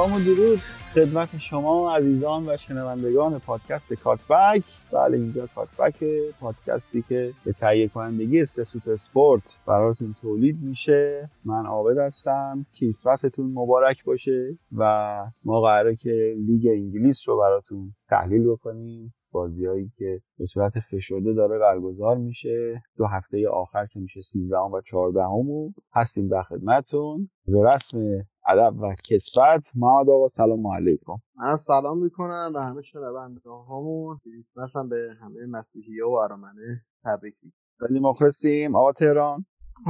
سلام و درود خدمت شما عزیزان و شنوندگان پادکست کاتبک. بله اینجا کاتبک پادکستی که به تهیه کنندگی سسوت اسپورت براتون تولید میشه. من عابد هستم. کریسمستون مبارک باشه و ما قراره که لیگ انگلیس رو براتون تحلیل بکنیم. بازیهایی که به صورت فشرده داره برگزار میشه. دو هفته آخر که میشه 13 و 14 و هستیم در خدمتتون. به رسم ادب و کسفت محمد آقا سلام علیکم. من سلام می‌کنم به همه شنونده هامون مثلا به همه مسیحی و ارامنه تبریک خیلی مخلصیم. آقا تهران.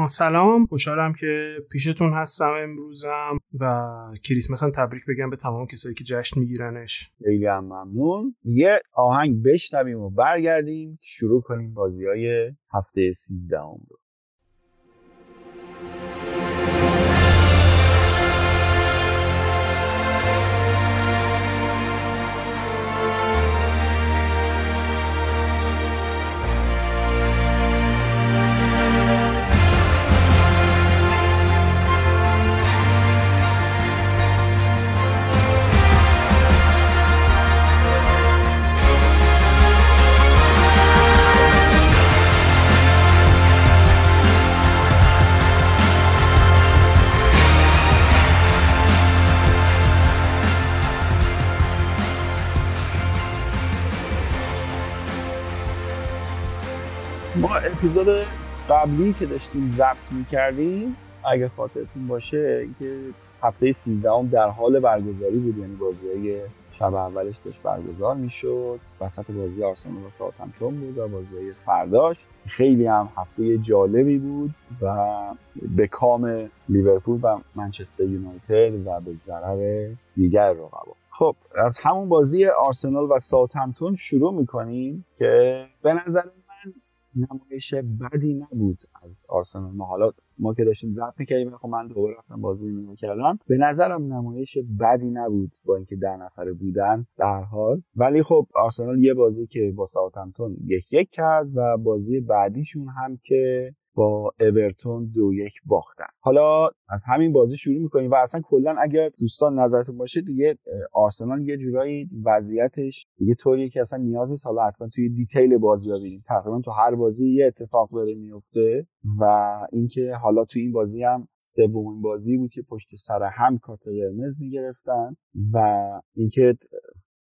سلام. خوشحالم که پیشتون هستم امروزم و کریسمس هم تبریک بگم به تمام کسایی که جشن میگیرنش. خیلی هم ممنون. یه آهنگ بشنویم و برگردیم. شروع کنیم بازی های هفته سیزدهم رو. اپیزود قبلی که داشتیم ضبط می‌کردیم اگه خاطرتون باشه که هفته 13 در حال برگزاری بود یعنی بازی های شب اولش داشت برگزار می‌شد. وسط بازی آرسنال و ساوثهمپتون بود و بازی های فرداش خیلی هم هفته جالبی بود و به کام لیورپول و منچستر یونایتد و به ضرر دیگر رقبا. خب از همون بازی آرسنال و ساوثهمپتون شروع می‌کنیم که به نظر نمایش بدی نبود از آرسنال. ما حالا ما که داشتیم ضبط می‌کردیم خب من دوباره رفتم بازی رو کردم. به نظرم نمایش بدی نبود با اینکه ده نفره بودن در حال. ولی خب آرسنال یه بازی که با ساوثهمپتون یک یک کرد و بازی بعدیشون هم که با اورتون دو یک باختن. حالا از همین بازی شروع می‌کنیم و اصلا کلا اگر دوستان نظرتون باشه دیگه آرسنال یه جورایی وضعیتش دیگه طوریه که اصلا نیازی حالا حتما توی دیتیل بازی ببینیم تقریبا تو هر بازی یه اتفاق داره میفته و اینکه حالا تو این بازی هم سومین بازی بود که پشت سر هم کارت قرمز می‌گرفتن و اینکه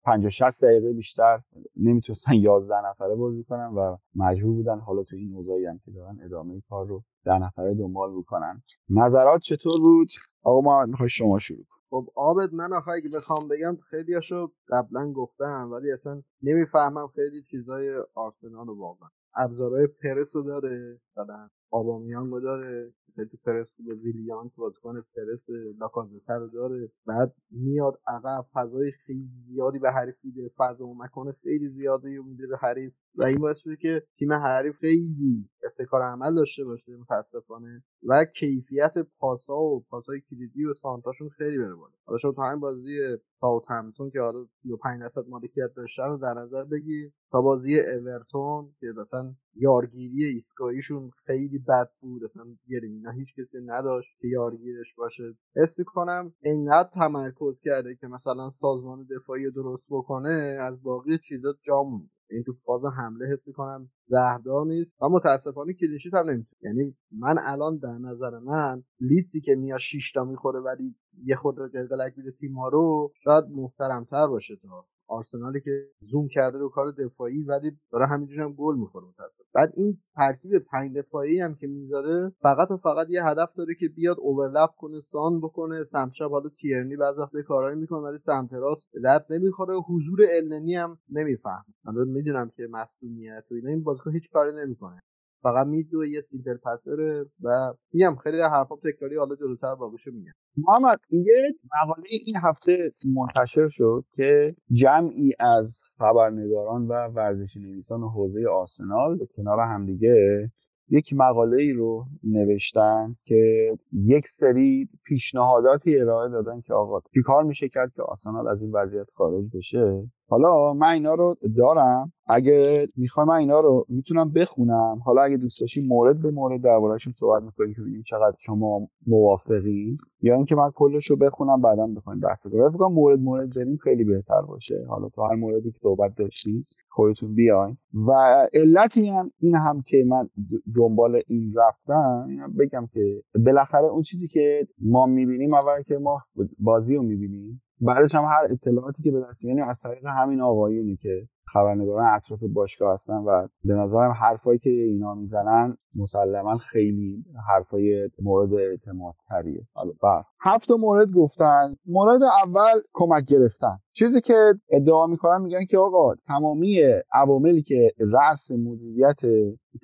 50 60 دقیقه بیشتر نمی‌تونستن 11 نفره بازی کنن و مجبور بودن حالا تو این اوضاعی هم که دارن ادامه کار رو در نفره دنبال بکنن. نظرات چطور بود؟ آقا ما می‌خوای شما شروع خب آبد من آخه اگه بخوام بگم خیلیاشو قبلا گفتم ولی اصلا نمی‌فهمم خیلی چیزای آرسنال رو واقعا. ابزارهای پرس رو داره دادن آبامیان داره تو پرس ویلیان که بازیکن پرس لاکازته رو داره. بعد میاد عقب فضای خیلی زیادی به حریف میده. فضا و مکان خیلی زیادی رو میده به حریف. و این باعث شده که تیم حریف خیلی ابتکار عمل داشته باشه متاسفانه. و کیفیت پاسا و پاسای کلیدی و سانتاشون خیلی بره بالا. حالا شما تو همین بازی ساوثهمپتون که حالا 35 درصد مالکیت داشته رو در نظر بگیر. تا بازی اورتون که مثلا یارگیری ایستگاهیشون خیلی بد بود اصلا اینا هیچ کسی نداشت که یارگیرش باشه. حس کنم اینقدر تمرکز کرده که مثلا سازمان دفاعی درست بکنه از باقی چیزا جا این تو فاز حمله حس می‌کنم زهردار نیست و متاسفانه کلینشیت هم نمی‌تونه. یعنی من الان در نظر من لیدزی که میاد 6 تا می‌خوره ولی یه خود قلقلک میده تیم ها رو شاید محترمتر باشه تا. آرسنالی که زوم کرده رو کار دفاعی ولی داره همینجوری هم گل می‌خوره متاسف بعد این ترکیب پنج دفاعی هم که می‌ذاره فقط و فقط یه هدف داره که بیاد اوورلپ کنه سان بکنه. سمت چپ حالا تیرنی بعضی وقت کارایی می‌کنه ولی سمت راست لب نمی‌خوره. حضور النی هم نمیفهم من می‌دونم که مصدومیت و اینا این بازیکن هیچ کاری نمی‌کنه. فقط میدو یه سیمپل پسره و میگم خیلی حرفا تکراری حالا جلوتر باقیشو میگم. محمد یه مقاله این هفته منتشر شد که جمعی از خبرنگاران و ورزشی نویسان حوزه آرسنال به کنار همدیگه یک مقاله ای رو نوشتن که یک سری پیشنهاداتی ارائه دادن که آقا کار میشه کرد که آرسنال از این وضعیت خارج بشه؟ حالا من اینا رو دارم. اگه می‌خوای من اینا رو می‌تونم بخونم. حالا اگه دوست داشتی مورد به مورد دربارهشون صحبت می‌کنیم که ببینیم چقدر شما موافقین یا اینکه من کلش رو بخونم بعدا بخوایم بحث کنیم فکر مورد مورد بریم خیلی بهتر باشه. حالا تو هر موردی که صحبت داشتید خودتون بیاین. و علتی هم این هم که من دنبال این رفتم بگم که بالاخره اون چیزی که ما می‌بینیم اول که ما بازی رو می‌بینیم. بعدش هم هر اطلاعاتی که به دست میاریم از طریق همین آقایونی که خبرنگاران اطراف باشگاه هستن و به نظرم حرفایی که اینا می‌زنن مسلما خیلی حرفای مورد اعتماد تریه حالا بر هفت مورد گفتن. مورد اول کمک گرفتن. چیزی که ادعا می‌کنن میگن که آقا تمامی عواملی که رأس مدیریت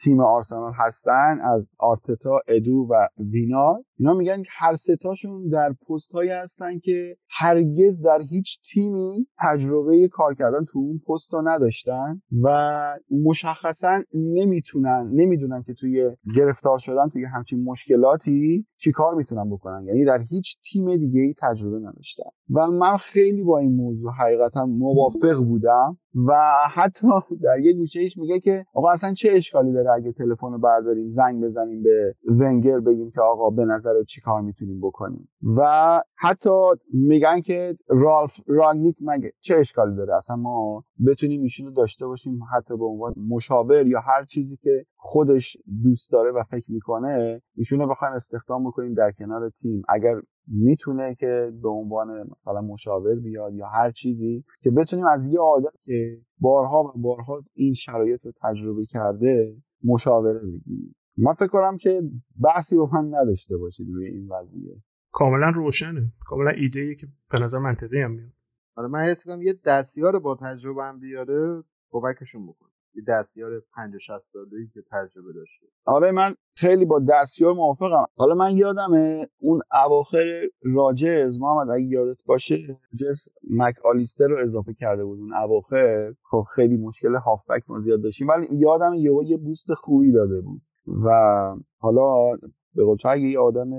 تیم آرسنال هستن از آرتتا ادو و وینا اینا میگن که هر ستاشون در پست هایی هستن که هرگز در هیچ تیمی تجربه کار کردن تو اون پست رو نداشتن و مشخصا نمی‌تونن نمی‌دونن که توی گرفتار شدن توی همچین مشکلاتی چیکار می‌تونن بکنن. یعنی در هیچ تیم دیگه ای تجربه نداشتن. و من خیلی با این موضوع حقیقتا موافق بودم و حتی در یه گوشه ایش میگه که آقا اصلا چه اشکالی داره اگه تلفن رو برداریم زنگ بزنیم به ونگر بگیم که آقا به نظر چی کار می‌تونیم بکنیم. و حتی میگن که رالف راگنیک مگه چه اشکالی داره؟ اصلا ما بتونیم ایشون رو داشته باشیم حتی به عنوان مشاور یا هر چیزی که خودش دوست داره و فکر می‌کنه ایشون رو بخوایم استخدام بکنیم در کنار تیم. اگر می‌تونه که به عنوان مثلا مشاور بیاد یا هر چیزی که بتونیم از یه آدم که بارها و بارها این شرایط رو تجربه کرده مشاوره بگیریم من فکر کنم که بحثی با من نداشته باشید روی این وضعیه. کاملا روشنه. کاملا ایده که به نظر منطقی هم میاد. آره من حس یه دستیار با تجربه هم بیاره کمکشون بکنه. یه دستیار 50 60 ساله‌ای که تجربه داشته. آره من خیلی با دستیار موافقم. حالا من یادمه اون اواخر راجرز محمد اگه یادت باشه راجرز مک آلیستر رو اضافه کرده بود. اون اواخر خب خیلی مشکل هافبک ما زیاد داشتیم. ولی یادم یه یه بوست خوبی داده بود. و حالا به قول اگه یه آدم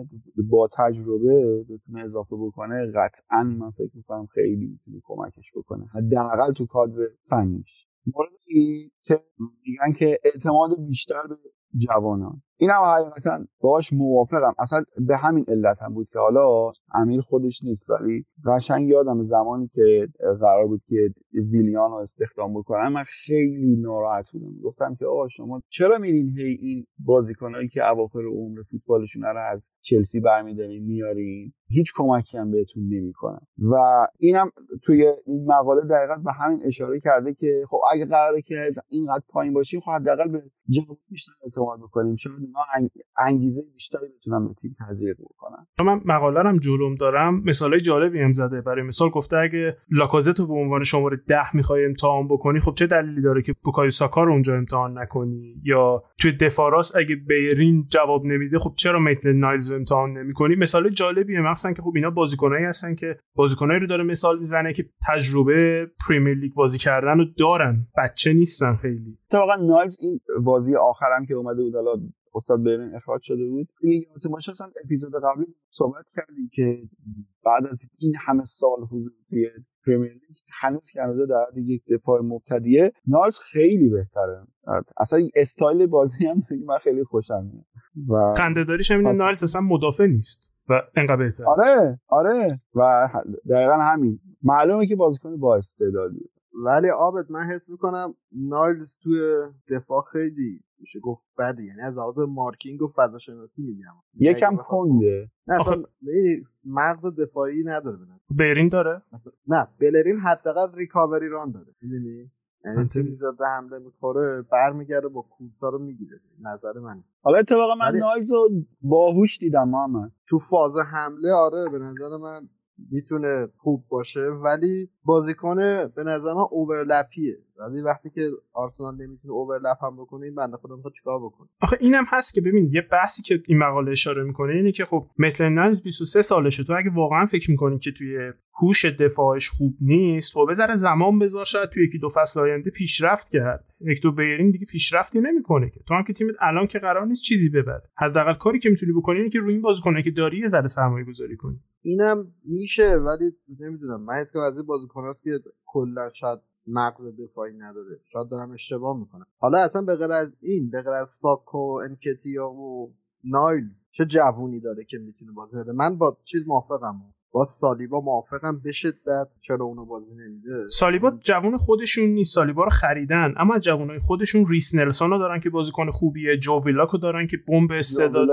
با تجربه بتونه اضافه بکنه قطعا من فکر می‌کنم خیلی می‌تونه کمکش بکنه. حداقل تو کادر فنیش. موردی که میگن که اعتماد بیشتر به جوانان. این هم حقیقتا باش موافقم. اصلا به همین علت هم بود که حالا امیر خودش نیست ولی قشنگ یادم زمانی که قرار بود که ویلیان رو استخدام بکنم من خیلی ناراحت بودم. گفتم که آقا شما چرا میرین هی این بازیکنایی که اواخر عمر فوتبالشون رو از چلسی برمیدارین میارین؟ هیچ کمکی هم بهتون نمی‌کنن و اینم توی این مقاله دقیقا به همین اشاره کرده که خب اگه قراره که اینقدر پایین باشیم خب حداقل به جواب بیشتر اعتماد بکنیم. شاید اینا انگیزه بیشتری بتونن به تیم تزریق بکنن. من مقاله هم جلوم دارم مثالای جالبی هم زده. برای مثال گفته اگه لاکازت رو به عنوان شماره ده می‌خوای امتحان بکنی خب چه دلیلی داره که بوکایو ساکا رو اونجا امتحان نکنی؟ یا توی دفاراس اگه بیرین جواب نمیده خب چرا میتل نایلز امتحان نمی‌کنی؟ مثال جالبیه مثلا که خب اینا بازیکنایی هستن که بازیکنایی رو داره مثال می‌زنه که تجربه پریمیر لیگ بازی کردن رو دارن بچه نیستن خیلی. اتفاقا نایلز این بازی آخرم که اومده بود حالا استاد برین اخراج شده بود. یادت باشه اصلا اپیزود قبلی صحبت کردیم که بعد از این همه سال حضور توی پرمیر لیگ هنوز که هنوز در یک دفاع مبتدیه نایلز خیلی بهتره. اصلا استایل بازی هم من خیلی خوشم میاد. و خنده داریش همین نایلز اصلا مدافع نیست و انقدر بهتر آره آره. و دقیقا همین. معلومه که بازیکن با استعدادیه. ولی آبت من حس می‌کنم نایلز توی دفاع خیلی میشه. گفت بده. یعنی از لحاظ مارکینگ و فضا شناسی میگم. یکم کنده نه آخه... مرز دفاعی نداره بنام. برین داره؟ نه بلرین حداقل ریکاوری ران داره. می‌دونی؟ یعنی تیمی به حمله می‌خوره برمیگرده با کوسا رو می‌گیره. نظر من حالا اتفاقا من نایلز رو باهوش دیدم محمد تو فاز حمله آره به نظر من می‌تونه خوب باشه. ولی بازیکن به نظر من اوورلپیه ولی وقتی که آرسنال نمی‌تونه اوورلپ هم بکنه این بنده خدا می‌خواد چیکار بکنه؟ آخه اینم هست که ببین یه بحثی که این مقاله اشاره می‌کنه اینه که خب مثل نانز 23 سالشه. تو اگه واقعا فکر می‌کنی که توی هوش دفاعش خوب نیست خب بذاره زمان بذار شاید توی یکی دو فصل آینده پیشرفت کرد. هکتور بیرین دیگه پیشرفتی نمی‌کنه که. تو هم که تیمت الان که قرار نیست چیزی ببره. حداقل کاری که می‌تونی بکنی اینه که روی این بازیکنه که داری یه ذره سرمایه گذاری کنی. اینم میشه ولی نمی‌دونم. من اسم از این بازیکناست که کلا شاید مغز دفاعی نداره. شاید دارم اشتباه می‌کنم. حالا اصلا به غیر از این به غیر از ساکو انکتیا و نایل چه جوونی داره که می‌تونه بازی بده؟ من با چیز موافقم. با سالیبا موافقم به شدت چرا اونو بازی نمیده؟ سالیبا جوون خودشون نیست سالیبا رو خریدن. اما جوانای خودشون ریس نلسون رو دارن که بازیکن خوبیه جو رو دارن که بمب استعداده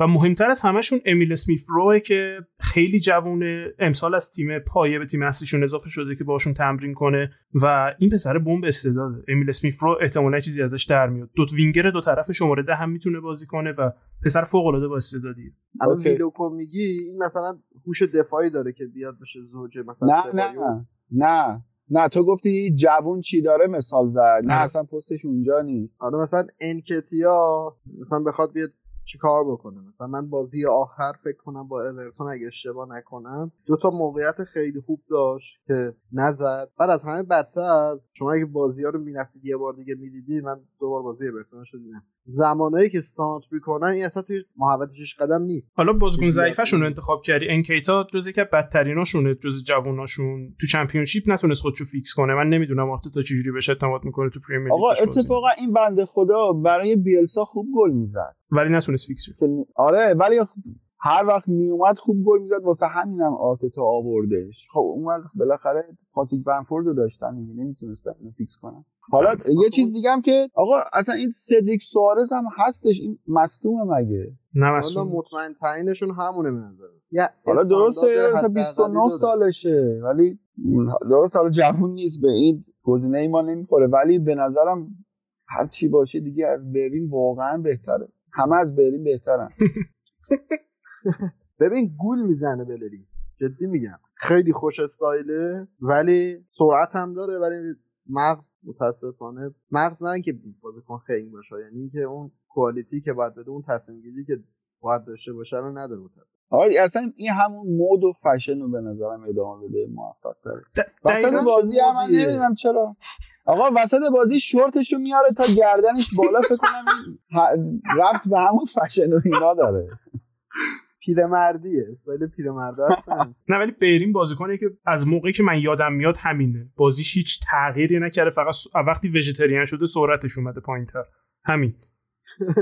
و مهمتر از همشون امیل اسمیث روه که خیلی جوونه امسال از تیم پایه به تیم اصلیشون اضافه شده که باشون تمرین کنه و این پسر بمب استعداده امیل اسمیث رو احتمالاً چیزی ازش در میاد. دو وینگر دو طرف شماره ده هم می‌تونه بازی کنه و پسر فوق العاده با استعدادیه الان ویلوکو میگی این مثلا هوش دفاعی داره که بیاد بشه زوج مثلا نه نه نه. نه. تو گفتی جوون چی داره مثال زد. نه اصلا پستش اونجا نیست. آره مثلا انکتیا مثلا بخواد بیاد چیکار بکنه؟ مثلا من بازی آخر فکر کنم با اورتون اگه اشتباه نکنم دو تا موقعیت خیلی خوب داشت که نزد. بعد از همه بدتر شما اگه بازی ها رو می‌رفتید یه بار دیگه می‌دیدی من دو بار بازی اورتون رو دیدم زمانایی که سانتر می‌کنن این اصلا توی محوط شش قدم نیست. حالا بازیکن ضعیفشون رو انتخاب کردی. انکتیا جز که بدتریناشونه جز جووناشون تو Championship نتونست خودشو fix کنه. من نمی‌دونم تا چجوری بهش اعتماد می‌کنه تو Premier آقا اتفاقا این بنده خدا برای بیلسا خوب گل می‌زد. ولی نتونست fix شد آره ولی هر وقت میومد خوب گل می‌زد واسه همینم آرتتا آوردش خب اون بالاخره پاتیک بنفورد رو داشتن دیگه نمی‌تونستن اینو فیکس کنن. حالا یه چیز دیگه هم که آقا اصلا این سدریک سوارز هم هستش این مصدوم مگه؟ نه حالا مطمئن تعیینشون همونه به نظر. حالا درسته 29 سالشه ولی درست حالا جوون نیست به این گزینه ای ما نمی‌خوره. ولی به نظرم هر چی باشه دیگه از برین واقعا بهتره. همه از برین بهترن. ببین گول می‌زنه بلری. جدی میگم. خیلی خوش استایله ولی سرعت هم داره ولی مغز متاسفانه مغز نه که بازیکن خیلی باشه یعنی اینکه اون کوالیتی که باید بده اون تصمیم گیری که باید داشته باشه رو نداره متاسفانه آره اصلا این همون مود و فشن رو به نظرم ادامه بده موفق داره وسط بازی هم من نمی‌دونم چرا. آقا وسط بازی شورتش رو میاره تا گردنش بالا فکر کنم رفت به همون فشن و اینا داره. پیرمردیه استایل پیرمرد نه ولی بلرین بازیکنه که از موقعی که من یادم میاد همینه. بازیش هیچ تغییری نکرده فقط وقتی vegetarian شده سرعتش اومده پایینتر. همین.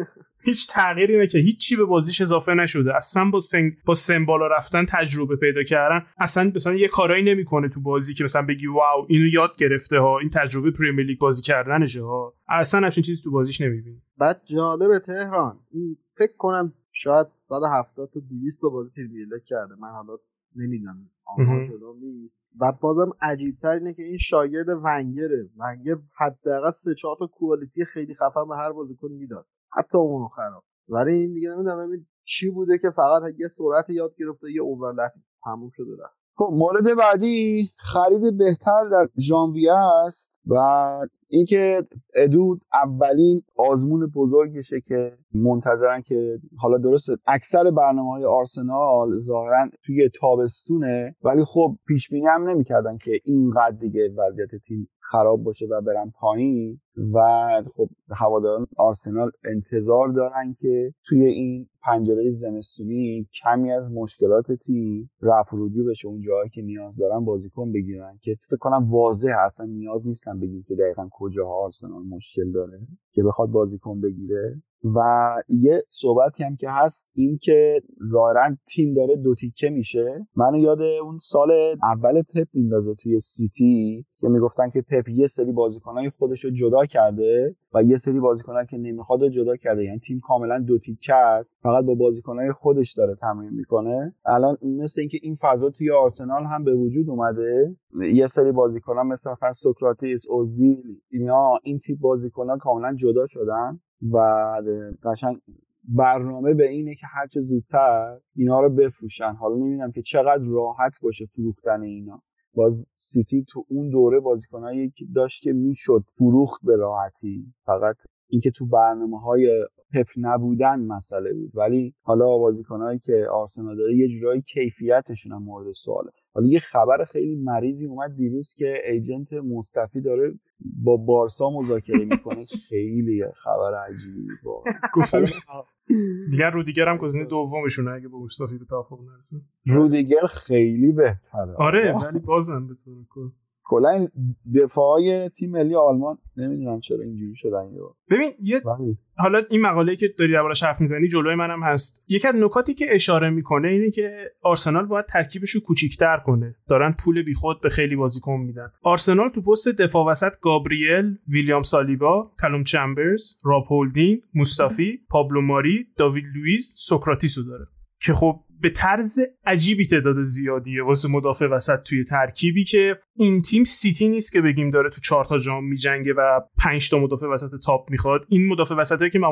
هیچ تغییری که هیچی به بازیش اضافه نشده. اصلا با سنگ با سن بالا رفتن تجربه پیدا کردن اصلا مثلا یه کارایی نمی‌کنه تو بازی که مثلا بگی wow اینو یاد گرفته ها. این تجربه پریمیر لیگ بازی کردنشه ها. اصلا همچین چیزی تو بازیش نمی‌بینی. بعد جالب تهران. این فکر کنم شاید 170 تا 200 تا بازی پریمیر لیگ کرده. من حالا نمی‌دونم آنها جدا نیست. و بازم عجیب تر اینه که این شاگرد ونگره. ونگر حداقل سه چهار تا کوالیتی خیلی خفن به هر بازیکن می‌داد. حتی اونو خراب ولی این دیگه نمی‌دونم چی بوده که فقط یه سرعت یاد گرفته یه اوورلپ تموم شده رفت. خب مورد بعدی خرید بهتر در ژانویه است. و اینکه ادود اولین آزمون بزرگشه که منتظرن که حالا درسته اکثر برنامه های آرسنال ظاهرا توی تابستونه ولی خب پیش بینی هم نمی‌کردن که اینقدر دیگه وضعیت تیم خراب باشه و برن پایین. و خب هواداران آرسنال انتظار دارن که توی این پنجره زمستونی کمی از مشکلات تیم رفع رجوع بشه اون جایی که نیاز دارن بازیکن بگیرن که فکر کنم واضح اصلا نیاز نیستن بگیم که دقیقا کجاها آرسنال مشکل داره که بخواد بازیکن بگیره. و یه صحبتی هم که هست این که ظاهرا تیم داره دو تیکه میشه. منو یاد اون سال اول پپ میندازه توی سیتی که می‌گفتن که پپ یه سری بازیکنای خودش رو جدا کرده و یه سری بازیکنان که نمی‌خواد جدا کرده. یعنی تیم کاملا دو تیکه است. فقط با بازیکنای خودش داره تمرین می‌کنه. الان مثل اینکه این فضا توی آرسنال هم به وجود اومده. یه سری بازیکنان مثل مثلا سوکراتیس اوزیل اینا این تیپ بازیکنان کاملا جدا شدن. و قشنگ برنامه به اینه که هرچه زودتر اینا رو بفروشن. حالا نمی‌دونم که چقدر راحت باشه فروختن اینا. باز سیتی تو اون دوره بازیکنایی که داشت که می‌شد فروخت به راحتی. فقط اینکه تو برنامه های پپ نبودن مسئله بود. ولی حالا بازیکنایی که آرسنال داره یه جورایی کیفیتشون هم مورد سواله. حالا یه خبر خیلی مریضی اومد دیروز که ایجنت مصطفی داره با بارسا مذاکره می‌کنه. خیلی خبر عجیبی واقعا. گفتم میگن رودیگر هم گزینه دومشونه اگه با مصطفی به توافق نرسه. رودیگر خیلی بهتره. آره ولی بازم به طور کلا این دفاعای تیم ملی آلمان نمی‌دونم چرا اینجوری شدن یا ببین یه حالا این مقاله که داری دربارش حرف می‌زنی جلوی منم هست. یکی از نکاتی که اشاره می‌کنه اینه که آرسنال باید ترکیبش رو کوچیک‌تر کنه. دارن پول بیخود به خیلی بازیکن میدن. آرسنال تو پست دفاع وسط گابریل ویلیام سالیبا کلوم چمبرز راب هولدینگ مصطفی پابلو ماری داوید لوئیس سوکراتیس رو داره. که خب به طرز عجیبی تعداد زیادیه واسه مدافع وسط توی ترکیبی که این تیم سیتی نیست که بگیم داره تو چهار تا جام میجنگه و پنج تا مدافع وسط top می‌خواد. این مدافع وسطی که من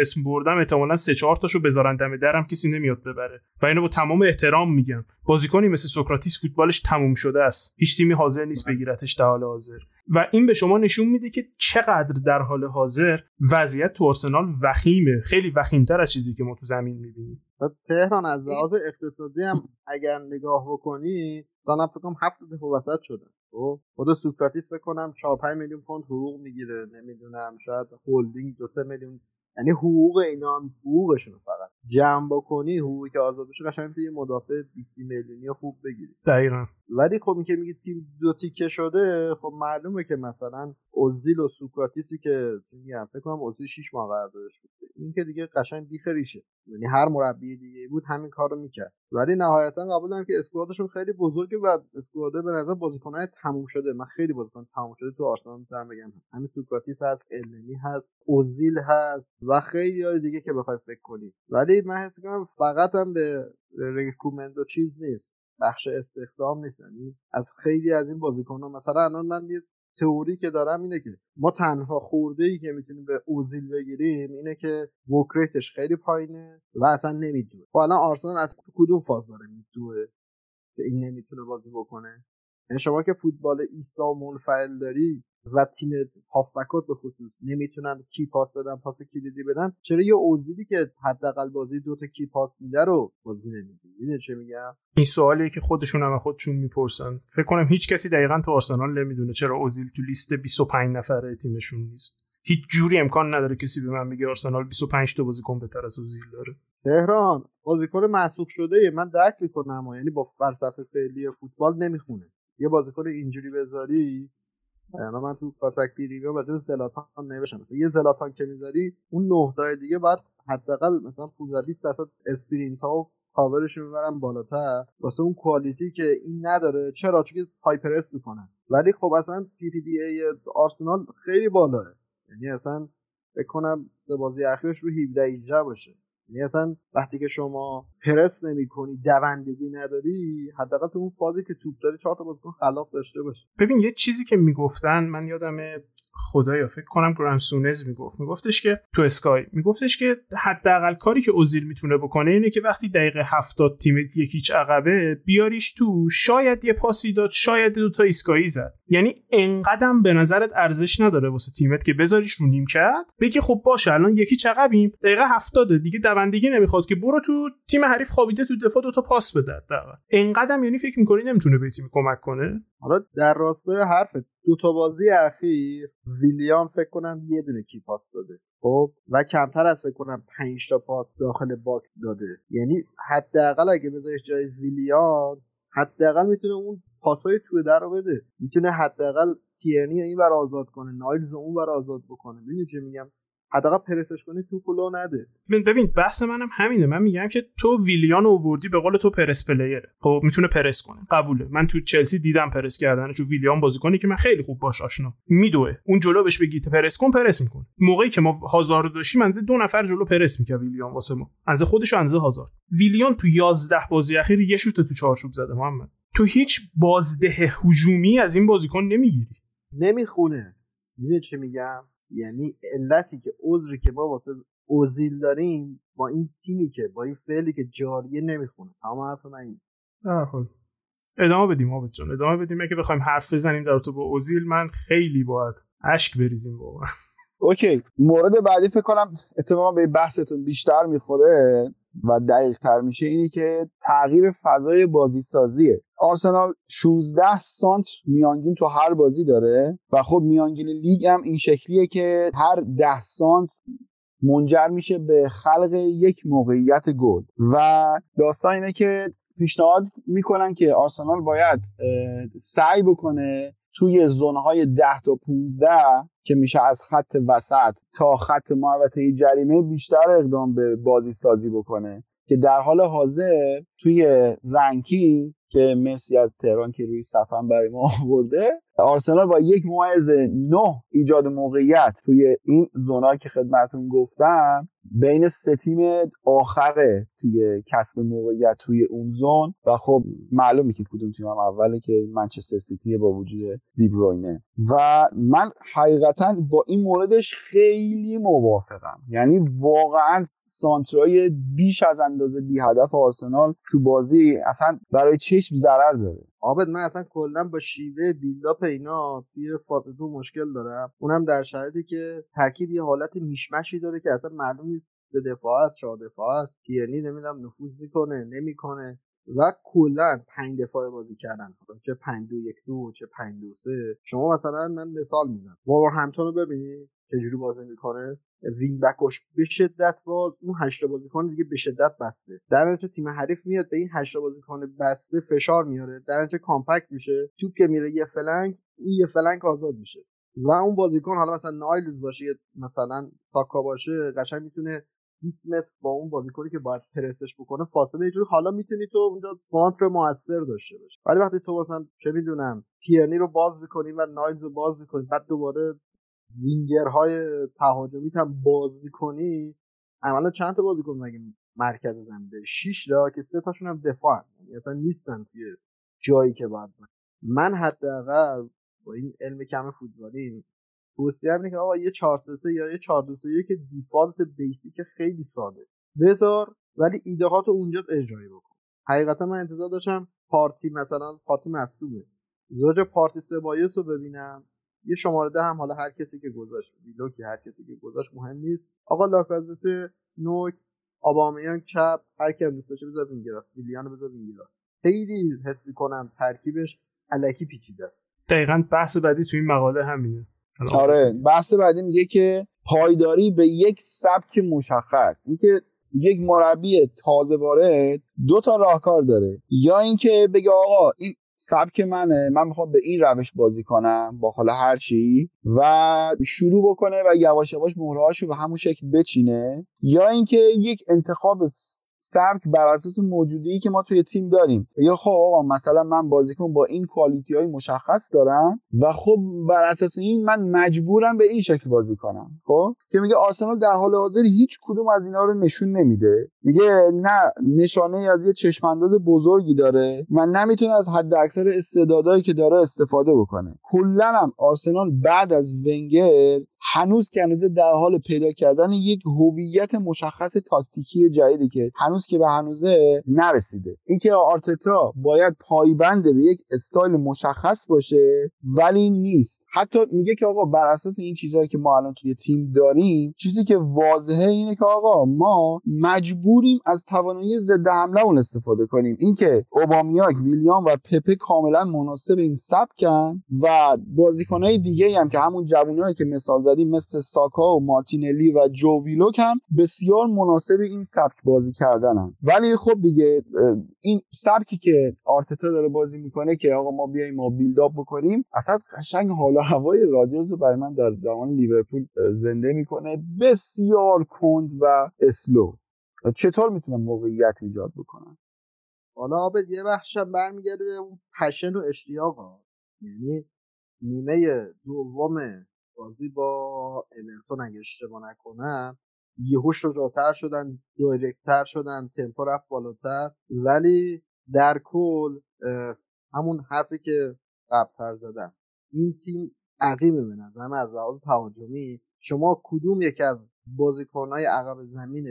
اسم بردم احتمالا سه چهار تاشو بذارن دم درم کسی نمیاد ببره. و اینو با تمام احترام میگم بازیکنی مثل سوکراتیس فوتبالش تموم شده است. هیچ تیمی حاضر نیست بگیرتش در حال حاضر. و این به شما نشون میده که چقدر در حال حاضر وضعیت تو آرسنال وخیمه. خیلی وخیمتر از چیزی که ما تو زمین می‌بینیم. تهران از لحاظ اقتصادی هم اگر نگاه بکنی دارم فکر کنم هفت دفعه وسط شده. خب؟ خود سوکراتیس بکنم 4 5 میلیون پوند حقوق می‌گیره نمی‌دونم شاید هولدینگ دو سه میلیون یعنی حقوق اینا هم حقوقشون فقط. جمع بکنی حقوقی که آزاد بشه قشنگ یه مدافع 20 میلیونی خوب بگیری. دقیقا. ولی خب این که میگی تیم دو تیکه شده خب معلومه که مثلا اوزیل و سوکراتیسی که میگم فکر کنم اوزیل 6 ماه قراردادش بود این که دیگه قشنگ بیخریشه یعنی هر مربی دیگه بود همین کارو می‌کرد. ولی نهایتا قبول که اسکوادشون خیلی بزرگه و اسکواده به نظر بازیکنای تموم شده. من خیلی بازیکن تموم شده تو آرسنال می‌تونم بگم. همین سوکراتیس هست النی هست اوزیل هست. و خیلی دیگه که بخوای فکر کنی. ولی من حس کنم فقط هم به ریکومندو چیز نیست. بخش استخدام نیست. یعنی از خیلی از این بازیکن ها مثلا الان من یه تئوری که دارم اینه که ما تنها خورده ای که می‌تونیم به اوزیل بگیریم اینه که وکریتش خیلی پایینه و اصلا نمیدوه. خب الان آرسنال از کدوم فاز داره میدوه که این نمی‌تونه بازی بکنه؟ یعنی شما که فوتبال ایسا و منفعل داری و تیم هافبکات به خصوص نمی‌تونن کی پاس بدن پاس کلیدی بدن. چرا یه اوزیلی که حداقل بازی دوتا کی پاس میده رو بازی نمیده می‌دونی چه میگم؟ این سوالیه که خودشون هم خودشون می‌پرسن. فکر کنم هیچ کسی دقیقا تو آرسنال نمی‌دونه چرا اوزیل تو لیست 25 نفره تیمشون نیست. هیچ جوری امکان نداره کسی به من بگه آرسنال 25 تا بازیکن بهتر از اوزیل داره. تهران بازیکن مسوق شده من درک می‌کنم یعنی با فلسفه فعلی فوتبال نمی‌خونه. یه بازیکن اینجوری بذاری؟ الان من تو کاتبک پیریگا بعد زلاتان نوشتم. یه زلاتان که می‌ذاری اون نه تا دیگه بعد حداقل مثلا 15 20 درصد اسپرینت ها و کاورش می‌برن بالاتر. واسه اون کوالیتی که این نداره چرا؟ چون های پرس می‌کنن. ولی خب اصلا پی پی دی ای آرسنال خیلی بالاه. یعنی اصلا فکر کنم بازی اخیرش رو 17 18 باشه. یعنی اصلا وقتی که شما پرس نمی کنی دوندگی نداری حداقل تو اون فازی که توپ داری چهار تا بازیکن خلاق داشته باشه ببین یه چیزی که می‌گفتن من یادم خدایا فکر کنم گرام سونز می‌گفت. میگفتش که تو اسکای میگفتش که حداقل کاری که اوزیل می‌تونه بکنه اینه که وقتی دقیقه 70 تیم یکیچ عقبه بیاریش تو شاید یه پاسی داد شاید دو تا ایسکایی زد. یعنی انقدرم به نظرت ارزش نداره واسه تیمت که بذاریش رو نیم کرد؟ بگی خب باشه الان یکی عقبیم. دقیقه 70 دیگه دوندگی نمی‌خواد که برو تو تیم حریف خوابیده تو دفاع دو تا پاس بده انقدرم یعنی فکر می‌کنی نمی‌تونه به تیم کمک کنه؟ حالا در راستای حرفت دو تا بازی اخیر ویلیام فکر کنم یه دونه key pass داده. خب و کمتر از فکر کنم 5 تا پاس داخل box داده. یعنی حداقل اگه بذاریش جای ویلیام حداقل می‌تونه اون پاسای توی در رو بده. می‌تونه حداقل تیرنی این بر آزاد کنه نایلز اون بر آزاد بکنه. می‌دونی چه میگم؟ حداقل پرسش کنی تو پلو نده. ببین بحث منم همینه. من میگم که تو ویلیان اووردی به قول تو پرس پلیره. خب می‌تونه پرس کنه. قبوله. من تو چلسی دیدم پرس کردن. چون ویلیان بازیکنی که من خیلی خوب باش آشنا. میدوه. اون جلو بهش بگی پرس کن پرس می‌کنه. موقعی که ما هازارد داشتیم منزه دو نفر جلو پرس می‌کرد ویلیان واسه ما. انزه خودش و انزه هازارد ویلیان تو 11 بازی اخیر یه شوت تو چارچوب زده محمد. تو هیچ بازده هجومی از این بازیکن نمی‌گیری. نمی‌خونه. می‌دونی چه میگم؟ یعنی علتی که عذری که ما واسه اوزیل داریم با این تیمی که با این فعلی که جاریه نمی‌خونه. اما حرف من این خب. ادامه بدیم آبت جان. ادامه بدیم. که بخوایم حرف بزنیم در تو با اوزیل من خیلی باید اشک بریزیم واقعا. اوکی. مورد بعدی فکر کنم اتفاقا به بحثتون بیشتر می‌خوره. و دقیق تر میشه اینی که تغییر فضای بازی سازیه آرسنال 16 سانت میانگین تو هر بازی داره و خب میانگین لیگ هم این شکلیه که هر 10 سانت منجر میشه به خلق یک موقعیت گل. و داستان اینه که پیشنهاد می‌کنن که آرسنال باید سعی بکنه توی زونهای 10 تا 15 که میشه از خط وسط تا خط محوطه جریمه بیشتر اقدام به بازی سازی بکنه که در حال حاضر توی رنکینگ که مسی از تهران که روی صفحه برای ما آورده آرسنال با یک ممیز نه ایجاد موقعیت توی این زونا که خدمتون گفتم بین سه تیم آخره توی کسب موقعیت توی اون زون و خب معلومه که کدوم تیم هم اوله که منچستر سیتی با وجود دیبروینه و من حقیقتا با این موردش خیلی موافقم. یعنی واقعا سانترای بیش از اندازه بی هدف آرسنال تو بازی اصلا برای چشم ضرر داره. آبد من اصلا کلا با شیوه بیلداپ اینا توی فاز دو مشکل دارم. اونم در شرایطی که ترکیب یه حالت mishmash ی داره که اصلا معلوم نیست سه دفاع است چهار دفاع است. تیرنی نمی‌دونم نفوذ می‌کنه نمی‌کنه. و کلا پنج دفاع بازی کردن. چه پنج دو یک دو چه پنج دو سه. شما مثلا من مثال می‌زنم. همتون رو ببینید. چجوری بازی می‌کنه. wing back ش به شدت باز. اون هشت بازیکن دیگه به شدت بسته. در نتیجه تیم حریف میاد به این هشت بازیکن بسته فشار میاره. در نتیجه compact میشه. توپ که میره یه flank اون یه flank آزاد میشه. و اون بازیکن حالا مثلا نایلز باشه مثلا ساکا باشه قشنگ می‌تونه 20 متر با اون بازیکنی که باید پرسش بکنه فاصله اینجوری حالا می‌تونی تو اونجا سانتر موثر داشته باشی. ولی وقتی تو مثلا چه می‌دونم پیرنی رو باز می‌کنی و نایلز رو باز می‌کنی بعد دوباره وینگرهای تهاجمی هم باز می‌کنی عملا چند تا بازیکن مگه مرکز زمین داری 6 تا که سه تاشون هم دفاع یعنی اصلا نیستن توی جایی که باید. من حداقل با این علم کم فوتبالی توصیه اینه که آقا یه 4 یا یه 4 2 که default basic خیلی ساده. بذار ولی ایده ها تو اونجا اجرایی بکن. حقیقتا من انتظار داشتم پارتی مثلا پارتی مصدومه. زوج پارتی سبایوس رو ببینم. یه شماره ده هم حالا هر کسی که گذاشت که هر کسی که گذاشت مهم نیست. آقا لاکازت نوک اوبامیانگ چپ هر کی دوست داشته بذار wing راست ویلیان بذار wing راست خیلی حس کنم ترکیبش الکی پیچیده دقیقا بحث بعدی تو این مقاله همینه. آره بحث بعدی میگه که پایداری به یک سبک مشخص اینکه یک مربی تازه وارد دو تا راهکار داره. یا اینکه بگه آقا این سبک منه من می‌خوام به این روش بازی کنم با حالا هر چی و شروع بکنه و یواش یواش مهرهاشو به همون شکل بچینه. یا اینکه یک انتخاب سبک بر اساس موجودی که ما توی تیم داریم. یا خب آقا مثلا من بازیکن با این کوالیتی های مشخص دارم و خب بر اساس این من مجبورم به این شکل بازی کنم. خب؟ که میگه آرسنال در حال حاضر هیچ کدوم از اینا رو نشون نمیده. میگه نه نشانه از یه چشمانداز بزرگی داره من نمی‌تونه از حد اکثر استعدادایی که داره استفاده بکنه. کلا هم آرسنال بعد از ونگر هنوز که هنوز در حال پیدا کردن یک هویت مشخص تاکتیکی جدیدی که هنوز که به هنوزه نرسیده. اینکه آرتتا باید پایبند به یک استایل مشخص باشه ولی نیست. حتی میگه که آقا بر اساس این چیزهایی که ما الان توی تیم داریم چیزی که واضحه اینه که آقا ما مجبوریم از توانایی ضد حمله اون استفاده کنیم. اینکه اوبامیاک ویلیام و پپه کاملا مناسب این سبکن و بازیکنهای دیگه هم که همون جوونایی که مثال مثل ساکا و مارتینلی و جو ویلوک هم بسیار مناسب این سبک بازی کردنن. ولی خب دیگه این سبکی که آرتتا داره بازی می‌کنه که آقا ما بیایم ما بیلداپ بکنیم اصلا قشنگ حال و هوای راجرز رو برای من در دامان لیورپول زنده می‌کنه. بسیار کند و اسلو. چطور می‌تونن موقعیت ایجاد بکنن؟ حالا آبد یه بخشم برمیگرده به اون پشن و اشتیاق یعنی نیمه دوم بازی با اورتون اگه اشتباه نکنم یهوش جاتر شدن دایرکتر شدن تمپو رفت بالاتر. ولی در کل همون حرفی که قبلتر زدم. این تیم عقیمه به نظرم از لحاظ تهاجمی. شما کدوم یکی از بازیکنهای عقب زمین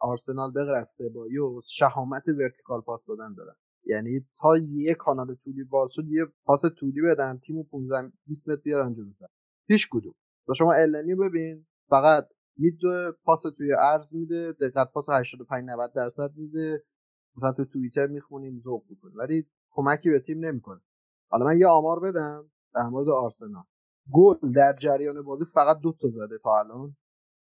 آرسنال بغیر از سبایوس شهامت ورتیکال پاس دادن دارن؟ یعنی تا یه کانال طولی باز شد یه پاس طولی بدن تیمو 15 20 متر بیارن جلوتر. هیچ کدوم. و شما النی ببین فقط میدو پاس توی عرض میده دقت پاس 85 90 درصد میده. مثلا تو توییتر می‌خونیم ذوق می‌کنه ولی کمکی به تیم نمی‌کنه. حالا من یه آمار بدم در مورد آرسنال. گل در جریان بازی فقط دو تا زده تا الان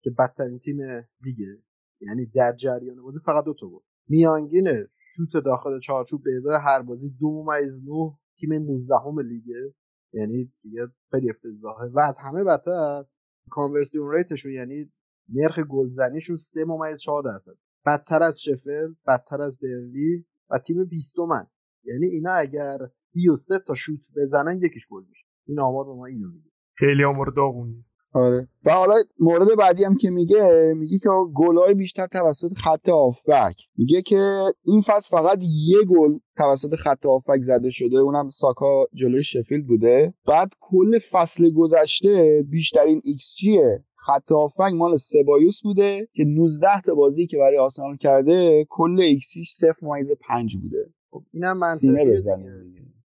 که بدترین تیم دیگه یعنی در جریان بازی فقط دو تا گل. میانگین شوت داخل چارچوب به ازای هر بازی دو ممیز نه تیم 19 لیگه. یعنی دیگه خیلی افتضاحه. و از همه بدتر کانورسیون ریتشون یعنی نرخ گلزنیشون سه ممیز چهار درصد. بدتر از شفل بدتر از برلی و تیم بیستومن یعنی اینا اگر سی و سه تا شوت بزنن یکیش گل میشه. این آمار به ما اینو میگه خیلی آمار داغونی آره. و حالا مورد بعدی هم که میگه میگه که گلای بیشتر توسط خط هافبک میگه که این فصل فقط یه گل توسط خط هافبک زده شده اونم ساکا جلوی شفیلد بوده. بعد کل فصل گذشته بیشترین xG ی خط هافبک مال سبایوس بوده که 19 تا بازی که برای آرسنال کرده کل ایکس جیش 0.5 بوده. خب اینم منطقیه.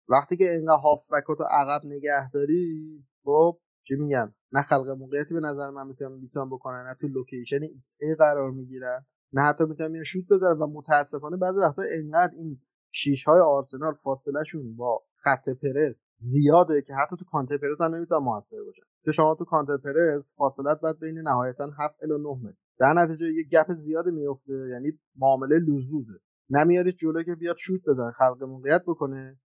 وقتی که اینقدر هافبکاتو عقب نگه داری خب چی میگم نه خلق موقعیتی به نظر من می‌تونم می‌تونم بکنن نه تو location ای قرار می‌گیرن نه حتی می‌تونم یه شوت بزنن و متاسفانه بعضی وقتا انقدر این شیش های آرسنال فاصله شون با خط پرس زیاده که حتی تو counter press هم نمی‌تونن موثر باشن. که شما تو counter press فاصلت باید بین نهایتا 7 الی 9 متر. در نتیجه یه gap زیادی میفته یعنی معامله lose lose ه نمیارید جلو که بیاد شوت بزنه خلق موقعیت بکنه.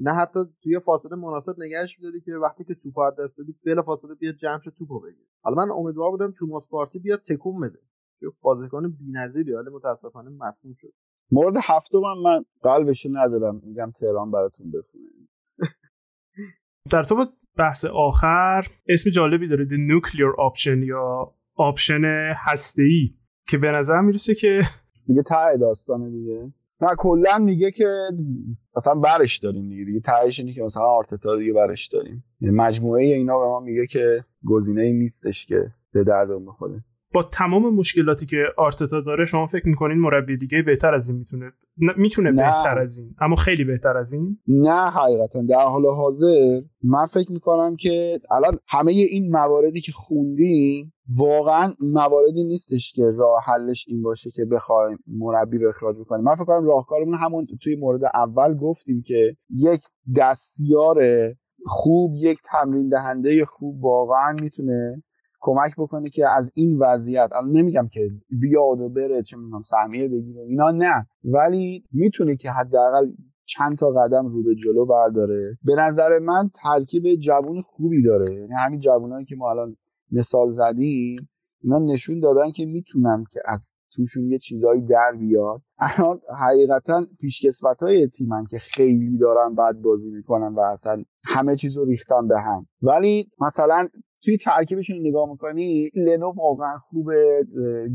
نه حتی توی فاصله مناسب نگهش میداری که وقتی که توپ از دست بدی بلا فاصله بیاد جمع شه توپو بگیر حالا من امیدوار بودم توماس پارتی بیاد تکون بده. که بازیکن بی‌نظیری ولی متاسفانه مصدوم شد. مورد هفتم من قلبشو ندارم میگم تهران براتون بخونه. در تو بحث آخر اسم جالبی داره The Nuclear Option یا option هسته‌ای که به نظر می‌رسه که دیگه ته داستانه دیگه. نه کلا میگه که مثلا برش داریم دیگه. دیگه تهش اینه که مثلا آرتتا دیگه برش داریم. یعنی مجموعه اینا به ما میگه که گزینه ای نیستش که به دردمون بخوره. با تمام مشکلاتی که آرتتا داره شما فکر می‌کنین مربی دیگه بهتر از این می‌تونه؟ می‌تونه نه. بهتر از این اما خیلی بهتر از این؟ نه حقیقتا. در حال حاضر من فکر می‌کنم که الان همه این مواردی که خوندیم واقعا مواردی نیستش که راه حلش این باشه که بخوایم مربی رو اخراج بکنیم. من فکر کنم راهکارمون همون توی مورد اول گفتیم که یک دستیار خوب یک تمرین دهنده خوب واقعا می‌تونه کمک بکنه که از این وضعیت الان نمیگم که بیاد و بره چه می‌دونم سهمیه بگیره اینا نه. ولی می‌تونه که حداقل چند تا قدم رو به جلو برداره. به نظر من ترکیب جوون خوبی داره. یعنی همین جوونایی که ما الان مثال زدیم اینا نشون دادن که می‌تونن که از توشون یه چیزایی در بیاد. الان حقیقتا پیشکسوت های تیمن که خیلی دارن بد بازی می‌کنن و اصلا همه چیز رو ریختن به هم. ولی مثلا توی ترکیبشون نگاه می‌کنی لنو واقعا خوبه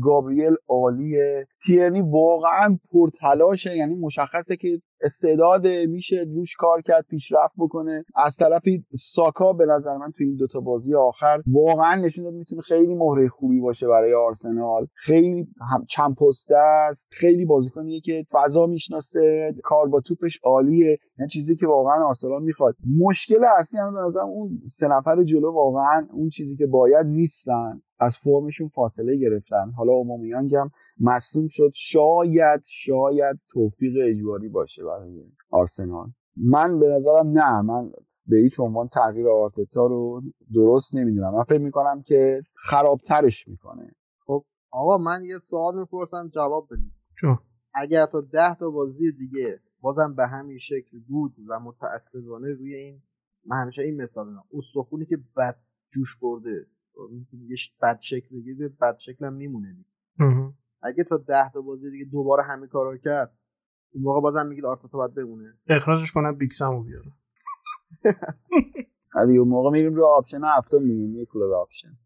گابریل عالیه. تیرنی واقعا پرتلاشه یعنی مشخصه که استعداد میشه روش کار کرد پیشرفت بکنه. از طرفی ساکا به نظر من توی این دوتا بازی آخر واقعا نشون داد می‌تونه خیلی مهره خوبی باشه برای آرسنال. خیلی هم چند پسته است خیلی بازیکنیه که فضا می‌شناسه کار با توپش عالیه. یعنی چیزی که واقعا آرسنال می‌خواد. مشکل اصلی هم به نظر اون سه نفر جلو واقعا اون چیزی که باید نیستن. از فرمشون فاصله گرفتن. حالا اومامیانگ هم مصدوم شد. شاید شاید توفیق اجباری باشه برای آرسنال. من به نظرم نه. من به هیچ عنوان تغییر آرتتا رو درست نمی‌دونم. من فکر می‌کنم که خرابترش می‌کنه. خب آقا من یه سوال می‌پرسم جواب بدید چون اگر تا ده تا بازی دیگه بازم به همین شکل بود و متاسفانه روی این من همیشه این مثال می‌زنم استخونی که بد جوش برده یه بد شکل بگیره بد شکل هم میمونه دیگه. اگه تا ده تا بازی دیگه دوباره همه کارا کرد اون موقع بازم میگید آرتتا باید بمونه. اخراجش کنم بیگ سمو بیاره علی اون موقع میریم رو option هفتم میگیم nuclear option.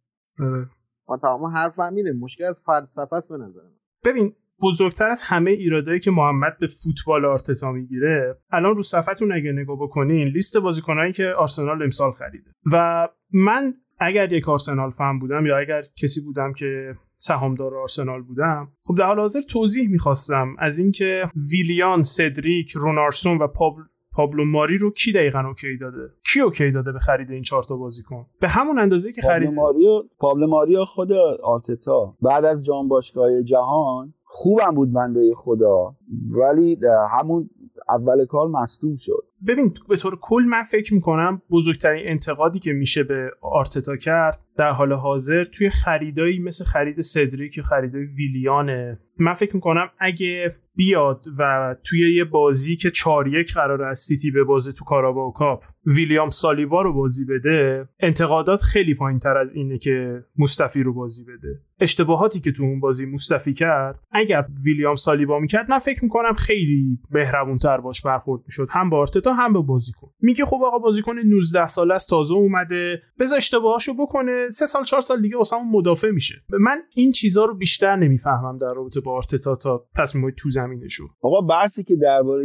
ما تمام حرف همینه. مشکل از فلسفه است به نظر من. ببین بزرگتر از همه ایرادایی که محمد به فوتبال آرتتا می‌گیره الان رو صفحتون اگه نگاه بکنین لیست بازیکنایی که آرسنال امسال خریده. و من اگر یک آرسنال فن بودم یا اگر کسی بودم که سهامدار آرسنال بودم خب در حال حاضر توضیح می‌خواستم از اینکه ویلیان، سدریک، رونارسون و پابل پابلو ماری رو کی دقیقا OK داده؟ کی OK داده به خرید این چهار تا بازیکن؟ به همون اندازه که خرید ماریو پابلو ماریو خود آرتتا. بعد از جام باشگاه جهان خوبم بود بنده خدا. ولی همون اول کار مصدوم شد. ببین به طور کل من فکر می‌کنم بزرگترین انتقادی که میشه به آرتتا کرد در حال حاضر توی خریدایی مثل خرید سدریک یا خریدای ویلیانه. من فکر می‌کنم اگه بیاد و توی یه بازی که 4 یک قرار از سیتی به بازی تو کاراباو کاپ ویلیام سالیبا رو بازی بده انتقادات خیلی پایین تر از اینه که مصطفی رو بازی بده. اشتباهاتی که تو اون بازی مصطفی کرد اگر ویلیام سالیبا می‌کرد من فکر می‌کنم خیلی تر باش برخورد می‌شد. هم با آرتتا هم به بازیکن میگه خب آقا بازیکن 19 ساله است تازه اومده بذار اشتباهاشو بکنه. سه سال چهار سال دیگه واسمون مدافع میشه. من این چیزا رو بیشتر نمی‌فهمم در رابطه با آرتتا تا تصمیمات تو زمینشو آقا بحثی که درباره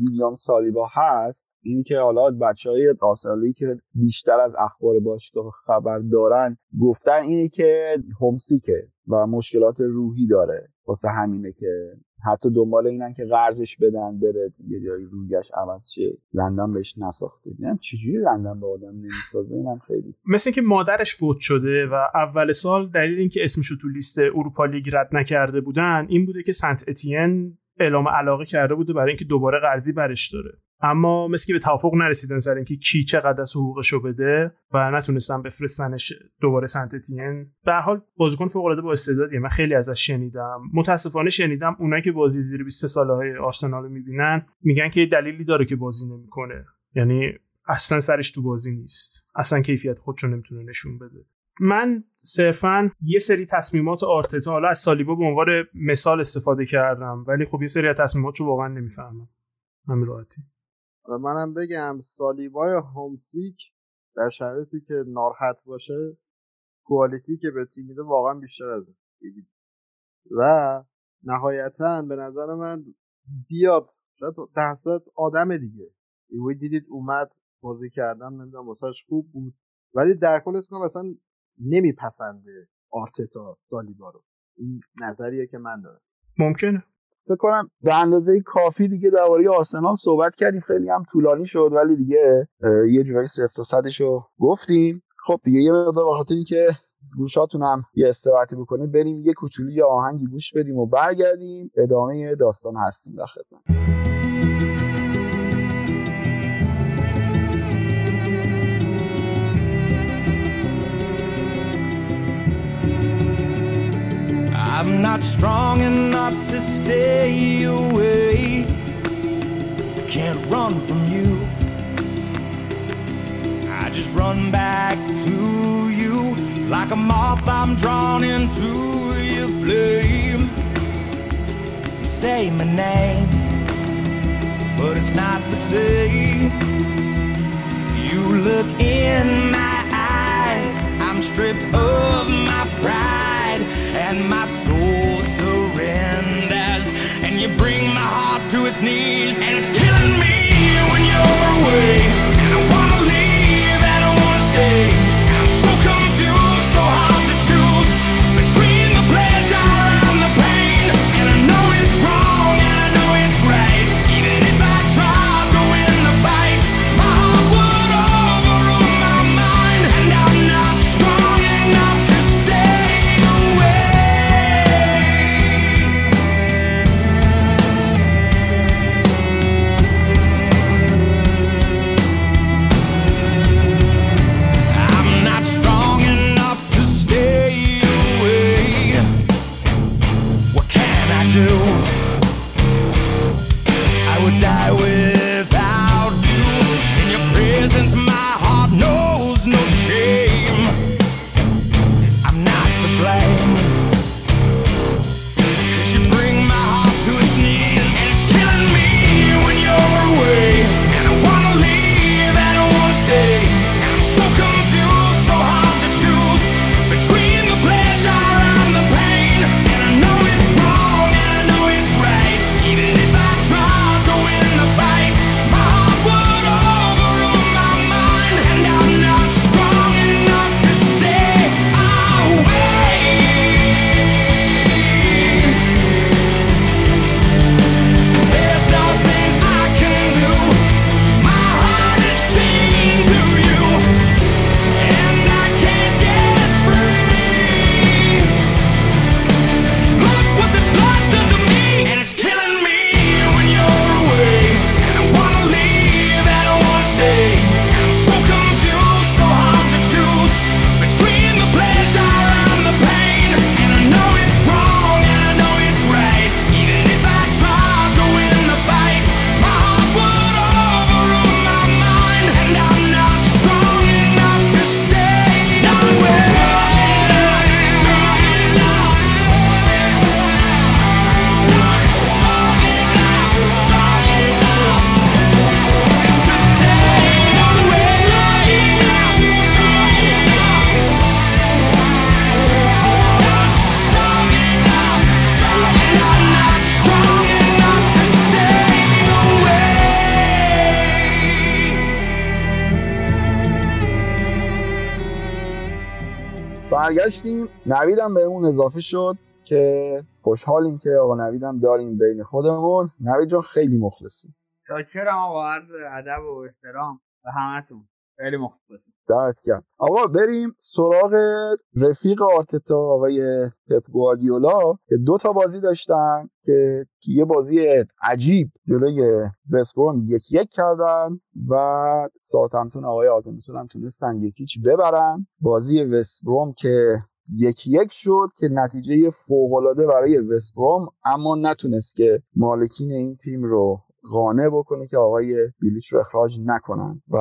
ویلیام سالیبا هست این که حالا بچه های آرسنالی که بیشتر از اخبار باشگاه خبر دارن گفتن اینه که همسیکه و مشکلات روحی داره واسه همینه که حتی دنبال اینن که قرضش بدن بره یه جایی رویش عوض شه. لندن بهش نساخته. یعنی چجوری لندن به آدم نمی‌سازه؟ اینم خیلی. مثل اینکه مادرش فوت شده و اول سال دلیل اینکه اسمشو تو لیست اروپا لیگ رد نکرده بودن این بوده که سنت اتین اعلام علاقه کرده بوده برای اینکه دوباره قرضی برش داره. اما مثل که به توافق نرسیدن سر اینکه کی چقدر از حقوقشو بده و نتونستن بفرستنش دوباره سنت تین به حال بازیکن فوق العاده با استعدادیه. من خیلی ازش شنیدم. متاسفانه شنیدم اونایی که بازی زیر 20 ساله های آرسنال می‌بینن میگن که دلیلی داره که بازی نمی‌کنه. یعنی اصلا سرش تو بازی نیست. اصلا کیفیت خودشو نمی‌تونه نشون بده. من صرفا یه سری تصمیمات آرتتا حالا از سالیبا به عنوان مثال استفاده کردم ولی خب یه سری از تصمیمات رو واقعا نمی‌فهمم. همین راحتی منم بگم سالیبای هومسیک در شرایطی که ناراحت باشه کوالیتی که به تیم میده واقعا بیشتر از و نهایتا به نظر من بیاد شاید ده آدم دیگه. ایوی دیدید اومد بازی کردن نمی‌دونم واسهش خوب بود ولی در کل مثلا نمیپسنده آرتتا سالیبا رو. این نظریه که من دارم. ممکنه. فکر کنم به اندازه کافی دیگه درباره آرسنال صحبت کردیم. خیلی هم طولانی شد ولی دیگه یه جورایی صفر تا صدش رو گفتیم. خب دیگه یه مقدار بخاطر اینکه گوشاتون هم یه استراحتی بکنیم بریم یه کوچولی یا آهنگی گوش بدیم و برگردیم. ادامه داستان هستیم در خدمت. I'm not strong enough to stay away. Can't run from you. I just run back to you like a moth. I'm drawn into your flame. You say my name, but it's not the same. You look in my eyes. I'm stripped of my pride and my soul surrenders. And you bring my heart to its knees, and it's killing me when you're away. نویدم به اون اضافه شد که خوشحالیم که آقا نویدم داریم بین خودمون. نوید جان خیلی مخلصیم شاکرم آقا عرض ادب و احترام به همتون. خیلی مخلصیم دمت گرم. آقا بریم سراغ رفیق آرتتا آقای پپ گواردیولا که دو تا بازی داشتن که یه بازی عجیب جلوی وستبروم یک یک کردن و ساعتمتون آقای آزمتون هم تونستن یکیچ ببرن. بازی وستبروم که یکی یک شد که نتیجه فوقالعاده برای وستبروم اما نتونست که مالکین این تیم رو قانع بکنه که آقای بیلیچ رو اخراج نکنن. و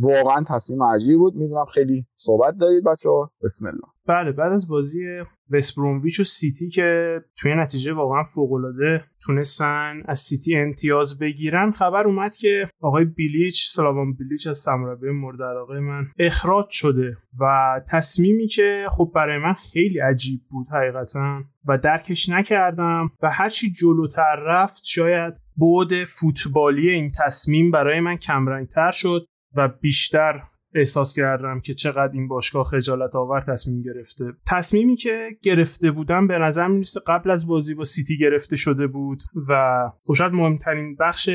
واقعا تصمیم عجیبی بود. می‌دونم خیلی صحبت دارید بچه ها بسم الله. بله بعد از بازی وستبرومویچ و سیتی که توی نتیجه واقعا فوقالعاده تونستن از سیتی امتیاز بگیرن خبر اومد که آقای بیلیچ سلاوان بیلیچ از سمربه مورد علاقه من اخراج شده و تصمیمی که خب برای من خیلی عجیب بود حقیقتا و درکش نکردم و هرچی جلوتر رفت شاید بعد فوتبالی این تصمیم برای من کمرنگتر شد و بیشتر احساس کردم که چقدر این باشگاه خجالت آور تصمیم گرفته. تصمیمی که گرفته بودم به نظر نیست قبل از بازی با سیتی گرفته شده بود و خب شاید مهمترین بخش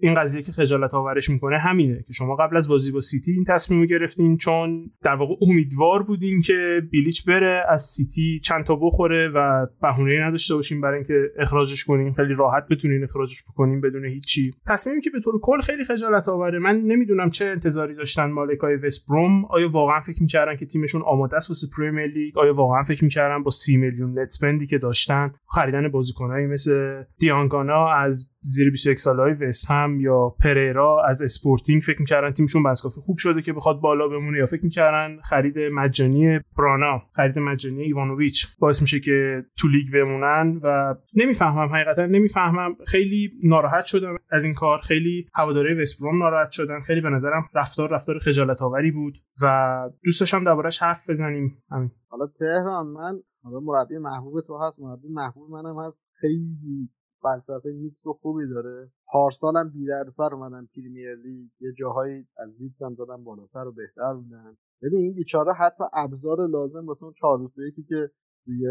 این قضیه که خجالت آورش می‌کنه همینه که شما قبل از بازی با سیتی این تصمیم رو گرفتین چون در واقع امیدوار بودین که بیلیچ بره از سیتی چند تا بخوره و بهونه نداشته باشین برای اینکه اخراجش کنین. خیلی راحت بتونین اخراجش بکنین بدون هیچی. تصمیمی که به طور کل خیلی خجالت آوره من نمی‌دونم چه انتظاری داشتن مالکای وست بروم آیا واقعا فکر می‌کردن که تیمشون آماده است واسه پرمیر لیگ؟ آیا واقعا فکر می‌کردن با سی میلیون net که داشتن؟ خریدن بازیکنایی مثل دیانگانا از زیر 21 سالهای وست هم یا پریرا از اسپورتینگ فکر می‌کردن تیمشون بس کافی خوب شده که بخواد بالا بمونه یا فکر می‌کردن خرید مجانی برانا خرید مجانی ایوانوویچ باعث میشه که تو لیگ بمونن و نمی‌فهمم حقیقتا نمی‌فهمم. خیلی ناراحت شدم از این کار. خیلی هوادارای وست بروم ناراحت شدن. خیلی به نظرم رفتار رفتار خجالت آوری بود و دوست داشتم دربارش حرف بزنیم. همین. حالا تهران من حالا مربی محبوب تو هست. مربی محبوب منم هست. خیلی فلسفه میکس خوبی داره. پارسال هم بیدردسر اومدن پریمیر لیگ. یه جاهایی از لیگ هم دادن بالاتر و بهتر بودن. ببین این بیچاره حتی ابزار لازم واسه اون 4 یکی که توی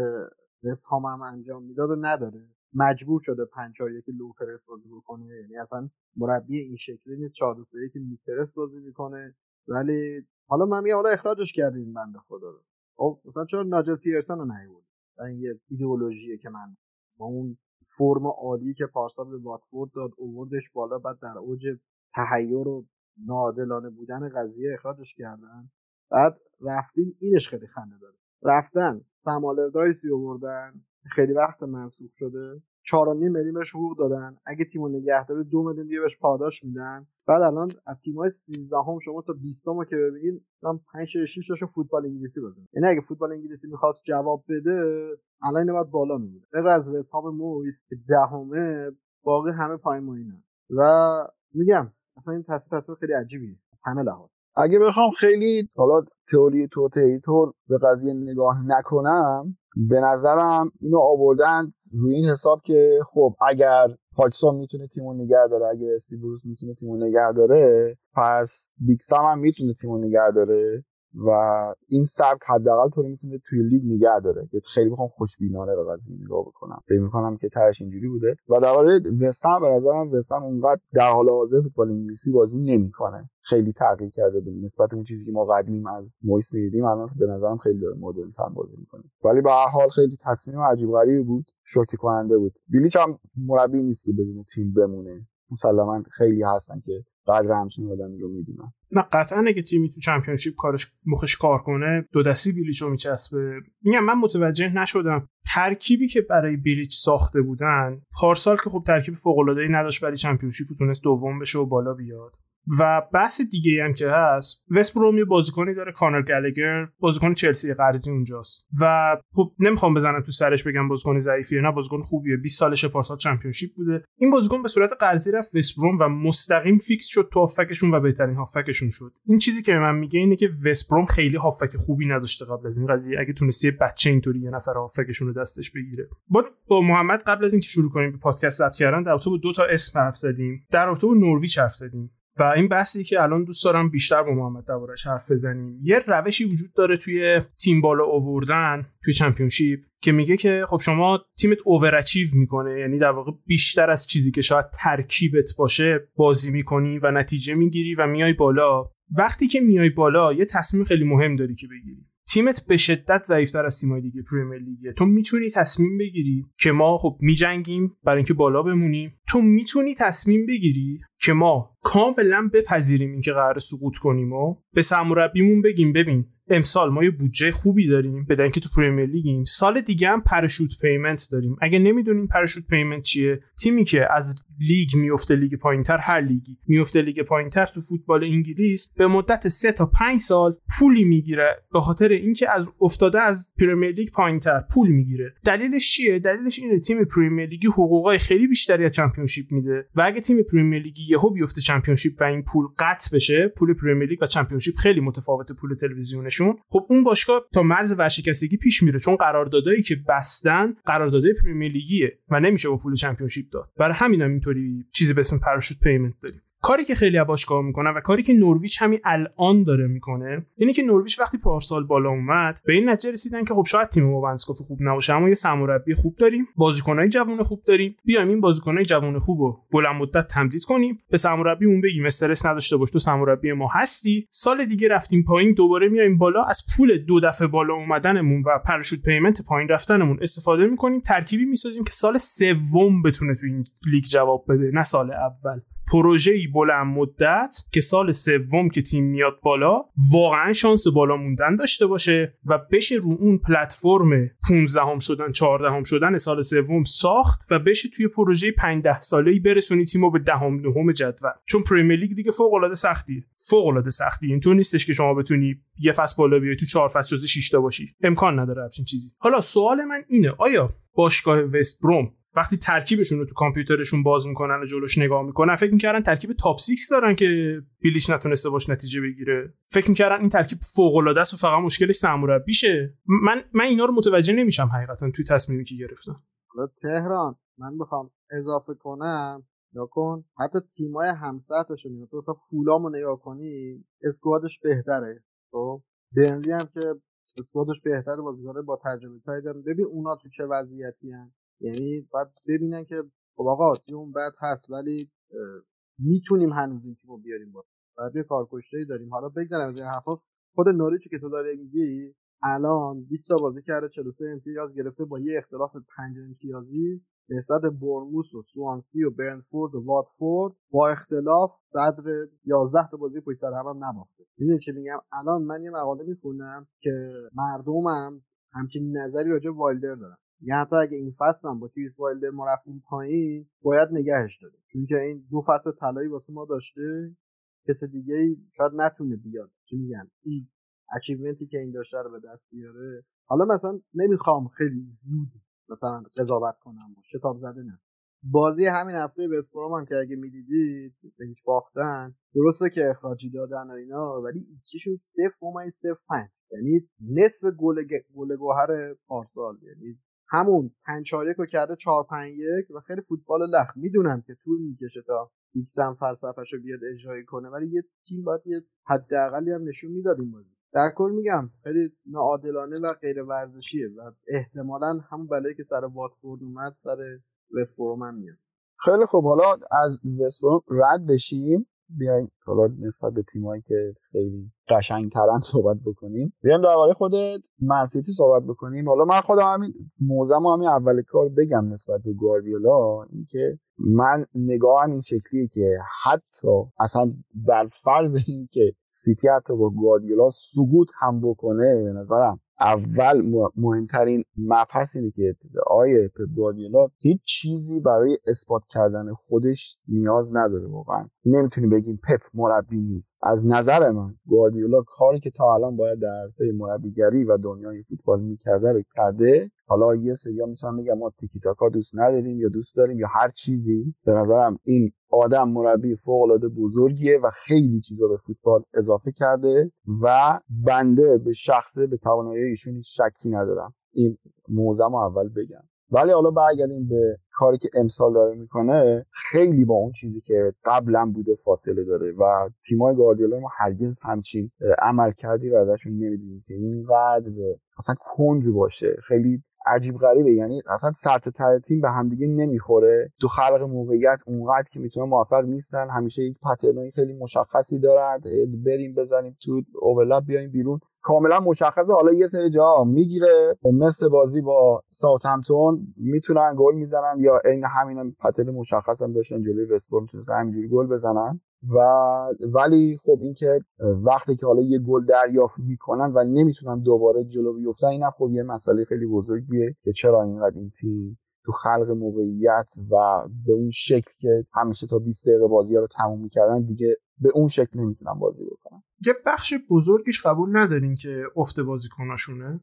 وست هم انجام می‌داد و نداره. مجبور شده 5 یکی low press بازی بکنه. یعنی اصلا مربی این شکلی نیست. 4 که میپرس بازی می‌کنه. ولی حالا من میگم حالا اخراجش کردیم بنده خدا رو. خب مثلا چرا ناجل پیرسون رو نیورد این یه ایدئولوژیه که من با اون فرم عالی که پارسال به واتفورد داد اووردش بالا بعد در اوج تهیع و نادلانه بودن قضیه اخراجش کردن. بعد رفتین اینش خیلی خنده داره. رفتن سمالر دایسی آوردن خیلی وقت منصوب شده. چهار و نیم میلیون بهش حقوق دادن. اگه تیمو نگه داره دو میلیون دیگه بهش پاداش میدن. بعد الان از تیمای 13 هم شما تا 20 هم که ببینید من 5 6 تاشو فوتبال انگلیسی بزنن یعنی اگه فوتبال انگلیسی می‌خواست جواب بده الان بعد بالا میبود غیر از وستهام مویس که دهمه باقی همه پایین موینن. و میگم اصلا این تصویر تصویر خیلی عجیبیه. همه لحاظ. اگه بخوام خیلی حالا تئوری تو تئوری به قضیه نگاه نکنم به نظرم اینو آوردن روی این حساب که خب اگر پاکستان می‌تونه تیمو نگه داره اگر استیبروس می‌تونه تیمو نگه داره پس بیکسام هم می‌تونه تیمو نگه داره. و این سبک حداقل تو می‌تونه توی لیگ نگه داره که خیلی بخوام خوشبینانه به قضیه نگاه بکنم. فکر می‌کنم که تهش اینجوری بوده. و درباره وستهم به نظرم وستهم اونقدر در حال حاضر فوتبال انگلیسی بازی نمی‌کنه. خیلی تغییر کرده به نسبت اون چیزی که ما قدیم از مویس می‌دیدیم الان به نظرم خیلی داره مدل تن بازی می‌کنه. ولی به هر حال خیلی تصمیم عجیب غریبی بود. شوکه کننده بود. بیلیچ هم مربی نیست که بدون تیم بمونه. مسلما خیلی هستن که قدر همچین آدمی رو می‌دونن نه قطعا اگه تیمی تو چمپیونشیپ کارش مخش کار کنه دو دستی بیلیچو میچسبه. میگم من متوجه نشدم ترکیبی که برای بیلیچ ساخته بودن پارسال که خب ترکیب فوق العاده ای نداشت ولی چمپیونشیپ تونست دوم بشه و بالا بیاد. و بحث دیگه هم که هست وست بروم یه بازیکنی داره کانر گلگر. بازیکن چلسی قرضی اونجاست. و خب نمی‌خوام بزنم تو سرش بگم بازیکن ضعیفیه نه بازیکن خوبیه. 20 سالشه پارسال چمپیونشیپ بوده. این بازیکن به صورت قرضی رفت وست بروم و مستقیم فیکس شد تو هافکشون و بهترین هافکشون شد. این چیزی که من میگه اینه که وست بروم خیلی هافک خوبی نداشته قبل از این قضیه. اگه تونستی بچه اینطوری یه نفر هافکشون رو دستش بگیره. با با محمد قبل از اینکه شروع کنیم به پادکست ضبط کردن در رابطه دو تا اسم حرف زدیم. در رابطه با حرف زدیم. و این بحثی که الان دوست دارم بیشتر با محمد دربارش حرف بزنیم. یه روشی وجود داره توی تیم بالا آوردن توی چمپیونشیپ که میگه که خب شما تیمت اووراچیو می‌کنه یعنی در واقع بیشتر از چیزی که شاید ترکیبت باشه بازی می‌کنی و نتیجه می‌گیری و میای بالا. وقتی که میای بالا یه تصمیم خیلی مهم داری که بگیری. تیمت به شدت ضعیفتر از تیمای دیگه پریمیر لیگه. تو می‌تونی تصمیم بگیری که ما خب میجنگیم برای اینکه بالا بمونیم. تو می‌تونی تصمیم بگیری که ما کاملا بپذیریم اینکه قرار سقوط کنیم و به سرمربیمون بگیم ببین امسال ما یه بودجه خوبی داریم بدن که تو پریمیر لیگیم. سال دیگه هم parachute payment داریم. اگه نمی‌دونیم parachute payment چیه تیمی که از لیگ میفته لیگ پایینتر هر لیگی میفته لیگ پایینتر تو فوتبال انگلیس به مدت 3 تا 5 سال پولی می‌گیره. به خاطر اینکه از افتاده از پریمیر لیگ پایینتر پول می‌گیره. دلیلش چیه؟ دلیلش اینه تیم پریمیر لیگی حقوقای خیلی بیشتری از چمپیونشیپ میده و اگه تیم پریمیر لیگی یهو بیفته چمپیونشیپ و این پول قطع بشه پول پریمیر لیگ و چمپیونشیپ خیلی متفاوت پول تلویزیونشون. خب اون باشگاه تا مرز ورشکستگی پیش میره چون قراردادایی که بستن قراردادهای پریمیر لیگیه و نمیشه با پول چمپیونشیپ داد. برای همین هم اینطوری چیزی به اسم parachute payment داریم. کاری که خیلی باشگاه می‌کنن و کاری که نورویچ همین الان داره می‌کنه اینه که نورویچ وقتی پارسال بالا اومد به این نتیجه رسیدن که خب شاید تیم وانسکوف خوب نباشه اما یه سرمربی خوب داریم بازیکنای جوان خوب داریم. بیایم این بازیکنای جوان خوب رو بلند مدت تمدید کنیم. به سرمربیمون بگیم استرس نداشته باش تو سرمربی ما هستی. سال دیگه رفتیم پایین دوباره میایم بالا. از پول دو دفعه بالا اومدنمون و parachute payment پایین رفتنمون استفاده می‌کنیم. ترکیبی می‌سازیم که سال سوم بتونه تو این لیگ جواب بده نه سال اول. پروژه‌ای بلند مدت که سال سوم که تیم میاد بالا واقعا شانس بالا موندن داشته باشه و بشه رو اون پلتفرم 15 هم شدن 14 هم شدن سال سوم ساخت و بشه توی پروژه 5 10 ساله‌ای برسونی تیمو به دهم ده نهم جدول. چون پریمیر لیگ دیگه فوق العاده سختیه. فوق العاده سختیه. اینطور نیستش که شما بتونی یه فصل بالا بیای تو 4 فصل جز 6 تا باشی. امکان نداره همچین چیزی. حالا سوال من اینه آیا باشگاه وست بروم وقتی ترکیبشون رو تو کامپیوترشون باز می‌کنن و جلوش نگاه می‌کنن فکر می‌کردن ترکیب تاپ 6 دارن که بیلیش نتونسته باش نتیجه بگیره. فکر می‌کردن این ترکیب فوق العاده است و فقط مشکلش سرمربیشه من من اینا رو متوجه نمیشم حقیقتا توی تصمیمی که گرفتن تهران من بخوام اضافه کنم. یا کن حتی تیمای همسطحشون تو مثلا فولامو نگاه کنی اسکوادش بهتره. خب؟ برنلی هم که اسکوادش بهتره بازیکن با تجربه تایی ببین اونا تو چه وضعیتی هن. یعنی باید ببینن که خب آقا تیم بعد هست ولی می‌تونیم هنوز این تیمو بیاریم با بعد یه کارکشته داریم. حالا بگذارم از این حرفا. خود نوریچی که تو داره میگی الان 20 تا بازی کرده 43 امتیاز گرفته با یه اختلاف 5 امتیازی. نسبت برموس و سوانسی و برنفورد و واتفورد با اختلاف صدر 11 تا بازی پشت سر هم نباخته می‌دونی چه میگم؟ الان من یه مقاله می‌خونم که مردمم همچین نظری راجع وایلدر دارن. یعنی حتی اگه این فصل هم با تیویس وایلدر ما رفتیم پایین باید نگهش داریم. چون که این دو فصل طلایی واسه ما داشته کس دیگه ای شاید نتونه بیاد. چون میگن؟ این achievement ی که این داشته رو به دست بیاره. حالا مثلا نمی‌خوام خیلی زود مثلا قضاوت کنم شتاب زده نه بازی همین هفته به هم که اگه می‌دیدید هیچ باختن. درسته که اخراجی دادن و اینا ولی چی شد صفر صفر پنج. یعنی نصف گل گوهر پارسال. یعنی همون پنج رو کرده چهار پنج یک و خیلی فوتبال لخ می‌دونم که طول می‌کشه تا ایکسم فلسفهش رو بیاد اجرایی کنه ولی یه تیم باید یه حداقلی هم نشون می‌داد این بازی. در کل میگم خیلی ناعادلانه و غیر ورزشیه و احتمالا همون بلایی که سر واتفورد اومد سر وستبروم هم میاد. خیلی خوب. حالا از وستبروم رد بشیم. بیایم حالا نسبت به تیمایی که خیلی قشنگترن صحبت بکنیم. بیایم درباره خود منسیتی صحبت بکنیم. حالا من خودم همین موزم همین اول کار بگم نسبت به گواردیولا. اینکه من نگاهم این شکلیه که حتی اصلا بر فرض اینکه سیتی حتی با گواردیولا سقوط هم بکنه به نظرم اول مهمترین مبحث اینه که آیه پپ گواردیولا هیچ چیزی برای اثبات کردن خودش نیاز نداره واقعا. نمی‌تونی بگیم پپ مربی نیست. از نظر من گواردیولا کاری که تا الان باید در عرصه مربیگری و دنیای فوتبال می‌کرده رو کرده حالا یه سریا می‌تونم بگم ما تیکی تاکا دوست نداریم یا دوست داریم یا هر چیزی. به نظرم این آدم مربی فوق العاده بزرگیه و خیلی چیزا به فوتبال اضافه کرده و بنده به شخصه به توانایی ایشون شکی ندارم. این موزم اول بگم. ولی حالا برگردیم به کاری که امسال داره می‌کنه خیلی با اون چیزی که قبلا بوده فاصله داره و تیمای گاردیولا ما هرگز همچین عمل کردی رو ازشون نمیدیم که اینقدر اصلا کند باشه. خیلی عجیب غریبه. یعنی اصلا سرت تر تیم به همدیگه نمی‌خوره. تو خلق موقعیت اونقدر که می‌تونه موفق نیستن. همیشه یک پترنای خیلی مشخصی دارن. بریم بزنیم تو اوورلپ بیایم بیرون. کاملا مشخصه. حالا یه سری جا می‌گیره مثل بازی با ساوثهمپتون می‌تونن گل می‌زنن یا عین همین پترن مشخص هم داشتن جلوی وستبروم می‌تونن همینجوری گل بزنن. و ولی خب اینکه وقتی که حالا یه گل دریافت می‌کنن و نمی‌تونن دوباره جلو بیفتن اینم خب یه مسئله خیلی بزرگیه که چرا اینقدر این تیم تو خلق موقعیت و به اون شکل که همیشه تا 20 دقیقه بازی رو تموم می‌کردن دیگه به اون شکل نمی‌تونن بازی بکنن یه بخش بزرگیش قبول ندارین که افت بازیکناشونه.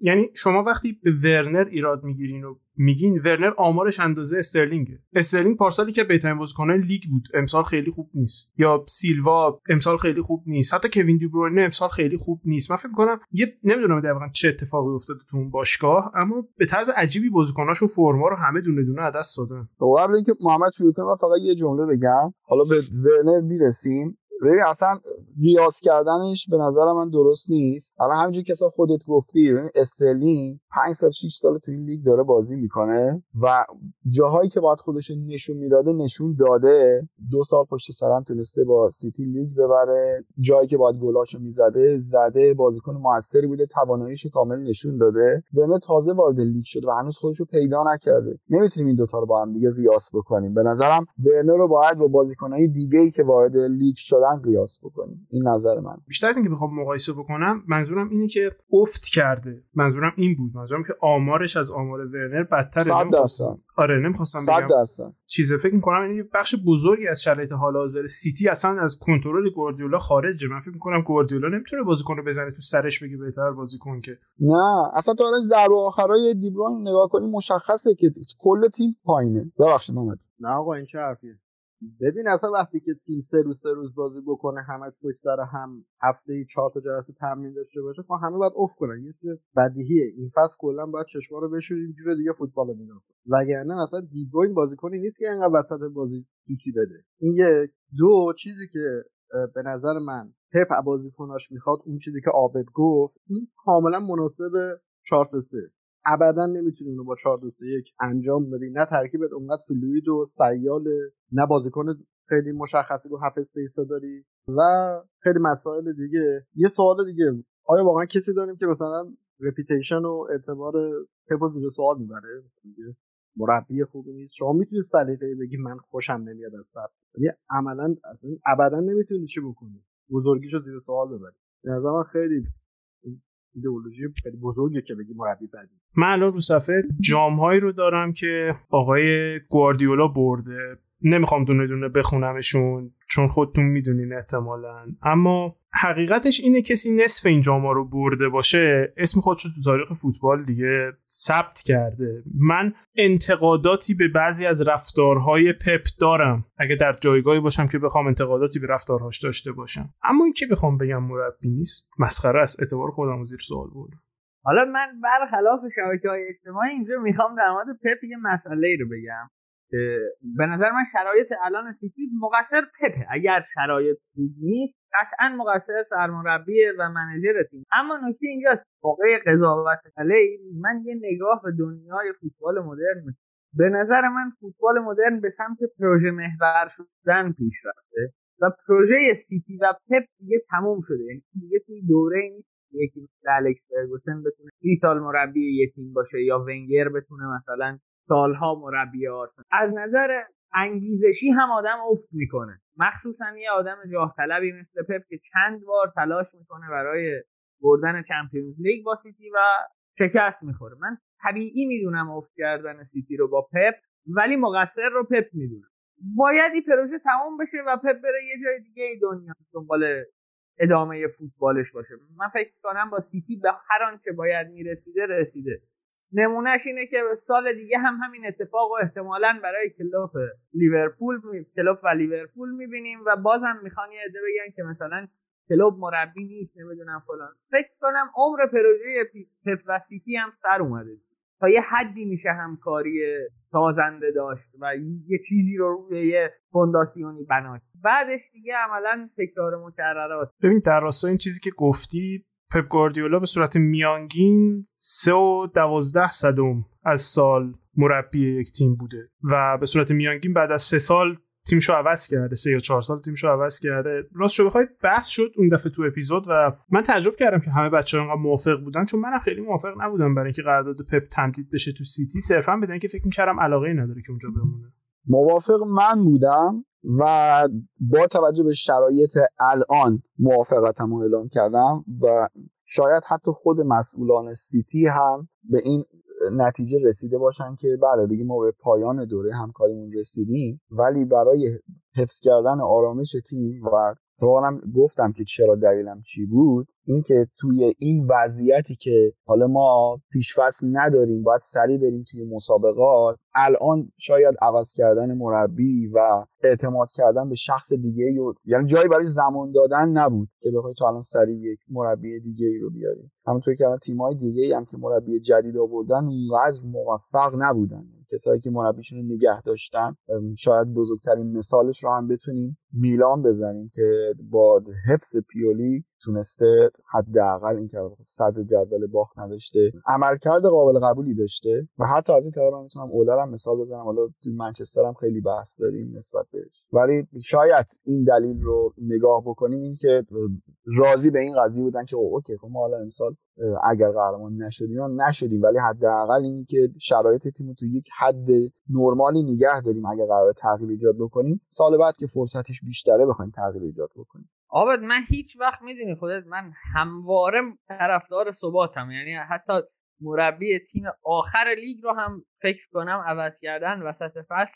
یعنی شما وقتی به ورنر ایراد می‌گیرین و میگین ورنر آمارش اندازه استرلینگه. استرلینگ پارسالی که بهترین بازیکن لیگ بود امسال خیلی خوب نیست. یا سیلوا امسال خیلی خوب نیست. حتی کوین دی بروینه امسال خیلی خوب نیست. من فکر می‌کنم یه نمی‌دونم دقیقا چه اتفاقی افتاده تو اون باشگاه اما به طرز عجیبی بازیکناشون فرما رو همه دونه دونه از دست دادن. خب، قبل اینکه محمد شروع کنه فقط یه جمله بگم. حالا به ورنر می‌رسیم. ببین اصلا قیاس کردنش به نظر من درست نیست. الان همینجور که خودت گفتی ببین استرلینگ 5 سال 6 سال تو این لیگ داره بازی می‌کنه و جاهایی که باید خودش نشون می‌داده نشون داده. دو سال پشت سرم تونسته با سیتی لیگ ببره. جایی که باید گلاشو می‌زده زده بازیکن موثری بوده تواناییشو کامل نشون داده. ورنر تازه وارد لیگ شده و هنوز خودشو پیدا نکرده. نمی‌تونیم این دوتا رو با هم دیگه قیاس بکنیم. به نظرم ورنر رو باید با بازیکنهای دیگه ای که وارد لیگ شدن قیاس بکنیم. این نظر من. بیشتر از اینکه بخوام مقایسه بکنم منظورم اینه که افت کرده. منظورم این بود. منظورم که آمارش از آمار ورنر بدتره. 100 درصد. آره نمی‌خواستم بگم. درصد. چیز فکر می‌کنم این بخش بزرگی از شرایط حال حاضر سیتی اصلا از کنترل گواردیولا خارجه من فکر می‌کنم گواردیولا نمی‌تونه بازیکن رو بزنه تو سرش بگه بهتر بازیکن که. نه اصلا تا الان ضربه آخرای دیبرون نگاه کنی مشخصه که کل تیم پایینه. ببخشید محمد. نه آقا این چه حرفیه؟ ببین اصلا وقتی که تیم سه روز سه روز بازی بکنه همه پشت سر هم هفته چهار تا جلسه تمرین داشته باشه خب همه باید اوف کنن. یه چیز بدیهیه. این فصل کلا باید چشما رو بشوریم جور دیگه فوتبال رو وگرنه مثلا دیبروین بازیکنی نیست که اینقدر وسط بازی سوتی بده. این یک دو چیزی که به نظر من پپ بازیکناش می‌خواد اون چیزی که عابد گفت این کاملا مناسب 4 3 ابدا نمی‌تونی اونو با 4 2 1 انجام بدی. نه ترکیبت اونقدر fluid و سیال نه بازیکن خیلی مشخصی رو half space داری. و خیلی مسائل دیگه. یه سوال دیگه. آیا واقعا کسی داریم که مثلا reputation و اعتبار پپ زیر سوال می‌بره؟ مربی خوبی نیست. شما می‌تونید سلیقه بگی من خوشم نمیاد از سر. یعنی عملا ابدا نمی‌تونی چی بکنی. بزرگیشو زیر سوال ببری. به نظر خیلی ایدئولوژی خیلی بزرگی که بگی مربی بعدی. من الان رو صفحه جامهایی رو دارم که آقای گواردیولا برده. نمی‌خوام دونه دونه بخونمشون چون خودتون می‌دونین احتمالا. اما حقیقتش اینه کسی نصف این جاما رو برده باشه اسم خودش رو تو تاریخ فوتبال دیگه ثبت کرده. من انتقاداتی به بعضی از رفتارهای پپ دارم اگه در جایگاهی باشم که بخوام انتقاداتی به رفتارهاش داشته باشم. اما این که بخوام بگم مربی نیست مسخره است. اعتبار خودم زیر سوال بردم. حالا من برخلاف شبکه های اجتماعی اینجا می‌خوام در مورد پپ یه مسئله رو بگم. به نظر من شرایط الان سیتی مقصر پپه اگر شرایط خوب نیست قطعا مقصر سرمربی و منجر تیم. اما نکته اینجاست. موقع قضاوت علی من یه نگاه به دنیای فوتبال مدرن به نظر من فوتبال مدرن به سمت پروژه محور شدن پیش رفته و پروژه سیتی و پپ دیگه تموم شده. یعنی دیگه توی دوره نیست یکی مثل الکس فرگوسن بتونه 30 سال مربی یه تیم باشه یا ونگر بتونه مثلا سالها مربی آرسنال از نظر انگیزشی هم آدم افت می‌کنه. مخصوصا یه آدم جاه طلبی مثل پپ که چند بار تلاش می‌کنه برای بردن چمپیونز لیگ با سیتی و شکست می‌خوره. من طبیعی می‌دونم افت کردن سیتی رو با پپ ولی مقصر رو پپ می‌دونم. باید این پروژه تموم بشه و پپ بره یه جای دیگه دنیا دنبال ادامه فوتبالش باشه. من فکر کنم با سیتی به هر آنچه باید می‌رسیده رسیده. نمونهش اینه که سال دیگه هم همین اتفاق و احتمالا برای کلوف لیورپول کلوف و لیورپول می‌بینیم و بازم می‌خوان یه عده بگن که مثلا کلوب مربی نیست نمی‌دونم فلان. فکر کنم عمر پروژه پپ و سیتی هم سر اومده. تا یه حدی میشه همکاری سازنده داشت و یه چیزی رو روی یه فونداسیونی بنا بعدش دیگه عملا تکرار مکررات. ببین در راستای این چیزی که گفتی پپ گواردیولا به صورت میانگین سه و دوازده صدم از سال مربی یک تیم بوده و به صورت میانگین بعد از سه سال تیمشو عوض کرده سه یا چهار سال تیمشو عوض کرده. راست شو بخوای بحث شد اون دفعه تو اپیزود و من تعجب کردم که همه بچه‌ها انقدر موافق بودن چون منم خیلی موافق نبودم برای اینکه قرارداد پپ تمدید بشه تو سیتی. صرفا بدن که فکر می‌کردم علاقه نداره که اونجا بمونه. موافق من بودم. و با توجه به شرایط الان موافقتم رو اعلام کردم و شاید حتی خود مسئولان سیتی هم به این نتیجه رسیده باشن که بله دیگه ما به پایان دوره همکاریمون رسیدیم. ولی برای حفظ کردن آرامش تیم و اتفاقا گفتم که چرا دلیلم چی بود اینکه توی این وضعیتی که حالا ما پیشفصل نداریم باید سریع بریم توی مسابقات الان شاید عوض کردن مربی و اعتماد کردن به شخص دیگه ای یعنی جایی برای زمان دادن نبود که بخوای تو الان سریع یک مربی دیگه ای رو بیاری. همونطور که الان تیمای دیگه ای هم که مربی جدید آوردن اونقدر موفق نبودن. کسایی که مربیشون رو نگه داشتن شاید بزرگترین مثالش رو هم بتونیم میلان بزنیم که با حفظ پیولی تونسته حداقل این که صدر جدول باخت نداشته عملکرد قابل قبولی داشته و حتی از این طرف من می‌تونم اولر هم مثال بزنم. حالا تو منچستر هم خیلی بحث داریم نسبت بهش. ولی شاید این دلیل رو نگاه بکنیم این که راضی به این قضیه بودن که اوکی خب ما حالا امسال اگر قهرمان نشدیم نشدیم. ولی حداقل این که شرایط تیم تو یک حد نرمالی نگه داریم اگر قرار تغییر ایجاد بکنیم. سال بعد که فرصتش بیشتره بخوایم تغییر ایجاد بکنیم. آبد من هیچ وقت می‌دونی خودت من همواره طرفدار ثباتم. یعنی حتی مربی تیم آخر لیگ رو هم فکر کنم عوض کردن وسط فصل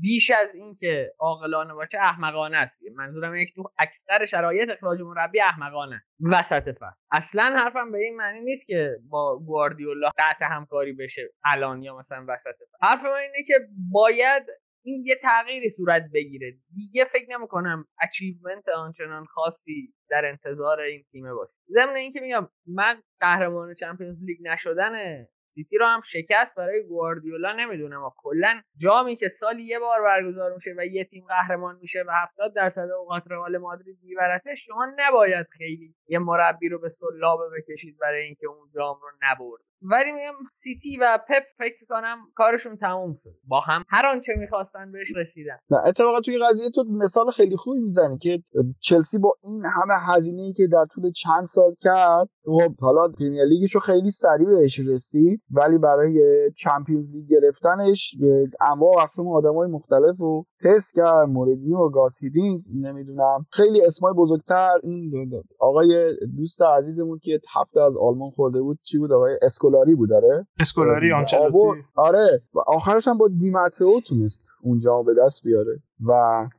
بیش از اینکه عاقلانه باشه احمقانه است. منظورم یک تو اکثر شرایط اخراج مربی احمقانه وسط فصل. اصلا حرفم به این معنی نیست که با گواردیولا قطع همکاری بشه الان یا مثلا وسط فصل. حرف من اینه که باید این یه تغییری صورت بگیره. دیگه فکر نمی‌کنم achievement آنچنان خاصی در انتظار این تیمه باشه. ضمن اینکه میگم من قهرمان چمپیونز لیگ نشدن سیتی رو هم شکست برای گواردیولا نمی‌دونم. و کلا جامی که سالی یه بار برگزار میشه و یه تیم قهرمان میشه و 70 درصد اوقات رئال مادرید میبرتش شما نباید خیلی یه مربی رو به سلابه بکشید برای اینکه اون جام رو نبرد. ولی میگم سیتی و پپ فکر کنم کارشون تموم شد. با هم هر آنچه می‌خواستن بهش رسیدن. نه اتفاقا توی قضیه تو مثال خیلی خوبی می‌زنی که چلسی با این همه هزینه ای که در طول چند سال کرد خب حالا پریمیر لیگش رو خیلی سریع بهش رسید ولی برای چمپیونز لیگ گرفتنش انواع و اقسام آدمای مختلف و تست کرد و گاس هیدینک نمی‌دونم. خیلی اسمای بزرگتر این آقای دوست عزیزمون که هفته از آلمان خورده بود چی بود؟ آقای اسکولاری بود داره اسکولاری آنچلوتی. آره. و آخرش هم با دیماتئو تونست اونجا به دست بیاره. و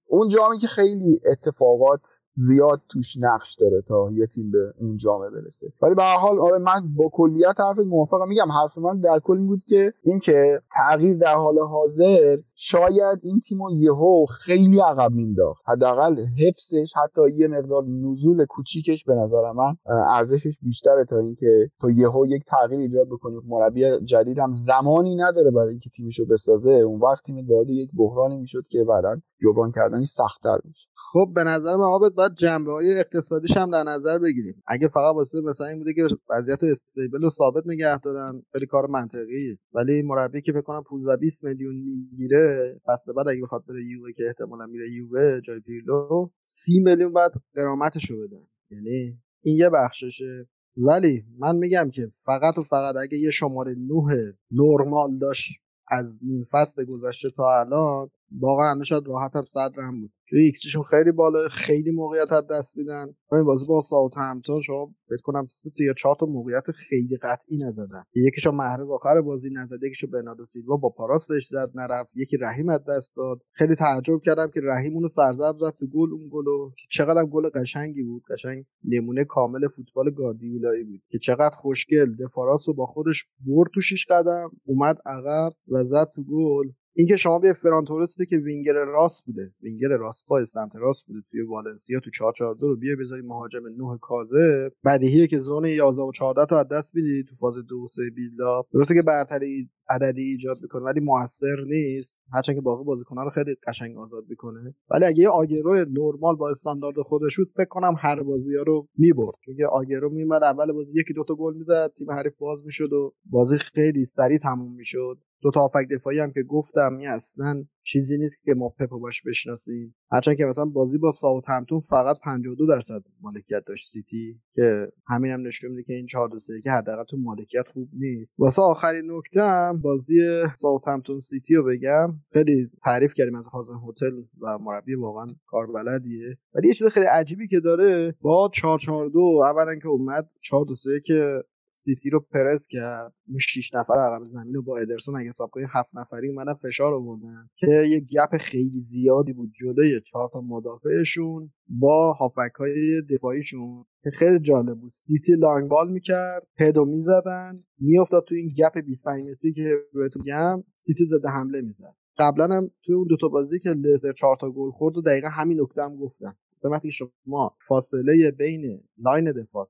اون جامی که خیلی اتفاقات زیاد توش نقش داره تا یه تیم به اون جامعه برسه. ولی به هر حال آره من با کلیت حرف موافقم. میگم حرف من در کل بود که اینکه تغییر در حال حاضر شاید این تیمو یهو خیلی عقب مینداخت. حداقل حفظش حتی یه مقدار نزول کوچیکش به نظر من ارزشش بیشتره تا اینکه تو یهو یک تغییر ایجاد بکنی. مربی جدید هم زمانی نداره برای اینکه تیمشو بسازه. اون وقت تیم وارد یک بحرانی می‌شد که بعدا جبران کردنش سختتر میشه خب به نظر من آبت باید جنبه های اقتصادیش هم در نظر بگیریم. اگه فقط واسه مثلا این بوده که وضعیت stable و ثابت نگه دارن خیلی کار منطقیه. ولی مربی که فکر کنم 15 20 میلیون می‌گیره پس بعد اگه بخواد بره یووه که احتمالا میره یووه جای پیرلو 30 میلیون بعد غرامتشو بدن یعنی این یه بخششه. ولی من میگم که فقط و فقط اگه یه شماره 9 نرمال داشت از نیم فصل گذشته تا الان واقعا شاید راحت هم صدر هم بود چون ایکس جیشون خیلی بالا خیلی موقعیت از دست میدن. همین بازی با ساوت‌همپتون شما فکر کنم سه یا چهار تا موقعیت خیلی قطعی نزدن. یکیشو محرز آخر بازی نزد یکیشو برناردو سیلوا با پاراستش زد نرفت. یکی رحیم از دست داد. خیلی تعجب کردم که رحیم اونو سرزب زد تو گل اون گلو. چقدر گل قشنگی بود. قشنگ نمونه کامل فوتبال گاردیولایی بود. که چقدر خوشگل. دفاراس رو با خودش برد تو شیش قدم اومد عقب و زد تو گل. اینکه شما به فران که وینگر راست بوده وینگر راست پای سمت راست بوده توی والنسیا تو 442 رو بیا بذاری مهاجم نوح کازه. بدیهیه که زون 11 و 14 تا از دست میدی تو فاز دو سه بیلدا. درسته که برتری عددی ایجاد می‌کنه ولی موثر نیست. هرچند که باقی بازیکن‌ها رو خیلی قشنگ آزاد می‌کنه. ولی اگه یه آگرو نرمال با استاندارد خودش بود فکر کنم هر بازی ها رو می‌برد. چون آگرو میمد اول بازی یکی دوتا گل می‌زد تیم حریف باز می‌شد و بازی خیلی سریع تموم می‌شد. دو تا آفک دفاعی هم که گفتم این اصلا چیزی نیست که ما پپو باش بشناسیم. هرچند که مثلا بازی با ساوت همتون فقط 52 درصد مالکیت داشت سیتی که همین هم نشون میده که این 4 2 که حداقل تو مالکیت خوب نیست. واسه آخرین نکته بازی ساوت همتون سیتی رو بگم. خیلی تعریف کردیم از هازن هتل و مربی واقعا کاربلدیه ولی یه چیز خیلی عجیبی که داره با 4 4 2 اولا که اومد 4 2 که سیتی رو پرس کرد. اون 6 نفر عقب زمین رو با ادرسون اگه حساب کنیم 7 نفری اومدن فشار آوردن که یه gap خیلی زیادی بود جلوی چهار تا مدافعشون با هافبک های دفاعیشون که خیلی جالب بود. سیتی long ball می‌کرد پدو می‌زدن میافتاد تو این gap 25 متری که بهتون میگم سیتی زده حمله می‌زد. قبلا هم توی اون دوتا بازی که لستر چهار تا گل خورد و دقیقا همین نکته هم گفتم. وقتی شما فاصله بین لاین دفاع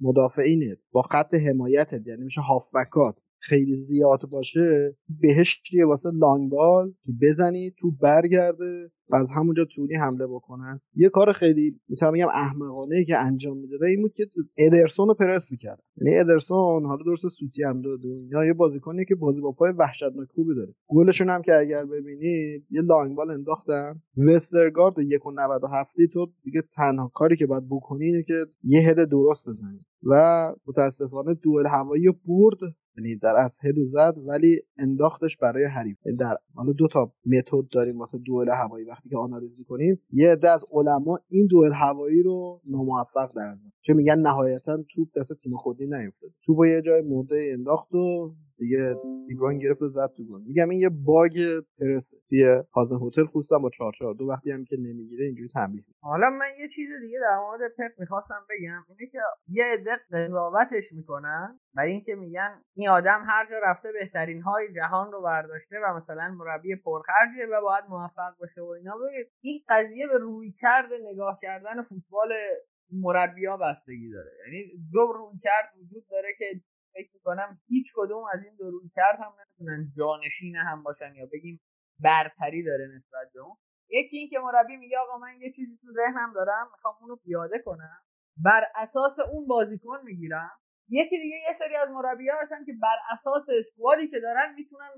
مدافعینت با خط حمایتت یعنی میشه هافبکات خیلی زیاد باشه بهشتیه واسه لانگ بال که بزنی تو برگرده و از همونجا طولی حمله بکنن یه کار خیلی می‌تونم بگم احمقانه که انجام می‌داده این بود که ادرسون رو پرس می‌کرد. یعنی ادرسون حالا درست سوتی هم داده یا یه بازیکنی که بازی با پای وحشتناک خوبی داره. گلشون هم که اگر ببینید یه لانگ بال انداختن. وسترگارد 1.97 تو دیگه تنها کاری که باید بکنی اینه که یه هد درست بزنی. و متاسفانه دوئل هوایی برد. یعنی در از هدو زد ولی انداختش برای حریف. یعنی در حالا دو تا متد داریم واسه دوئل هوایی وقتی که آنالیز می‌کنیم. یه عده از علما این دوئل هوایی رو ناموفق در چه میگن نهایتا توپ دست تیم خودی نیفتاد توپ یه جای مرده انداخت و دیگه ایبران گرفت و زد تو گل. میگم این یه باگ پرسه. توی هازن هتل خصوصا با 4 دو وقتی هم که نمی‌گیره اینجوری تنبیه حالا من یه چیز دیگه در مورد پپ می‌خواستم بگم. اینه که یه عده قضاوتش می‌کنن برای اینکه میگن این آدم هر جا رفته بهترین های جهان رو برداشته و مثلا مربی پرخرجه و باید موفق باشه و اینا. بگید این قضیه به روی کرد نگاه کردن فوتبال مربیا بستگی داره. یعنی دو روی کرد وجود داره که فکر می‌کنم هیچ کدوم از این دو روی کرد هم نمی‌تونن جانشین هم باشن یا بگیم برتری داره نسبت به اون. یکی این که مربی میگه آقا من یه چیزی تو ذهنم دارم می‌خوام اونو پیاده کنم. بر اساس اون بازیکن می‌گیرم. یکی دیگه یه سری از مربی ها هستن که بر اساس squad ی که دارن می‌تونن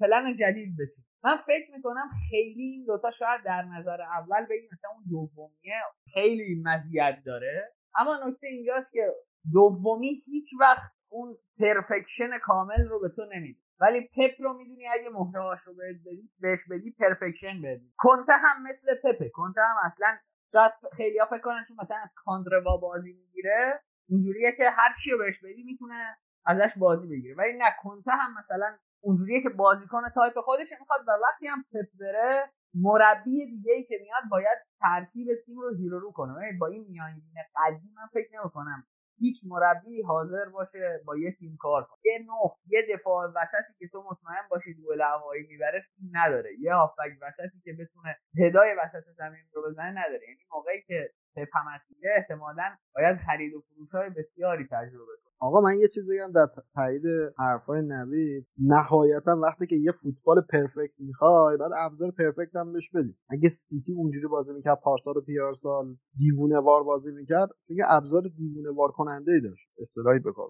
پلن جدید بچینن من فکر می‌کنم خیلی این دوتا شاید در نظر اول بگیم مثلا اون دومیه خیلی مزیت داره. اما نکته اینجاست که دومی هیچ وقت اون perfection کامل رو به تو نمیده. ولی پپ رو می‌دونی اگه مهره‌هاش رو بدی بهش بدی perfection بدی کنته هم مثل پپه کنته هم اصلا شاید خیلی ها فکر کنن چون مثلا از کاندروا بازی می‌گیره اینجوریه که هر چی رو بهش بدی می‌تونه ازش بازی بگیره. ولی نه کنته هم مثلا اونجوریه که بازیکن تایپ خودش می‌خواد و وقتی هم پپ بره مربی دیگه ای که میاد باید ترکیب تیم رو زیرو رو کنه. یعنی با این میانگین قدی من فکر نمی‌کنم هیچ مربی حاضر باشه با یه تیم کار کنه. یه نه یه دفاع وسطی که تو مطمئن باشی دو هوایی می‌بره نداره. یه هافبک وسطی که بتونه هدای وسط زمین رو بزنه نداره. یعنی موقعی که پپمسیله احتمالا باید خرید و فروش های بسیاری تجربه آقا من یه چیز بگم در تایید حرفای نوید نهایتا وقتی که یه فوتبال پرفکت می‌خوای بعد ابزار پرفکت هم بهش بدی. اگه سیتی اونجوری بازی می‌کرد پارسال و پیارسال دیوونه وار بازی می‌کرد چون ابزار دیوونه وار کننده ای داشت. اصطلاحی به کار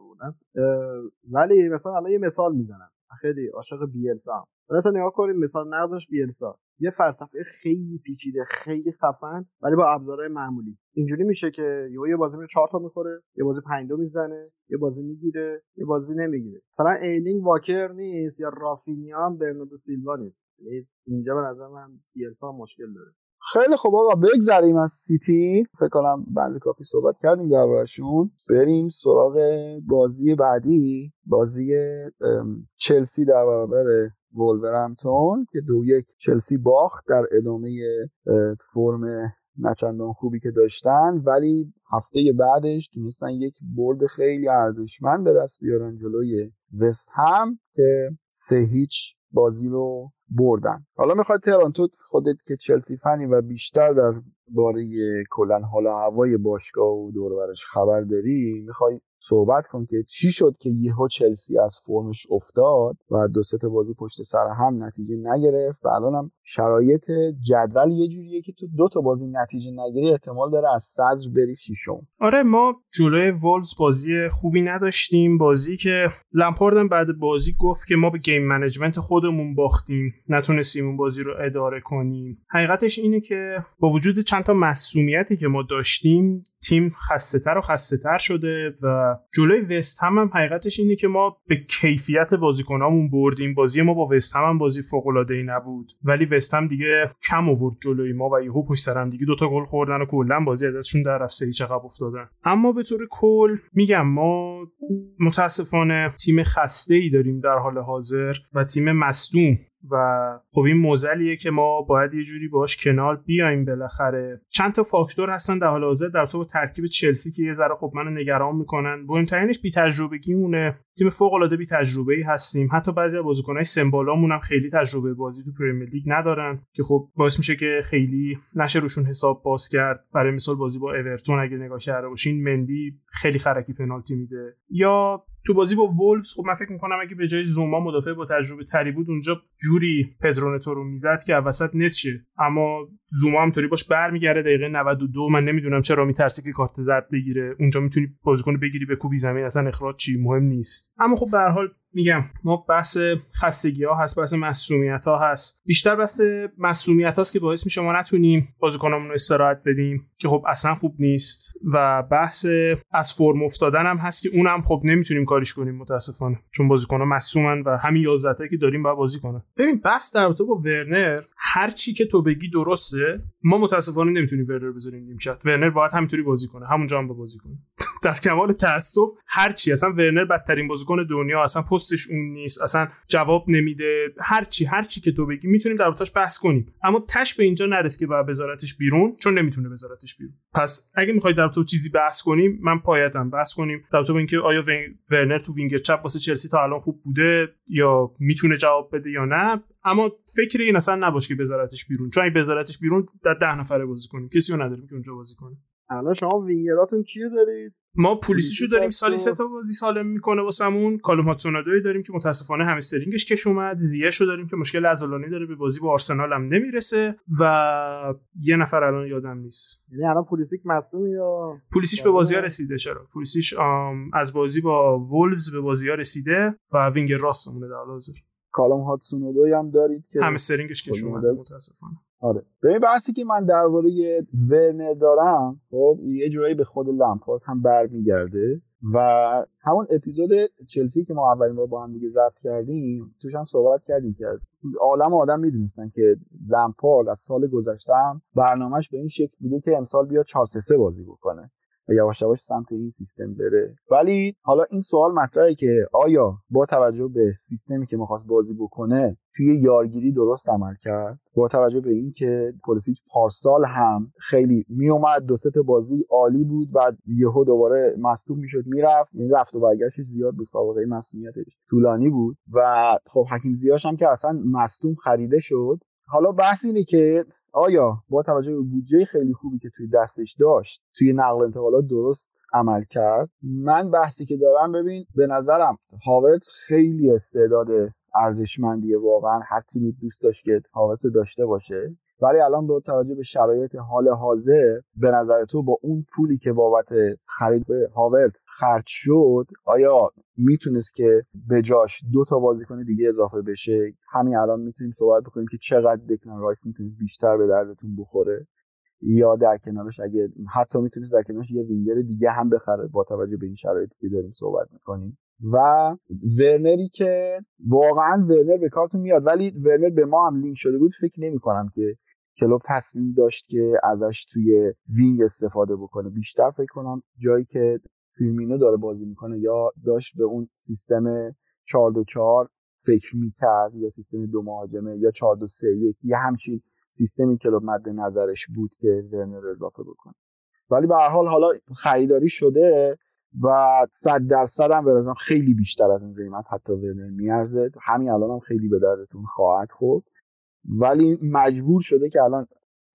ولی مثلا الان یه مثال می‌زنم. خیلی عاشق بیلسام مثلا نگاه کنیم مثال نقدش بیلسا. یه فلسفه خیلی پیچیده خیلی خفن ولی با ابزارهای معمولی. اینجوری میشه که یه بازی رو چهار تا می‌خوره یه بازی پنج می‌زنه یه بازی می‌گیره یه بازی نمی‌گیره. مثلا کایل واکر نیست یا رافینیا برناردو سیلوا نیست. یعنی اینجا به نظر من بیلسا مشکل داره. خیلی خوب آقا بگذریم از سیتی. فکر کنم بنده کافی صحبت کردیم دربارشون بریم سراغ بازی بعدی. بازی چلسی در برابر وولورهمپتون که دو یک چلسی باخت در ادامه فرم نچندان خوبی که داشتن. ولی هفته بعدش تونستن یک برد خیلی ارزشمند به دست بیارن جلوی وست هم که سه هیچ بازی رو بردن. حالا می‌خواد تهران تو خودت که چلسی فنی و بیشتر در باره کلا حالا هوای باشگاه و دور خبر داری می‌خوای صحبت کن که چی شد که یهو چلسی از فرمش افتاد و دو تا بازی پشت سر هم نتیجه نگرفت و الانم شرایط جدول یه جوریه که تو دو تا بازی نتیجه نگیری احتمال داره از صدر بری شیشم آره ما جلوی وولوز بازی خوبی نداشتیم. بازی که لمپاردم بعد بازی گفت که ما به game management خودمون باختیم. نتونستیم اون بازی رو اداره کنیم. حقیقتش اینه که با وجود چند تا مسئولیتی که ما داشتیم تیم خسته تر و خسته تر شده و جلوی وست هم, هم حقیقتش اینه که ما به کیفیت بازیکنامون بردیم. بازی ما با وست هم, هم بازی فوق العاده ای نبود. ولی وست هم دیگه کم آورد جلوی ما و یهو پشت سر هم دیگه دوتا گل خوردن و کلا بازی ازشون در رفت. سری عقب افتادن. اما به طور کل میگم ما متاسفانه تیم خسته ای داریم در حال حاضر و تیم مصدوم و خب این موزلیه که ما باید یه جوری باش کنار بیایم بالاخره. چند تا فاکتور هستن در حال حاضر در تو ترکیب چلسی که یه ذره خب منو نگران می‌کنن. مهمترینش بی تیم فوق العاده بی تجربه ای هستیم. حتی بعضی از بازیکنای سمبالامون هم خیلی تجربه بازی تو پرمیر لیگ ندارن که خب باعث میشه که خیلی نشه روشون حساب باز کرد. برای مثال بازی با اورتون اگه نگاه کرده باشین مندی خیلی خرکی پنالتی میده. یا تو بازی با وولفز خب من فکر می‌کنم اگه به جای زوما مدافع با تجربه تری بود اونجا جوری پدرونتو رو می‌زد که وسط نشه اما زوما هم طوری باش برمیگرده دقیقه 92 من نمی‌دونم چرا میترسه که کارت زرد بگیره. اونجا می‌تونی بازیکن بگیری به کوبی زمین اصلا اخراج چی؟ مهم نیست. اما خب به هر حال میگم ما بحث خستگی ها هست بحث مسئولیت ها هست. بیشتر بحث مسئولیت هاست که باعث میشه ما نتونیم بازیکنامون رو استراحت بدیم که خب اصلا خوب نیست. و بحث از فرم افتادن هم هست که اونم خب نمی‌تونیم کاریش کنیم متاسفانه. چون بازیکن ها مصومن و همین 11 که داریم باید بازی کنه ببین بحث در رابطه با ورنر هر چی که تو بگی درسته. ما متاسفانه نمی‌تونیم ورنر بذاریم نیمکت ورنر باید همینطوری بازی کنه. همونجا هم بازی کنه. در کمال تاسف هر چی اصلا ورنر بدترین بازیکن دنیا اصلا پستش اون نیست اصلا جواب نمیده. هر چی هر چی که تو بگی می‌تونیم در بحث کنیم. اما تش به اینجا نرس که باید بذارتش بیرون چون نمی‌تونه بذارتش بیرون. پس اگه می‌خوای در تو چیزی بحث کنیم من پایتم بحث کنیم. در تو اینکه آیا ورنر تو وینگر چپ واسه چلسی تا الان خوب بوده یا می‌تونه جواب بده یا نه. اما فکر این اصلا نباش که بذارتش بیرون. چون اگه بذارتش بیرون در ده نفره بازی کنیم. کسی رو نداریم که اونجا بازی کنه. الان شما وینگراتون کیو دارید؟ ما پولیسیشو داریم سالی سه تا بازی سالم می‌کنه واسمون. کالوم هادسون اودوی داریم که متاسفانه همسترینگش کش اومد. زیهشو داریم که مشکل عضلانی داره به بازی با آرسنال هم نمی‌رسه و یه نفر الان یادم نیست. یعنی الان پولیسیک مصدوم یا؟ پولیسیش به بازی ها رسیده چرا؟ پولیسیش از بازی با وولفز به بازی ها رسیده و وینگر راستمونه در حاضر. کالوم هادسون اودوی هم دارید که همسترینگش کش اومده. متاسفانه. آره. ببین بحثی که من درباره ورنر دارم خب یه جورایی به خود لمپارد هم برمیگرده و همون اپیزود چلسی که ما اولین بار با هم دیگه ضبط کردیم توش هم صحبت کردیم که عالم آدم می‌دونستن که لمپارد از سال گذشته هم برنامهش به این شکل بوده که امسال بیا 4 3 بازی بکنه. و یواش یواش سمت این سیستم بره. ولی حالا این سوال مطرحه که آیا با توجه به سیستمی که می‌خواست بازی بکنه توی یارگیری درست عمل کرد؟ با توجه به اینکه پلیسیچ پارسال هم خیلی میومد دو سه بازی عالی بود و یهو دوباره مصدوم می‌شد می‌رفت. این رفت و برگشتش زیاد به سابقه مصدومیتش طولانی بود. و خب حکیم زیاش هم که اصلا مصدوم خریده شد. حالا بحث اینه که آیا با توجه به بودجه خیلی خوبی که توی دستش داشت توی نقل انتقالات درست عمل کرد؟ من بحثی که دارم ببین به نظرم هاورتز خیلی استعداد ارزشمندیه واقعا. هر تیمی دوست داشت که هاورتز داشته باشه. ولی الان با توجه به شرایط حال حاضر به نظر تو با اون پولی که بابت خرید به هاورتس خرج شد آیا می‌تونست که به جاش دو تا بازیکن دیگه اضافه بشه؟ همین الان می‌تونیم صحبت بکنیم که چقدر دکلن رایس می‌تونست بیشتر به دردتون بخوره؟ یا در کنارش اگه حتی می‌تونست در کنارش یه وینگر دیگه هم بخره با توجه به این شرایطی که داریم صحبت می‌کنیم. و ورنری که واقعا ورنر به کارتون میاد ولی ورنر به ما هم لینک شده بود فکر نمی کنم که کلوب تصمیم داشت که ازش توی وینگ استفاده بکنه. بیشتر فکر کنم جایی که فیلمینو داره بازی می‌کنه یا داشت به اون سیستم 4 2 4 فکر می‌کرد یا سیستم دو مهاجمه یا 4 2 3 1 یا همچین سیستمی کلوب مد نظرش بود که ورنر اضافه بکنه. ولی به هر حال حالا خریداری شده و صد درصد هم به خیلی بیشتر از این قیمت حتی ورنر میارزه. همین الان هم خیلی به دردتون خواهد خورد. ولی مجبور شده که الان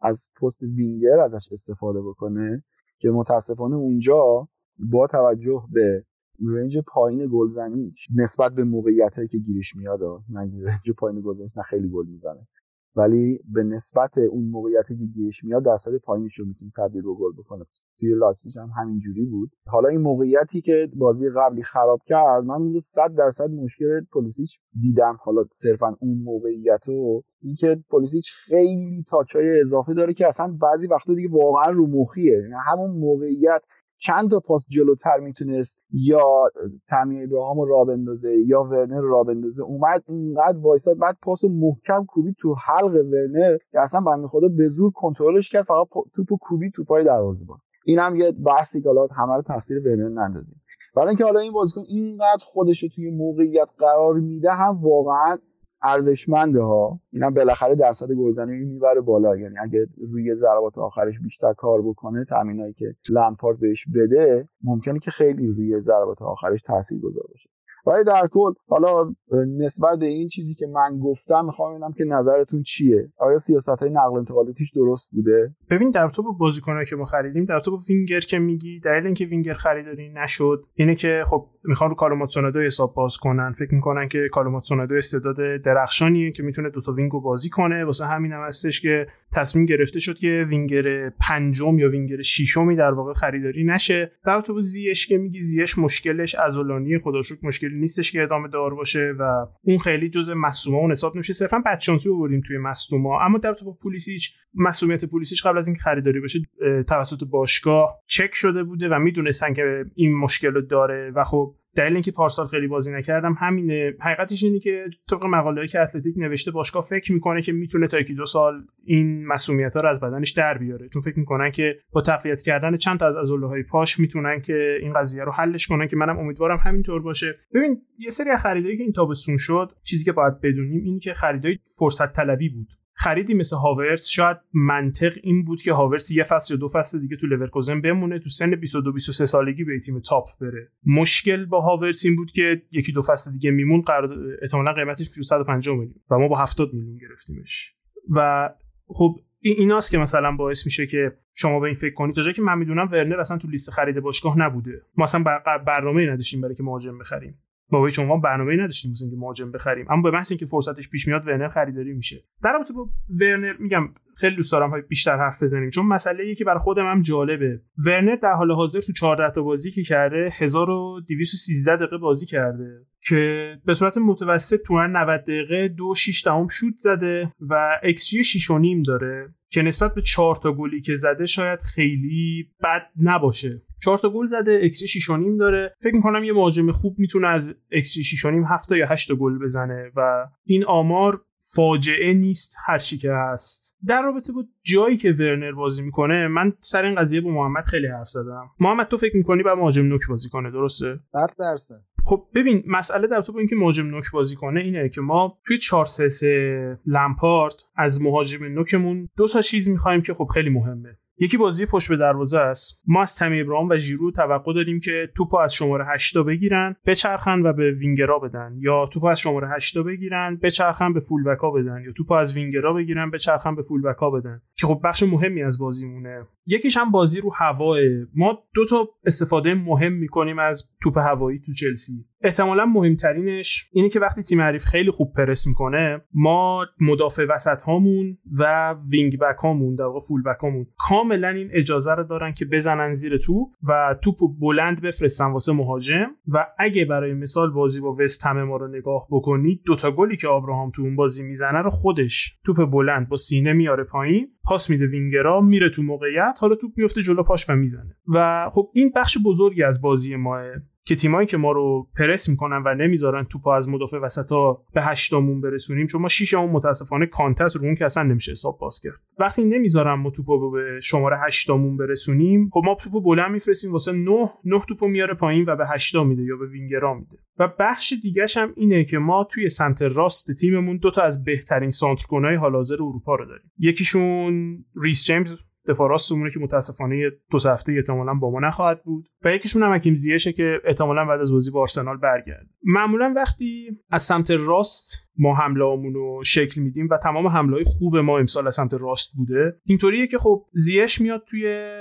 از پست وینگر ازش استفاده بکنه که متاسفانه اونجا با توجه به range پایین گلزنی نسبت به موقعیت که گیرش میاد نه range پایین گلزنیش نه خیلی گل می‌زنه. ولی به نسبت اون موقعیتی که گیرش میاد درصد پایینش رو می‌تونه تبدیل به گل بکنه. توی لایپزیگ هم همین جوری بود. حالا این موقعیتی که بازی قبلی خراب کرد من اون 100 درصد مشکل پلیسیچ دیدم. حالا صرفا اون موقعیت و اینکه پلیسیچ خیلی touch های اضافه داره که اصلا بعضی وقتا دیگه واقعا رو مخیه. یعنی همون موقعیت چند تا پاس جلوتر می‌تونست یا تامی ابراهام رو را بندازه یا ورنر را بندازه اومد اینقدر وایساد بعد پاس محکم کوبی تو حلق ورنر که اصلا بنده خدا به زور کنترلش کرد فقط توپو کوبی تو پای دروازه با این هم یه بحثی که همه رو تقصیر ورنر نندازیم. برای اینکه حالا این بازیکن اینقدر خودش رو توی موقعیت قرار میده هم واقعا ارزشمنده ها اینم بالاخره درصد گلزنی می‌بره بالا. یعنی اگه روی ضربات آخرش بیشتر کار بکنه تامینایی که لمپارد بهش بده ممکنه که خیلی روی ضربات آخرش تاثیر گذار باشه. ولی در کل حالا نسبت به این چیزی که من گفتم می‌خوام ببینم که نظرتون چیه؟ آیا سیاست های نقل انتقالاتیش درست بوده؟ ببین در تو بازیکنایی که ما خریدیم در تو وینگر که میگی دلیل اینکه وینگر خریداری نشد اینه که خب می‌خوان رو کالومات سونادو حساب باز کنن. فکر می‌کنن که کالومات سونادو استعداد درخشانیه که می‌تونه دوتا وینگو بازی کنه. واسه همین هم هستش که تصمیم گرفته شد که وینگر پنجم یا وینگر ششمی در واقع خریداری نشه. در تو زیش که میگی زیش مشکلش ازولانی خداشوک مشکلی نیستش که ادامه دار باشه و اون خیلی جزء مصوما اون حساب نمیشه. صرفا بچانسی آوردیم توی مصوما اما در تو پولیسیچ مسئولیت پولیسیچ قبل از اینکه خریداری بشه توسط باشگاه چک شده بوده و می‌دونستن که این مشکل رو داره و خب دلیل اینکه پارسال خیلی بازی نکردم همینه. حقیقتش اینه که طبق مقاله‌ای که اتلتیک نوشته باشگاه فکر می‌کنه که می‌تونه تا یکی دو سال این مسئولیت رو از بدنش در بیاره. چون فکر می‌کنن که با تقویت کردن چند تا از عضله پاش می‌تونن که این قضیه رو حلش کنن که منم امیدوارم همینطور باشه. ببین یه سری خریدایی که این تابستون شد چیزی که باید بدونیم اینه که خریدای فرصت طلبی بود. خریدی مثل هاورتس شاید منطق این بود که هاورتس یه فصل یا دو فصل دیگه تو لورکوزن بمونه تو سن 22 23 سالگی به تیم top بره. مشکل با هاورتس این بود که یکی دو فصل دیگه می‌موند قرار احتمالاً قیمتش میشه 150 میلیون و ما با 70 میلیون گرفتیمش. و خب ایناست که مثلا باعث میشه که شما به این فکر کنید. تا جایی که من می‌دونم ورنر اصلا تو لیست خرید باشگاه نبوده. ما اصلا برنامه نداشتیم برای که مهاجم بخریم. به هیچ عنوان برنامه‌ای نداشتیم مثلا که مهاجم بخریم. اما به محض اینکه فرصتش پیش میاد ورنر خریداری میشه. در رابطه با ورنر میگم خیلی دوست دارم بیشتر حرف بزنیم. چون مسئله ای که برای خودم هم جالبه. ورنر در حال حاضر تو 14 تا بازی که کرده 1213 دقیقه بازی کرده. که به صورت متوسط تو 90 دقیقه 2 6 دهم شوت زده و ایکس جی 6 داره. که نسبت به 4 تا گلی که زده شاید خیلی بد نباشه. 4 تا گل زده ایکس 6 داره. فکر می‌کنم یه مهاجم خوب می‌تونه از ایکس 6 7 یا 8 گل بزنه و این آمار فاجعه نیست هر چی که هست. در رابطه با جایی که ورنر بازی می‌کنه من سر این قضیه با محمد خیلی حرف زدم. محمد تو فکر می‌کنی بعد مهاجم نوک بازی کنه درسته؟ 100 درصد. خب ببین مسئله در تو با اینکه مهاجم نوک بازی کنه اینه که ما توی 4 3 لمپارد از مهاجم نوکمون دو تا چیز می‌خوایم که خب خیلی مهمه. یکی بازی پشت به دروازه است. ما از تمی ابراهام و ژیرو توقع داریم که توپو از شماره 8 بگیرن بچرخن و به وینگرا بدن. یا توپو از شماره 8 بگیرن بچرخن به فول بکا بدن. یا توپو از وینگرا بگیرن بچرخن به فول بکا بدن. که خب بخش مهمی از بازیمونه. یکیش هم بازی رو هواه. ما دو تا استفاده مهم می‌کنیم از توپ هوایی تو چلسی. احتمالا مهمترینش اینه که وقتی تیم حریف خیلی خوب پرس می‌کنه ما مدافع وسط هامون و وینگ بک هامون در واقع فول بک هامون کاملا این اجازه رو دارن که بزنن زیر توپ و توپ بلند بفرستن واسه مهاجم. و اگه برای مثال بازی با وست هم ما رو نگاه بکنید دوتا گلی که آبراهام تو اون بازی می‌زنه رو خودش توپ بلند با سینه میاره پایین پاس میده وینگرا میره تو موقعیت حالا توپ میفته جلو پاش و می‌زنه. و خب این بخش بزرگی از بازی ما که تیمایی که ما رو پرس می‌کنن و نمی‌ذارن توپ از مدافع وسطا به هشتامون برسونیم چون ما شیشمون متاسفانه کانته‌س رو اون که اصلا نمیشه حساب باز کرد. وقتی نمی‌ذارن ما توپو به شماره هشتامون برسونیم خب ما توپو بلند میفرستیم واسه 9 9 توپو میاره پایین و به هشتا میده یا به وینگرا میده. و بخش دیگهش هم اینه که ما توی سمت راست تیممون دو تا از بهترین سانترکنای حال حاضر اروپا رو داریم. یکیشون ریس جیمز دفاع راستمونه که متاسفانه دو هفته احتمالا با ما نخواهد بود. و یکیشون هم حکیم زیشه که احتمالا بعد از بازی با آرسنال برگرده معمولا وقتی از سمت راست ما حمله رو شکل میدیم و تمام حمله های خوب ما امسال از سمت راست بوده اینطوریه که خب زیش میاد توی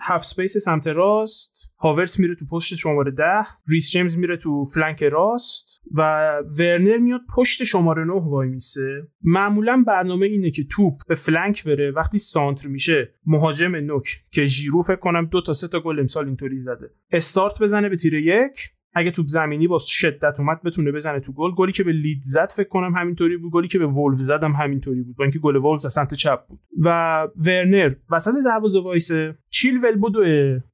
هفت سمت راست هاورتس میره تو پشت شماره ده ریس جیمز میره تو flank راست و ورنر میاد پشت شماره نه وای میسه. معمولا برنامه اینه که توپ به flank بره. وقتی سانتر میشه مهاجم نوک که ژیرو فکر کنم دو تا سه تا گل امسال اینطوری زده. استارت بزنه به تیر یک. اگه توپ زمینی با شدت اومد بتونه بزنه تو گل. گلی که به لیدز زد فکر کنم همینطوری بود. گلی که به ولف زد هم همینطوری بود. با اینکه گل ولف از سمت چپ بود. و ورنر وسط دروازه وایسه. چیلول بدو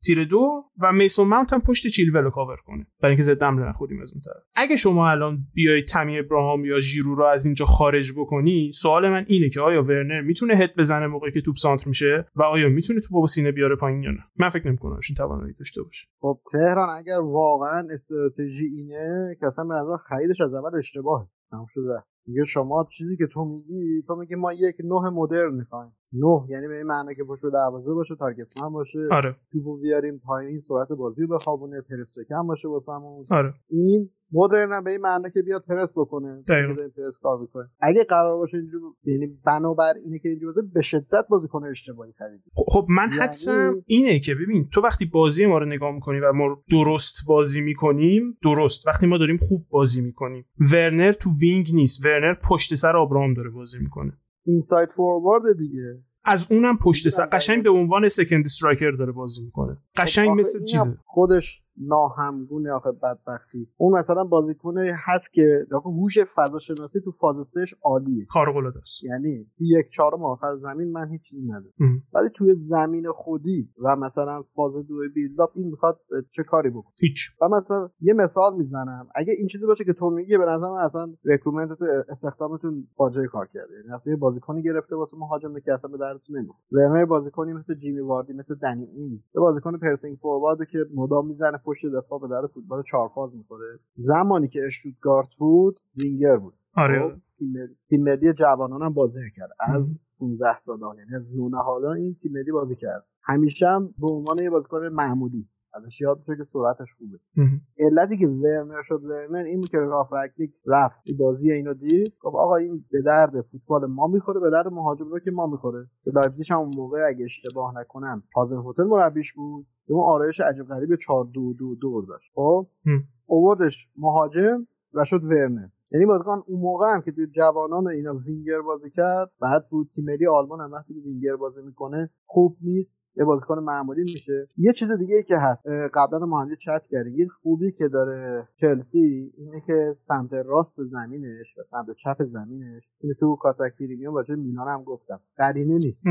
تیر دو و میسون ماونت هم پشت چیلول رو کاور کنه. برای اینکه زد حمله نخوریم از اون طرف. اگه شما الان بیای تمی ابراهام یا ژیرو رو از اینجا خارج بکنی سوال من اینه که آیا ورنر می‌تونه هد بزنه موقعی که توپ سانتر میشه و آیا می‌تونه توپ با سینه بیاره پایین یا نه؟ من فکر نمی‌کنم این توانایی داشته باشه. خب تهران اگر واقعا استراتژی اینه که اصلا به خریدش از اول اشتباهه. تمام شده. میگه شما چیزی که تو میگی تو میگی ما یک نه مدرن می‌خوایم نه یعنی به این معنی که پشت به دروازه باشه تارگت من باشه آره. توپو بیاریم پایین سرعت بازی رو بخوابونه پرس کم باشه واسمون آره. این مدرن به این معنی که بیاد پرس بکنه پرس کار بکنه اگه قرار باشه اینجوری یعنی بنابر اینه که اینجوری به شدت بازیکن اشتباهی خریدی. خب, خب من یعنی... حدسم اینه که ببین تو وقتی بازی ما رو نگاه می‌کنی و ما درست بازی می‌کنیم درست. وقتی ما داریم خوب بازی می‌کنیم. ورنر تو wing نیست. ورنر پشت سر آبراهام داره بازی می‌کنه. inside forward دیگه. از اونم پشت سر. قشنگ به عنوان second striker داره بازی می‌کنه. قشنگ خب مثل چیزه؟ خودش ناهمگونه آخه بدبختی. اون مثلا بازیکنه هست که هوش فضا شناسی تو فاز سه‌ش عالیه. خارق العاده است. یعنی یک چهارم آخر زمین من هیچ چیزی ندارم. ولی توی زمین خودی و مثلا فاز دو build-up این می‌خواد چه کاری بکنه؟ هیچ. و مثلا یه مثال می‌زنم. اگه این چیزی باشه که تو میگی به نظر اصلا recruitment تو استخدامتون فاجعه کار کرده. یعنی وقتی بازیکنی گرفته واسه مهاجم که اصلا به دردتون نمی‌خوره. بازیکنی مثل جیمی واردی مثل دنی این یه بازیکن pressing forward که مدام می‌زنه پشت دفاع به در فوتبال چهار فاز می‌خوره. زمانی که اشتوتگارت بود وینگر بود. آره. خب، تیم ملی جوانان هم بازی کرد از 15 سال یعنی از نونهالا این تیم ملی بازی کرد. همیشه هم به عنوان یه بازیکن معمولی. ازش یاد بشه که سرعتش خوبه. علتی که ورنر شد ورنر این که رالف رانگنیک رفت. این بازی اینو دید. گفت آقا این به درد فوتبال ما می‌خوره به درد مهاجم رو که ما می‌خوره. به لایپزیگ هم موقع اگه اشتباه نکنم هازن هوتل مربیش بود. اون آرایش عجیب غریب 4 2 2 2 داشت خب؟ اووردش مهاجم و شد ورنر. یعنی بازیکن اون موقع هم که تو جوانان اینا وینگر بازی کرد بعد بود تیم ملی آلمان هم وقتی وینگر بازی می‌کنه خوب نیست. یه بازیکن معمولی میشه. یه چیز دیگه ای که هست. قبلا ما هم چت کردیم. یه خوبی که داره چلسی اینه که سمت راست زمینش و سمت چپ زمینش اینو تو کاتاک پریمیوم راجع میلان هم گفتم. قرینه نیست.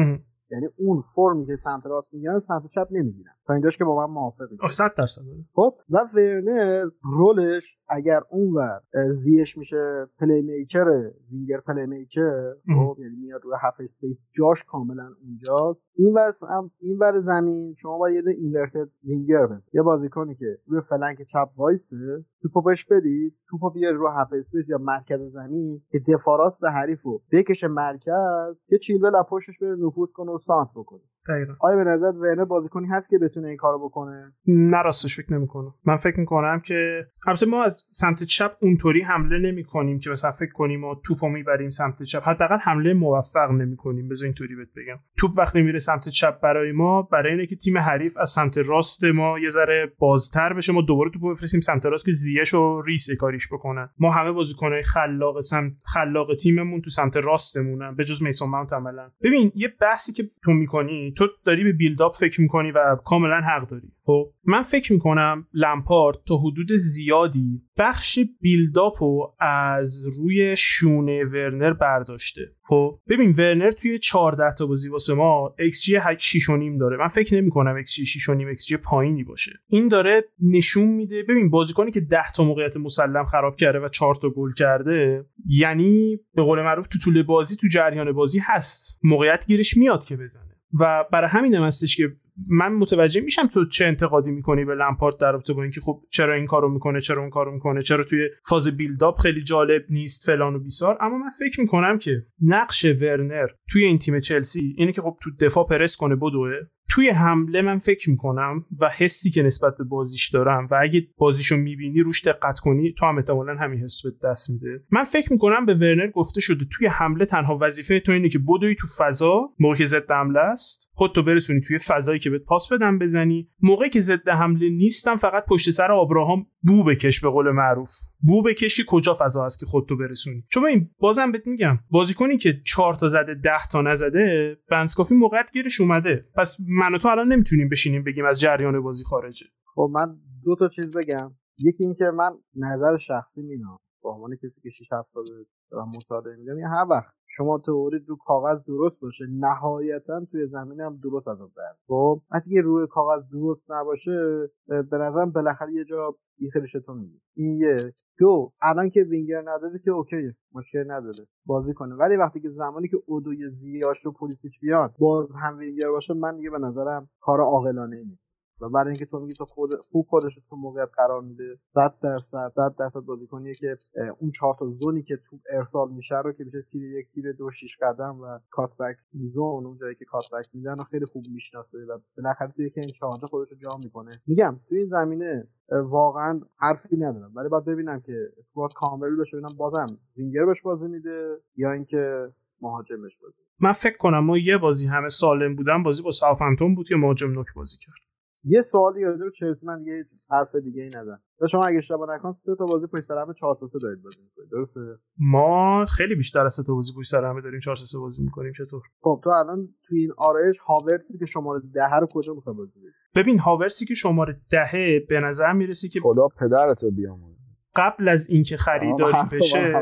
یعنی اون فرمی که سمت راست می‌گیرن سمت چپ نمی‌گیرن. تا اینجاش که با من موافقی. 100 درصد. خب و ورنر role ش اگر اونور زیاش میشه playmaker winger playmaker خب یعنی میاد روی half space جاش کاملا اونجاست. این ور این ور زمین شما باید یه inverted winger بزنید یه بازیکنی که روی flank چپ وایسه توپو بهش بدید توپو بیاره رو half space یا مرکز زمین که دفاع راست حریفو بکشه مرکز که چیلول پشتش بره نفوذ کنه و سانتر بکنه دقیقا. آیا به نظر ورنر بازیکنی هست که بتونه این کارو بکنه؟ نه راستش فکر نمی‌کنم. من فکر می‌کنم که البته ما از سمت چپ اونطوری حمله نمی‌کنیم که مثلا فکر کنیم ما توپو می‌بریم سمت چپ. حداقل حمله موفق نمی‌کنیم. بذار اینطوری بهت بگم. توپ وقتی میره سمت چپ برای ما برای اینه که تیم حریف از سمت راست ما یه ذره بازتر بشه. ما دوباره توپو بفرستیم سمت راست که زیاش و ریس کاریش بکنن. ما همه بازیکنای خلاق سمت خلاق تیممون تو سمت راستمونن. به جز میسون ماونت عملا. ببین یه بحثی که تو می‌کنی تو داری به build-up فکر می‌کنی و کاملا حق داری. خب من فکر می‌کنم لمپارد تا حدود زیادی بخش build-up رو از روی شونه ورنر برداشته. خب ببین ورنر توی 14 تا بازی واسه ما XG 6 داره. من فکر نمی کنم XG 6 XG پایینی باشه. این داره نشون میده. ببین بازیکنی که 10 تا موقعیت مسلم خراب کرده و 4 تا گل کرده یعنی به قول معروف تو طول بازی تو جریان بازی هست. موقعیت گیرش میاد که بزنه. و برای همین هم هستش که من متوجه میشم تو چه انتقادی می‌کنی به لمپارد در رابطه با اینکه خب چرا این کارو می‌کنه چرا اون کارو می‌کنه چرا توی فاز بیلداپ خیلی جالب نیست فلان و بیسار. اما من فکر می‌کنم که نقش ورنر توی این تیم چلسی اینه که خب تو دفاع پرس کنه بدوه. توی حمله من فکر می‌کنم و حسی که نسبت به بازیش دارم و اگه بازیشو می‌بینی روش دقت کنی تو هم احتمالا همین حس به دست میده. من فکر می‌کنم به ورنر گفته شده توی حمله تنها وظیفه تو اینه که بدوی تو فضا موقع که ضد حمله است خودتو برسونی توی فضایی که بهت پاس بدم بزنی. موقعی که ضد حمله نیستم فقط پشت سر آبراهام بو بکش به قول معروف. بو بکش که کجا فضا هست که خودتو برسونی. چون این بازم بهت میگم بازیکنی که 4 تا زده 10 تا نزده بنسکافی موقعیت گیرش اومده. پس من و تو الان نمی‌تونیم بشینیم بگیم از جریان بازی خارجه. خب من دو تا چیز بگم. یکی اینکه من نظر شخصی میدم به عنوان کسی که 6 7 سال دارم مطالعه میگم یه هر وقت شما تئوری رو کاغذ درست باشه. نهایتا توی زمین هم درست از در خب؟ وقتی که روی کاغذ درست نباشه به نظرم بالاخره یه جا بیخیرش تو میگی این یه. دو الان که وینگر نداره که okay مشکل نداره. بازی کنه. ولی وقتی که زمانی که اودوی زیاش و پلیسیچ بیان باز هم وینگر باشه من دیگه به نظرم کار عاقلانه نیست. و برای اینکه تو میگی تو خود خوب خودش تو موقعیت قرار میده 100 درصد 100 درصد بازیکنیه که اون چهار تا zone ی که تو ارسال میشه رو که میشه تیر یک تیر دو شیش قدم و cutback zone اون جایی که cutback میدن و خیلی خوب می‌شناسه و بالاخره توی که این چهار خودش رو جا می‌کنه. میگم تو این زمینه واقعا حرفی ندارم. ولی باید ببینم که اسکواد کامل بشه ببینم بازم وینگر بهش بازی میده یا اینکه مهاجمش بازی من فکر کنم ما یه بازی همه سالم بودن بازی با ساوثهمپتون بود که مهاجم نوک بازی کرد. یه سوالی راجع به چلسی من دیگه حرف دیگه ای ندارم شما اگه اشتباه نکنم سه تا بازی پشت سر هم 4 3 دارید بازی می‌کنید. درسته؟ ما خیلی بیشتر از سه تا بازی پشت سر هم داریم 4 3 بازی می‌کنیم چطور؟ خب تو الان تو این آرایش هاورسی که شماره 10 رو کجا می‌خوای بازی بدی؟ ببین هاورسی که شماره 10 به نظر می‌رسه که خدا پدرتو بیامرزه قبل از اینکه خریداری بشه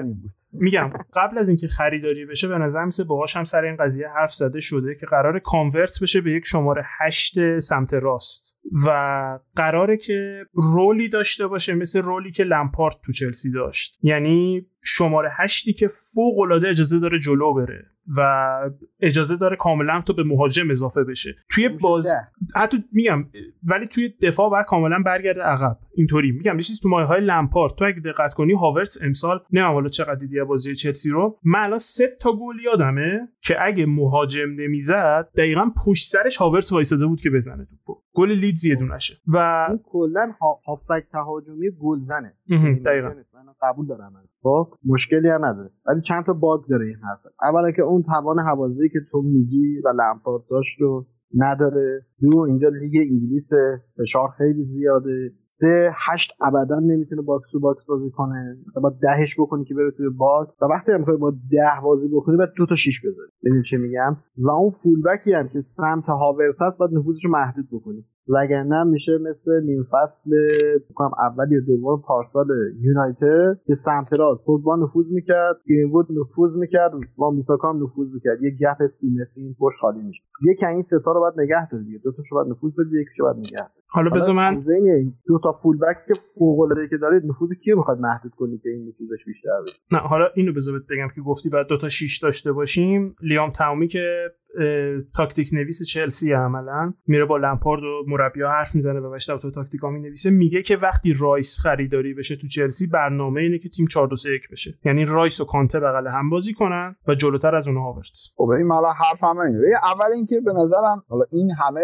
میگم قبل از اینکه خریداری بشه به نظر میرسه باهاش هم سر این قضیه حرف زده شده که قراره convert بشه به یک شماره هشت سمت راست. و قراره که role ی داشته باشه مثل role ی که لمپارد تو چلسی داشت. یعنی شماره هشتی که فوق العاده اجازه داره جلو بره و اجازه داره کاملا تو به مهاجم اضافه بشه. توی باز حتی میگم ولی توی دفاع باید کاملا برگرده عقب. اینطوری. میگم یه چیز تو مایه های لمپارد تو اگه دقت کنی هاورتس امسال نمی‌دونم حالا چقدر دیدی بازی چلسی رو من الان سه تا گل یادمه که اگه مهاجم نمی‌زد دقیقا پشت سرش هاورتس وایساده بود که بزنه توپو. گل لیدز یه دونشه و کلا هافبک تهاجمی گلزنه. دقیقاً. من قبول دارم. خب مشکلی هم نداره. ولی چند تا bug داره این حرف. اولا که اون توان هوازی که تو میگی و لمپارد داشت رو نداره. دو اینجا لیگ انگلیس فشار خیلی زیاده. سه هشت ابدا نمی‌تونه box to box بازی کنه. مثلا باید دهش بکنی که بره توی box. و وقتی هم با ده بازی بکنی باید دو تا شیش بذاری. ببین چه میگم؟ و اون fullback ی هم که سمت هاورتس هست باید نفوذش رو محدود بکنی. وگرنه میشه مثل نیم فصل بکنم اول یا دوم پارسال یونایتد که سمت راست فوتبال نفوذ می‌کرد گرینوود نفوذ می‌کرد و بیساکا هم نفوذ می‌کرد. یه gap سی این پشت خالی میشه. یکی این ستا رو باید نگه داری دیگه. دو تاشو باید نفوذ بدی یکیشو باید نگه داری. حالا بذار من دو تا full back که فوق العاده که دارید نفوذ کیو می‌خواد محدود کنی که این نفوذش بیشتر بشه؟ نه حالا اینو بذار بگم که گفتی بعد دو تا 6 داشته باشیم. لیام توومی که تاکتیک نویس چلسی عملا میره با لمپارد و مربی حرف می‌زنه و بهش تو تاکتیکا می نویسه میگه که وقتی رایس خریداری بشه تو چلسی برنامه اینه که تیم 4 2 1 بشه. یعنی رایس و کانته بغل هم بازی کنن و جلوتر از اونها هاورتس خب این مالا حرف هم اینه. اول اینکه به نظرم حالا این همه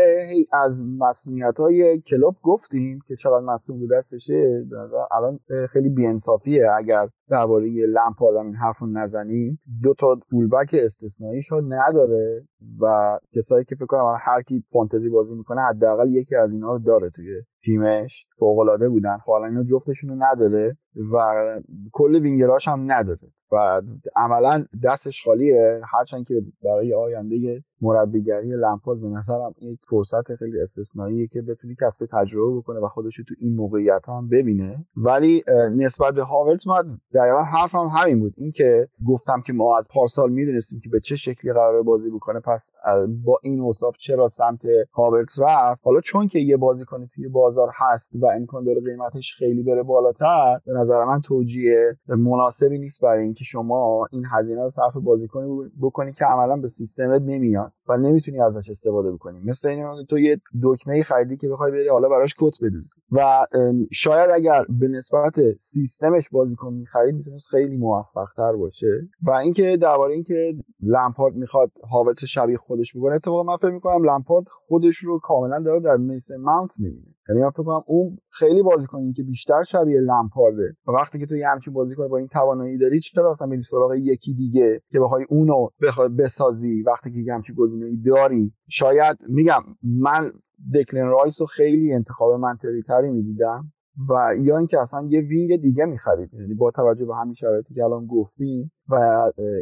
از مسئولیت های کلوب گفتیم که چقدر مسئول بود دستشه الان خیلی بیانصافیه. اگر درباره لمپارد این حرف رو نزنیم دو تا فولبک استثنایی شد نداره. و کسایی که فکر کنم هر کی فانتزی بازی می‌کنه حداقل یکی از اینا رو داره توی تیمش فوق العاده بودن. خب الان جفتشون رو نداره و کل وینگراش هم نداره و عملا دستش خالیه. هرچند که برای آینده مربیگری لمپارد به نظرم یک فرصت خیلی استثنائیه که بتونی کسب تجربه بکنه و خودش تو این موقعیت هم ببینه. ولی نسبت به هاورت ما دقیقا حرفم هم همین بود. اینکه گفتم که ما از پارسال می‌دونستیم که به چه شکلی قرار بازی بکنه پس با این اوصاف چرا سمت هاورت رفت؟ حالا چون که یه بازیکن توی باز بازار هست و امکان داره قیمتش خیلی بره بالاتر به نظر من توجیه مناسبی نیست برای اینکه شما این هزینه رو صرف بازیکن بکنی که عملا به سیستمت نمیاد و نمی‌تونی ازش استفاده بکنی. مثل این تو یه دکمه خریدی که بخوای بری حالا براش کد بدوزی. و شاید اگر به نسبت سیستمش بازیکن می‌خرید می‌تونست خیلی موفق تر باشه. و اینکه درباره اینکه لمپارد می‌خواد هاورت شبیه خودش بکنه اتفاقا من فکر می‌کنم لمپارد خودش رو کاملا داره در میسن ماونت می‌بینه. یعنی من فکر اون خیلی بازیکنی که بیشتر شبیه لمپارده و وقتی که تو یه همچین بازیکن با این توانایی داری چرا اصلا میری سراغ یکی دیگه که بخوای اونو بخوای بسازی وقتی که همچین گزینه‌ای داری؟ شاید میگم من دکلن رایس رو خیلی انتخاب منطقی تری می‌دیدم و یا اینکه اصلا یه wing دیگه می‌خرید. یعنی با توجه به همین شرایطی که الان گفتیم و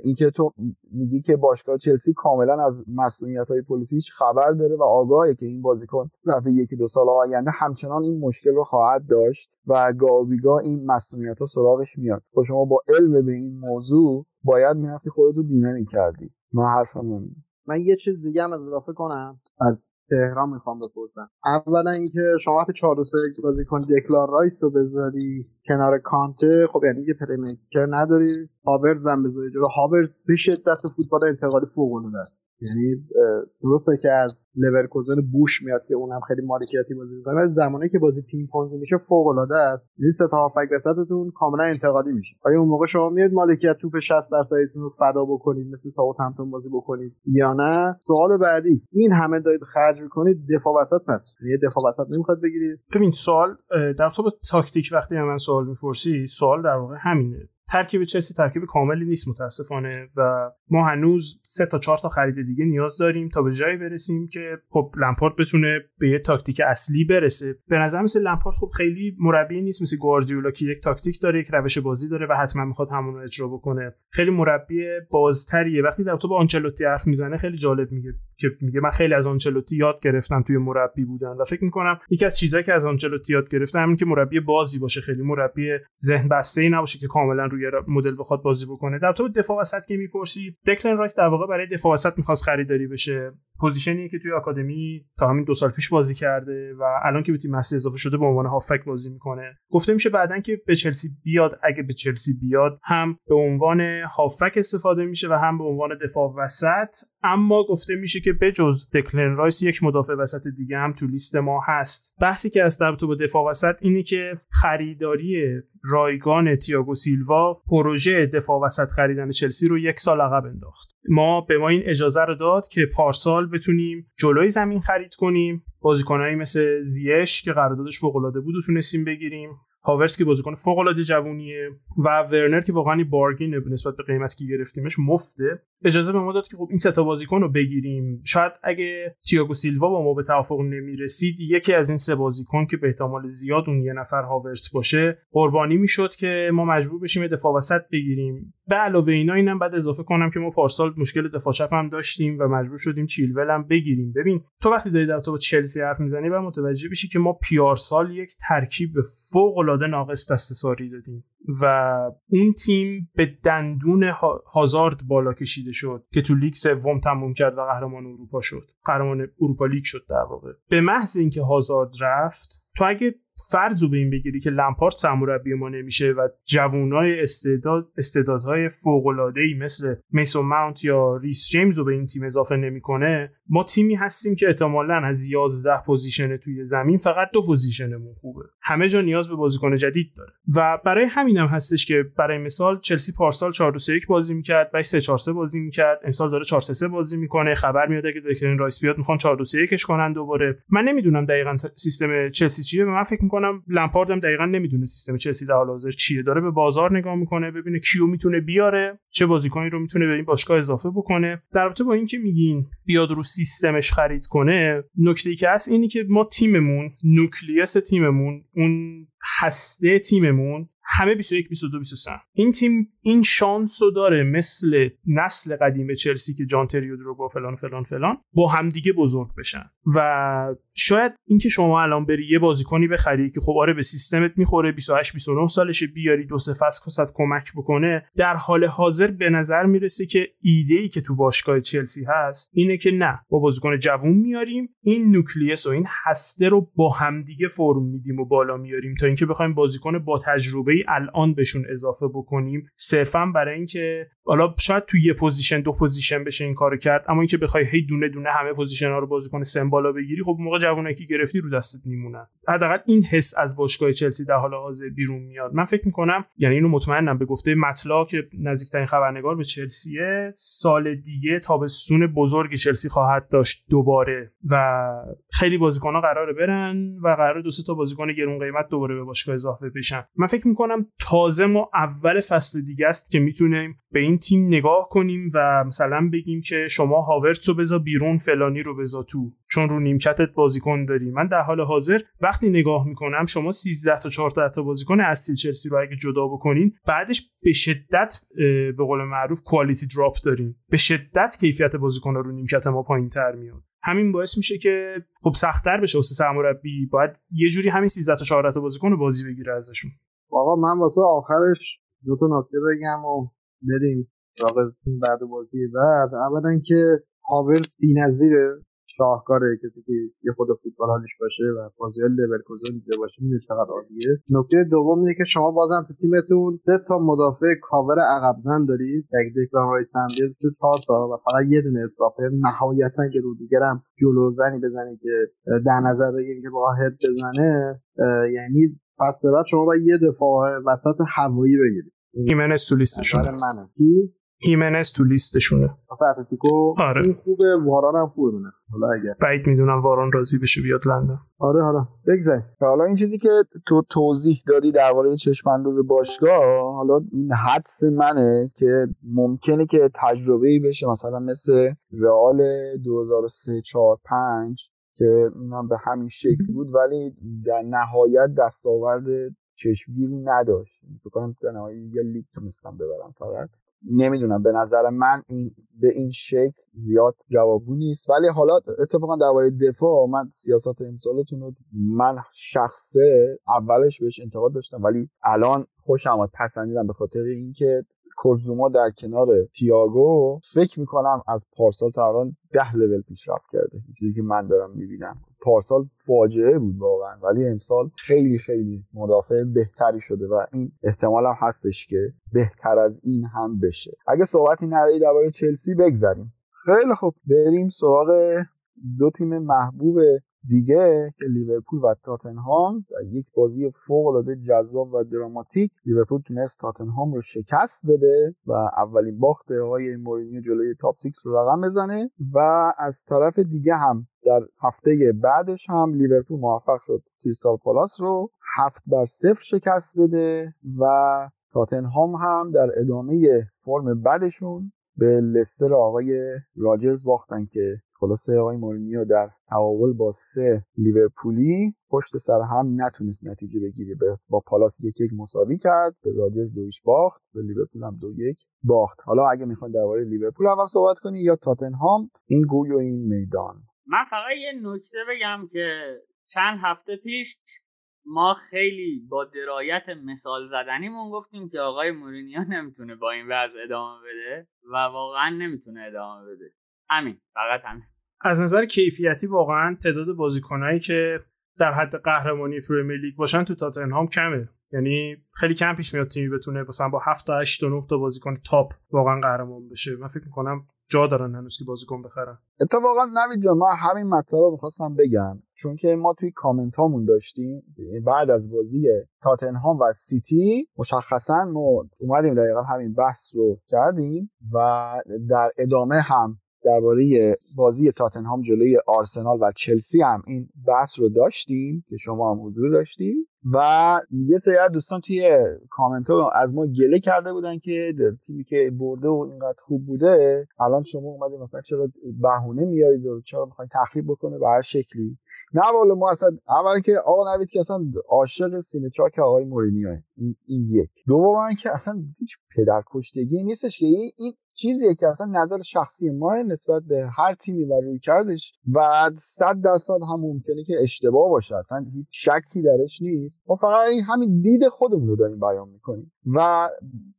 اینکه تو میگی که باشگاه چلسی کاملا از مصدومیت های پولیسیک خبر داره و آگاهه که این بازیکن ظرف یکی دو سال آینده همچنان این مشکل رو خواهد داشت و گاه و بیگاه این مصدومیت ها سراغش میاد. و شما با علم به این موضوع باید می‌رفتی خودتو بیمه می‌کردی. من حرفم من یه چیز دیگه هم اضافه کنم. از تهران می‌خوام بپرسم. اولا اینکه شما وقتی 4 2 بازی کنی دکلن رایس رو بذاری کنار کانته خب یعنی یه playmaker نداری. هاورتس هم بذاری جلو. هاورتس به شدت فوتبال انتقالی فوق العاده است. یعنی درسته که از لورکوزن بوس میاد که اونم خیلی مالکیتی بازی می‌کنه ولی زمانی که بازی پینگ پونگ میشه فوق العاده است. این سه تا هافبک وسطتون کاملا انتقالی میشه. آیا اون موقع شما میاد مالکیت توپ 60 درصدتون رو فدا بکنید مثل همتون بازی بکنید یا نه؟ سوال بعدی این همه دارید خرج می‌کنید دفاع وسط پس یه دفاع وسط نمی‌خواد بگیرید. ببین سوال در تو تاکتیک وقتی من سوال می‌پرسی سوال در واقع همینه. ترکیب چلسی ترکیب کاملی نیست متاسفانه و ما هنوز سه تا چهار تا خرید دیگه نیاز داریم تا به جایی برسیم که خب لمپارد بتونه به یه تاکتیک اصلی برسه. به نظر مثل لمپارد خب خیلی مربی نیست مثل گواردیولا که یک تاکتیک داره یک روش بازی داره و حتما می‌خواد همون رو اجرا بکنه. خیلی مربی بازتریه. وقتی در تو با آنچلوتی حرف می‌زنه خیلی جالب میگه که میگه من خیلی از آنچلوتی یاد گرفتم توی مربی بودن و فکر می‌کنم یکی از چیزایی که از آنچلوتی یاد گرفتم همین که مربی بازی باشه. خیلی مربی ذهن بسته ای نباشه که کاملا روی مدل بخواد بازی بکنه. در تو دفاع وسط که می‌پرسی دکلن رایس در واقع برای دفاع وسط می‌خواست خریداری بشه. position ی که توی آکادمی تا همین دو سال پیش بازی کرده و الان که به تیم اصلی اضافه شده به عنوان هافبک بازی می‌کنه. گفته میشه بعدا که به چلسی بیاد. اگه به چلسی بیاد هم به عنوان هافک استفاده میشه و هم به عنوان دفاع وسط اما گفته میشه که بجز دکلن رایس یک مدافع وسط دیگه هم تو لیست ما هست. بحثی که از تو با دفاع وسط اینه که خریداری رایگان تییاگو سیلوا پروژه دفاع وسط خریدن چلسی رو یک سال عقب انداخت. ما به ما این اجازه رو داد که پارسال بتونیم جلوی زمین خرید کنیم. بازیکنایی مثل زیش که قراردادش فوق العاده بود و تونستیم بگیریم. هاورس که بازیکن فوق العاده جوونیه و ورنر که واقعا بارگین نسبت به قیمتی که گرفتیمش مفته. اجازه به ما داد که خب این سه تا بازیکن رو بگیریم. شاید اگه تییاگو سیلوا با ما به توافق نمی‌رسید یکی از این سه بازیکن که به احتمال زیاد اون یه نفر هاورس باشه قربانی می‌شد که ما مجبور بشیم دفاع وسط بگیریم. به علاوه اینا اینم بعد اضافه کنم که ما پارسال مشکل دفاع چپ هم داشتیم و مجبور شدیم چیلول هم بگیریم. ببین تو وقتی داری در با چلسی حرف می‌زنی و متوجه بشی که ما پیارسال یک ترکیب فوق العاده ناقص دستساری دادیم. و اون تیم به دندون هازارد بالا کشیده شد که تو لیگ سوم تموم کرد و قهرمان اروپا شد. قهرمان یوروپا لیگ شد در واقع. به محض اینکه هازارد رفت تو اگه فرض رو به این بگیری که لمپارد سرمربی ما نمیشه و جوانای استعداد استعدادهای فوق ای مثل میسون ماونت یا ریس جیمز رو به این تیم اضافه نمی‌کنه ما تیمی هستیم که احتمالا از 11 position توی زمین فقط دو position مون خوبه. همه جا نیاز به بازیکن جدید داره. و برای همین هم هستش که برای مثال چلسی پارسال 4 2 1 بازی می‌کرد بعد 3 4 3 بازی می‌کرد. امسال داره 4 3 3 بازی می‌کنه. خبر میاد که دکلن رایس بیاد می‌خوان 4 2 3 1 کنن دوباره. من نمی‌دونم دقیقا سیستم چلسی چیه من فکر می‌کنم لمپارد هم دقیقا نمی‌دونه سیستم چلسی در حال حاضر چیه. داره به بازار نگاه می‌کنه ببینه کیو می‌تونه بیاره چه بازیکنی رو می‌تونه به این باشگاه اضافه بکنه. در رابطه با اینکه میگین بیاد رو سیستمش خرید کنه نکته ای که هست اینی که ما تیممون نوکلیس تیممون اون هسته تیممون همه 21 22 23 این تیم این شانس رو داره مثل نسل قدیم چلسی که جان تریود رو با فلان فلان فلان با همدیگه بزرگ بشن. و شاید اینکه شما الان بری یه بازیکنی بخری که خب آره به سیستمت می‌خوره 28 29 سالشه بیاری دو سه فصل کمک بکنه در حال حاضر به نظر می‌رسه که ایده ای که تو باشگاه چلسی هست اینه که نه با بازیکن جوون میاریم این nucleus و این هسته رو با همدیگه فرم میدیم و بالا میاریم تا اینکه بخوایم بازیکن با تجربه ای الان بهشون اضافه بکنیم. صرفا برای اینکه حالا شاید تو یه position دو position بشه این کارو کرد اما اینکه بخوای هی دونه دونه همه position ها رو بازیکن بالا بگیری خب موقع جوونکی گرفتی رو دستت میمونن. حداقل این حس از باشگاه چلسی در حال حاضر بیرون میاد. من فکر می‌کنم یعنی اینو مطمئنم به گفته مطلا که نزدیکترین خبرنگار به چلسیه سال دیگه تابستون بزرگ چلسی خواهد داشت دوباره و خیلی بازیکن‌ها قراره برن و قرار دو تا بازیکن گرون قیمت دوباره به باشگاه اضافه بشن. من فکر می‌کنم تازه ما اول فصل دیگه است که می‌تونیم به این تیم نگاه کنیم و مثلا بگیم که شما هاورتس رو بذار بیرون فلانی رو بذار تو. رو نیمکتت بازیکن داری. من در حال حاضر وقتی نگاه می‌کنم شما 13 تا 14 تا بازیکن اصلی چلسی رو اگه جدا بکنین بعدش به شدت به قول معروف کوالیتی دراپ داریم. به شدت کیفیت بازیکن رو نیمکت ما پایین تر میاد. همین باعث میشه که خب سختتر بشه واسه سرمربی. باید یه جوری همین 13 تا 14 تا بازیکن رو بازی بگیره ازشون. آقا من واسه آخرش دو تا نکته بگم و بریم بعد بازی بعد. اولا که هاورس بی‌نظیره. شاهکاره کسی که یه خود فوتبال حالش باشه و بازی لورکوزن دیده باشه می‌دونه چقدر عالیه. نکته دوم اینه که شما بازم تو تیمتون سه تا مدافع کاور عقب زن دارید. یک دکلان رایت تو چهار تا و فقط یه دونه استراپر نهایتا که رو دیگرم جلو زنی بزنه که در نظر بگیریم که با هد بزنه یعنی پس بعد شما باید یه دفاع وسط هوایی بگیرید. ایمنس تو لیستشون منه. هیمنز تو لیستشونه. اتلتیکو آره. این خوبه واران هم خوبه حالا اگر بعید می‌دونم واران راضی بشه بیاد لندن. آره حالا. بگذار حالا این چیزی که تو توضیح دادی درباره چشم انداز باشگاه حالا این حدس منه که ممکنه که تجربه ای بشه مثلا مثل رئال 2003 4 5 که اونم به همین شکل بود ولی در نهایت دستاورد چشمگیری نداشت. فکر کنم در نهایت یه لیگ تونستم ببرم فقط. نمی‌دونم. به نظر من این به این شکل زیاد جوابو نیست. ولی حالا اتفاقا درباره دفاع من سیاست امسالتون رو من شخصه اولش بهش انتقاد داشتم. ولی الان خوشم آمد. پسندیدم به خاطر اینکه کورزوما در کنار تیاگو فکر می‌کنم از پارسال تا الان ده لول پیشرفت کرده. چیزی که من دارم می‌بینم. پارسال فاجعه بود واقعا. ولی امسال خیلی خیلی مدافع بهتری شده و این احتمال هم هستش که بهتر از این هم بشه. اگه صحبتی نداری درباره چلسی بگذریم. خیلی خوب. بریم سراغ دو تیم محبوب دیگه که لیورپول و تاتنهام در یک بازی فوق العاده جذاب و دراماتیک لیورپول تونست تاتنهام رو شکست بده و اولین باخت آقای مورینیو جلوی تاپ 6 رو رقم بزنه و از طرف دیگه هم در هفته بعدش هم لیورپول موفق شد کریستال پالاس رو هفت بر صفر شکست بده و تاتنهام هم در ادامه فرم بدشون به لستر آقای راجرز باختن که خلاصه آقای مورینیو در تقابل با سه لیورپولی پشت سر هم نتونست نتیجه بگیره. به با پالاس یک یک مساوی کرد به راجرز دویش باخت به لیورپول هم دو یک باخت. حالا اگه می‌خواین درباره لیورپول اول صحبت کنی یا تاتنهام این گوی و این میدان. من فقط یه نکته بگم که چند هفته پیش ما خیلی با درایت مثال زدنیمون گفتیم که آقای مورینیو نمی‌تونه با این وضع ادامه بده و واقعا نمی‌تونه ادامه بده. همین فقط همین. از نظر کیفیتی واقعا تعداد بازیکنایی که در حد قهرمانی پریمیر لیگ باشن تو تاتنهام کمه. یعنی خیلی کم پیش میاد تیمی بتونه مثلا با 7 تا 8 تا 9 تا بازیکن top واقعا قهرمان بشه. من فکر می‌کنم جا دارن هنوز که بازیکن بخرن. اتفاقا نوید جان من همین مطلب رو می‌خواستم بگم. چون که ما توی کامنت هامون داشتیم بعد از بازی تاتنهام و سیتی مشخصا ما اومدیم دقیقا همین بحث رو کردیم و در ادامه هم درباره بازی تاتنهام جلوی آرسنال و چلسی هم این بحث رو داشتیم که شما هم حضور داشتیم و یه سری دوستان توی کامنت ها از ما گله کرده بودن که تیمی که برده و اینقدر خوب بوده الان شما اومدید مثلا چرا بهونه میارید و چرا می‌خواین تخریب بکنه به هر شکلی؟ نه والا ما اصلا اول که آقا نوید که اصلا عاشق سینه چاک آقای مورینیو این, یک. دوم که اصلا هیچ پدرکشتگی نیستش که این چیزیه که اصلا نظر شخصی ما نسبت به هر تیمی و روی کردش و صد درصد هم ممکنه که اشتباه باشه. اصلا هیچ شکی درش نیست. ما فقط همین دید خودمون رو داریم بیان می‌کنیم. و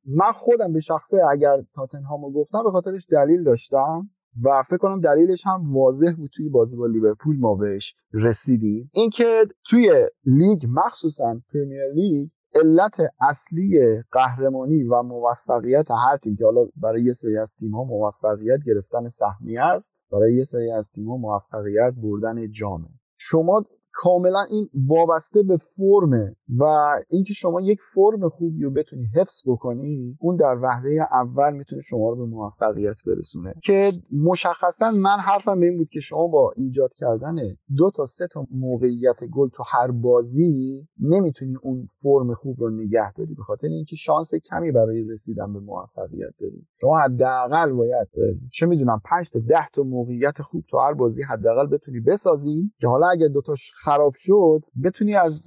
من خودم به شخصه اگر تاتنهامو گفتم به خاطرش دلیل داشتم و فکر کنم دلیلش هم واضح بود توی بازی با لیورپول ما بهش رسیدیم. اینکه توی لیگ مخصوصا پرمیر لیگ علت اصلی قهرمانی و موفقیت هر تیم که حالا برای یه سری از تیم ها موفقیت گرفتن سهمیه است برای یه سری از تیم ها موفقیت بردن جامه. شما کاملا این وابسته به فرمه و اینکه شما یک فرم خوبی رو بتونی حفظ بکنی اون در وهله اول می‌تونه شما رو به موفقیت برسونه. که مشخصا من حرفم این بود که شما با ایجاد کردن دو تا سه تا موقعیت گل تو هر بازی نمی‌تونی اون فرم خوب رو نگه داری به خاطر اینکه شانس کمی برای رسیدن به موفقیت داری. شما حداقل باید چه می‌دونم 5 تا 10 تا موقعیت خوب تو هر بازی حداقل بتونی بسازی که حالا اگه دوتاش خراب شد بتونی از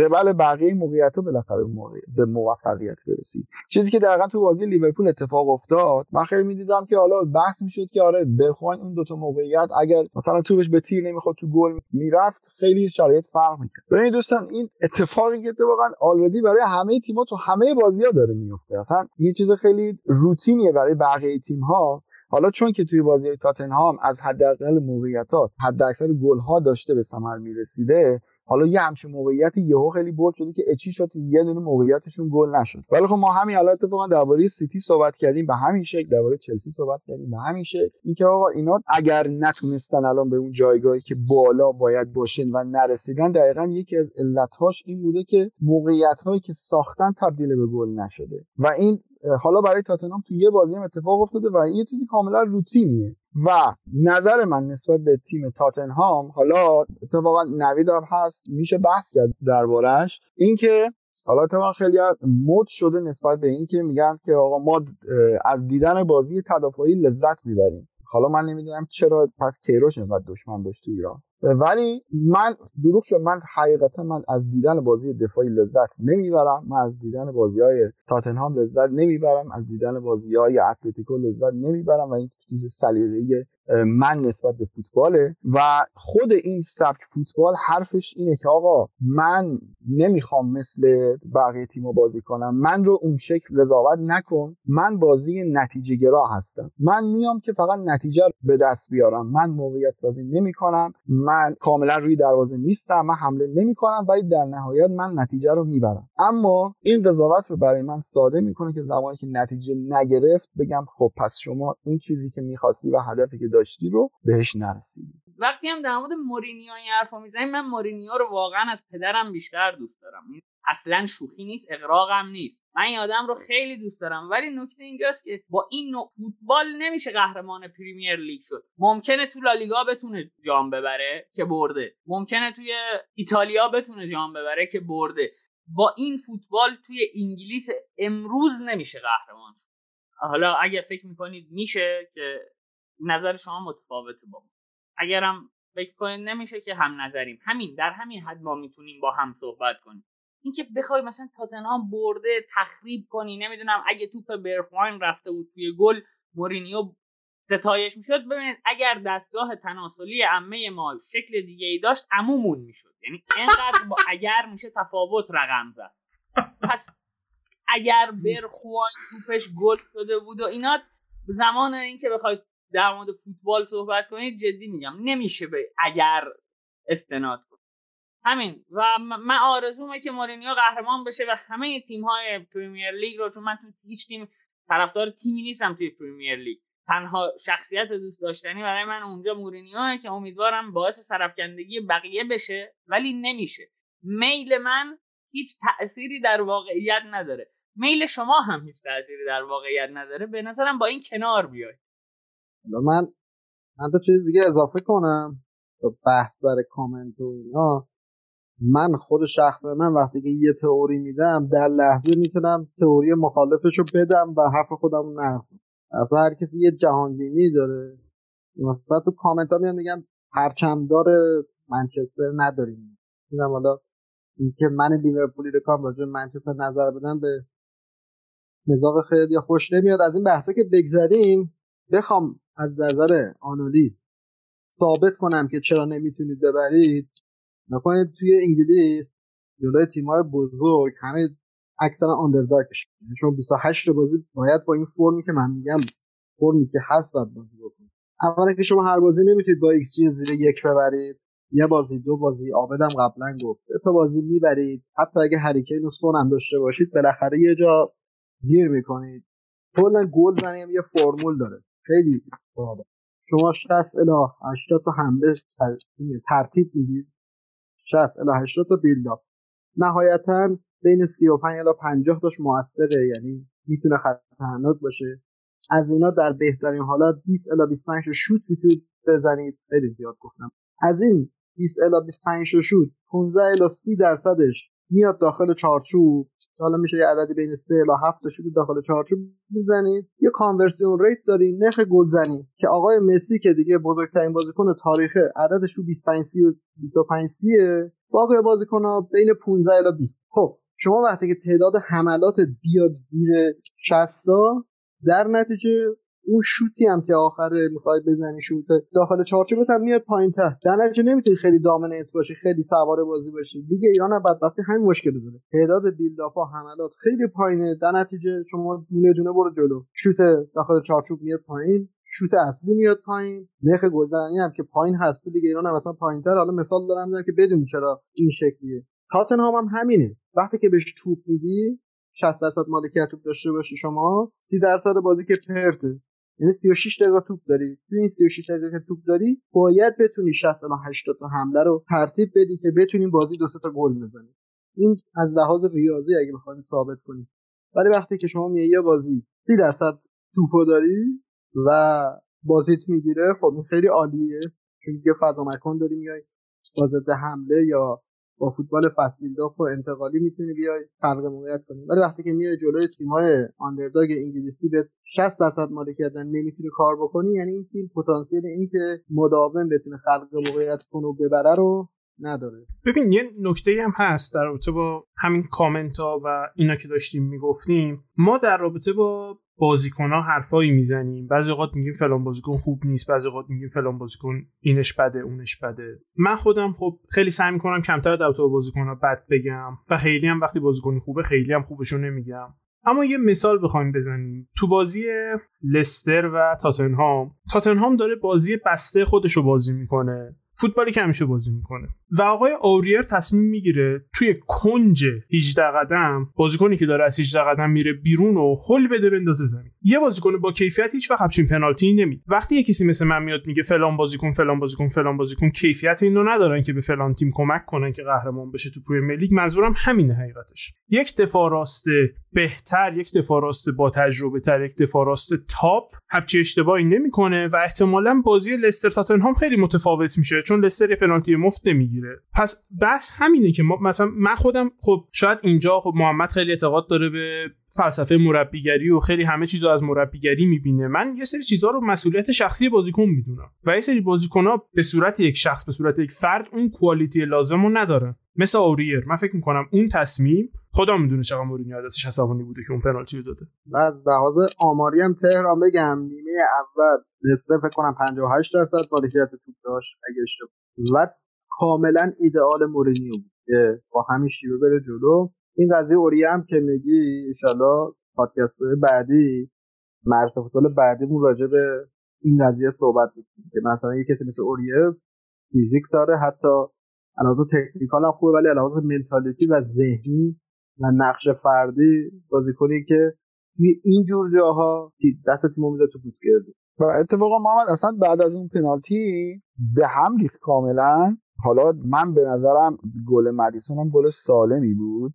قبل بقیه موقعیت ها بالاخره به موفقیت برسی. چیزی که دقیقا تو بازی لیورپول اتفاق افتاد من خیلی می‌دیدم که حالا بحث می‌شد که آره برخوان اون دوتا موقعیت اگر مثلا توپش به تیر نمی‌خواد تو گل می‌رفت خیلی شرایط فرق می‌کرد. ببینید دوستان این اتفاقی که اتفاقا آلردی برای همه تیم‌ها تو همه بازی ها داره میفته اصلا یه چیز خیلی روتینیه برای بقیه تیم ها حالا چون که توی بازی تاتنهام از حداقل موقعیتات حداکثر گل ها داشته به ثمر می‌رسیده حالا یه همچین موقعیتی یهو خیلی بولد شده که اچی شد یه دونه موقعیتشون گل نشد. ولی خب ما همین حالا اتفاقا درباره سیتی صحبت کردیم به همین شکل درباره چلسی صحبت کردیم به همین شکل. اینکه آقا اینا اگر نتونستن الان به اون جایگاهی که بالا باید باشن و نرسیدن دقیقا یکی از علتهاش این بوده که موقعیت هایی که ساختن تبدیل به گل نشده. و این حالا برای تاتنهام تو یه بازی هم اتفاق افتاده و یه چیزی کاملا روتینیه. و نظر من نسبت به تیم تاتنهام حالا اتفاقا نوید هم هست میشه بحث کرد دربارهش اینکه حالا اتفاقا خیلی مد شده نسبت به اینکه میگن که آقا ما از دیدن بازی تدافعی لذت می‌بریم. حالا من نمی‌دونم چرا پس کیروش اینقدر دشمن داشت تو ایران. ولی من دروغ شد من حقیقتا من از دیدن بازی دفاعی لذت نمی‌برم. من از دیدن بازی های تاتنهام لذت نمی‌برم. از دیدن بازی های اتلتیکو لذت نمی‌برم و این چیز سلیقه من نسبت به فوتباله و خود این سبک فوتبال حرفش اینه که آقا من نمی‌خوام مثل بقیه تیما بازی کنم. من رو اون شکل قضاوت نکن. من بازی نتیجه گرا هستم. من میام که فقط نتیجه به دست بیارم. من موقعیت سازی نمی‌کنم. من کاملا روی دروازه نیستم. من حمله نمی‌کنم. ولی در نهایت من نتیجه رو می‌برم. اما این قضاوت رو برای من ساده می‌کنه که زمانی که نتیجه نگرفت بگم خب پس شما اون چیزی که می‌خواستی و هدفی که داشتی رو بهش نرسیدی. وقتی هم در مورد مورینیو این حرفا می‌زنیم من مورینیو رو واقعا از پدرم بیشتر دوست دارم. اصلا شوخی نیست اقراقم نیست. من این آدم رو خیلی دوست دارم. ولی نکته اینجاست که با این نوع فوتبال نمیشه قهرمان پریمیر لیگ شد. ممکنه تو لالیگا بتونه جام ببره که برده. ممکنه توی ایتالیا بتونه جام ببره که برده. با این فوتبال توی انگلیس امروز نمیشه قهرمان شد. حالا اگر فکر می‌کنید میشه که نظر شما متفاوته با ما. اگرم فکر کنید نمیشه که هم نظریم. همین در همین حد ما می‌تونیم با هم صحبت کنیم. اینکه بخوای مثلا تاتنهام برده تخریب کنی نمی‌دونم اگه توپ برخواین رفته بود توی گل مورینیو ستایش می‌شد. ببینید اگر دستگاه تناسلی عمه ما شکل دیگه ای داشت عمومون می‌شد. یعنی اینقدر با اگر میشه تفاوت رقم زد. پس اگر برخواین توپش گل شده بود و اینا زمان اینکه بخواید در مورد فوتبال صحبت کنید جدی میگم نمیشه به اگر استناد همین. و من آرزومه که مورینیو قهرمان بشه و همه تیم های پریمیر لیگ رو چون من تو هیچ تیم طرفدار تیمی نیستم توی پریمیر لیگ. تنها شخصیت دوست داشتنی برای من اونجا مورینیوه که امیدوارم باعث سرفکندگی بقیه بشه ولی نمیشه. میل من هیچ تأثیری در واقعیت نداره. میل شما هم هیچ تأثیری در واقعیت نداره. به نظرم با این کنار بیای من من چیز دیگه اضافه کنم بحث برای کامنت و اینا. من خود شخص من وقتی که یه تئوری میدم در لحظه می‌تونم تئوری مخالفش رو بدم و حرف خودم رو نقضم. اصلا هر کسی یه جهانبینی داره. مثلا تو کامنت ها میان میگن پرچمدار منچستر نداریم. میگم حالا اینکه من لیورپولی رو کام راجع منچستر نظر بدم به مذاق خیلی خوش نمیاد. از این بحثه که بگذریم بخوام از نظر آنالیز ثابت کنم که چرا نمی‌تونید ببرید. نکنید توی انگلیس جلوی تیم‌های بزرگ همه اکثرا underdog یعنی شما 28 بازی باید با این فرمی که من میگم فرمی که هست باید بازی بکنید. اولا که شما هر بازی نمی‌تونید با XG زیر یک ببرید. یه بازی دو بازی آبدم قبلا گفت. تا بازی می‌برید. حتی اگه هریکین و سون هم داشته باشید بالاخره یه جا گیر می‌کنید. کلا گل زنی یه فرمول داره. خیلی ساده شما 60 الی 80 تا حمله ترتیب می‌دید 60 الی 80 تا بیلداپ. نهایتا بین 35 الی 50 تاش موثره یعنی می‌تونه خط باشه. از اینا در بهترین حالت 20 الی 25 شوت می‌تونید بزنید. خیلی زیاد گفتم. از این 20 الی 25 شوت 15 الی 30 درصدش میاد داخل چارچوب حالا میشه یه عددی بین 3 الی 7 تا داخل چارچوب بزنید یه کانورسیون ریت داریم نرخ گلزنی. که آقای مسی که دیگه بزرگترین بازیکن تاریخ عددش رو 25 30 و 25 30 باقی بازیکن‌ها بین 15 الی 20 خب شما وقتی که تعداد حملات بیاد زیر 60 در نتیجه اون شوتی هم که آخر می‌خوای بزنی شوت داخل چارچوبت هم میاد پایین ته در نمی‌تونی خیلی دامنت باشی خیلی سوار بازی باشی. دیگه ایران هم بدبختی همین مشکل داره. تعداد بیلداپا حملات خیلی پایینه. در نتیجه شما دونه دونه برو جلو. شوت داخل چارچوب میاد پایین. شوت اصلی میاد پایین. نرخ گلزنی هم که پایین هست. دیگه ایران هم مثلا پایینتر. حالا مثال دارم می‌زنم که بدون چرا این شکلیه. تاتنهام هم همینه. وقتی که بهش توپ میدی 60 درصد مالکیت توپ داشته باشی شما. 30 درصد بازی که پرته. یعنی 36 دقیقه توپ داری. تو این 36 دقیقه توپ داری باید بتونی 60 تا 80 تا حمله رو ترتیب بدی که بتونیم بازی دو تا گل بزنی این از لحاظ ریاضی اگه بخواید ثابت کنی ولی وقتی که شما میای یه بازی 30 درصد توپو داری و بازیت می‌گیره خب این خیلی عالیه. چون دیگه فضا مکان داری میای با حمله یا با فوتبال فصل و انتقالی می‌تونی بیای فرق موقعیت کنی. ولی وقتی که میای جلوی تیم‌های آندرداگ انگلیسی به 60 درصد مالکیت نمی‌تونی کار بکنی یعنی این تیم پتانسیل اینکه مداوم بتونه خلق موقعیت کنه و ببره رو نداره. ببین یه نکته هم هست در رابطه با همین کامنت ها و اینا که داشتیم می‌گفتیم. ما در رابطه با بازیکن ها حرفایی می‌زنیم. بعضی اوقات میگیم فلان بازیکن خوب نیست بعضی اوقات میگیم فلان بازیکن اینش بده اونش بده. من خودم خب خیلی سعی می‌کنم کمتر در تو بازیکن ها بد بگم و خیلی هم وقتی بازیکن خوبه خیلی هم خوبشو نمیگم. اما یه مثال بخوایم بزنیم. تو بازی لستر و تاتنهام تاتنهام داره بازی بسته خودشو بازی می‌کنه. فوتبالی که همیشه بازی می‌کنه. و آقای اوریر تصمیم می‌گیره توی کنج 18 قدم بازیکنی که داره از 18 قدم میره بیرون و هل بده بندازه زمین. یه بازیکن با کیفیت هیچ وقت همچین پنالتی نمید وقتی یه کسی مثل من میاد میگه فلان بازیکن فلان بازیکن فلان بازیکن کیفیت اینو ندارن که به فلان تیم کمک کنن که قهرمان بشه تو پرمیر لیگ. منظورم همینه حقیقتش. یک دفاع راست بهتر یک دفاع راست با تجربه تر یک دفاع راست تاپ همچی اشتباهی نمی‌کنه و احتمالا بازی لستر تاتنهام خیلی متفاوت میشه چون لستر پنالتی مفت نمی‌گیره. پس بس همینه که ما مثلا من خودم خب شاید اینجا خب محمد خیلی اعتقاد داره به فلسفه مربیگری و خیلی همه چیزو از مربیگری می‌بینه. من یه سری چیزها رو مسئولیت شخصی بازیکن می‌دونم و یه سری بازیکنها به صورت یک شخص به صورت یک فرد اون کوالیتی لازم رو ندارن. مثل اوریر من فکر می‌کنم اون تصمیم خدا می‌دونه چقدر مورینیو دستش عصبانی بوده که اون پنالتی رو داده. بعد لحاظ آماری هم تهران بگم. نیمه اول لستر فکر کنم 58 درصد مالکیت توپ داشت. اگه اشتباه و کاملا ایدئال مورینیو بود که با همین شیوه بره جلو. این قضیه اوریه هم که میگی انشالله پادکست بعدی مرس فوتبال بعدیمون راجع به این قضیه صحبت می‌کنیم که مثلا یه کسی مثل اوریه فیزیک داره حتی علاوه تکنیکال هم خوبه ولی علاوه منتالیتی و ذهنی و نقش فردی بازیکنی که توی این جور جاها دست تیم میده تو پوست کرده و اتفاقا محمد اصلا بعد از اون پنالتی به هم ریخت کاملا. حالا من به نظرم گل مدیسون هم گل سالمی بود.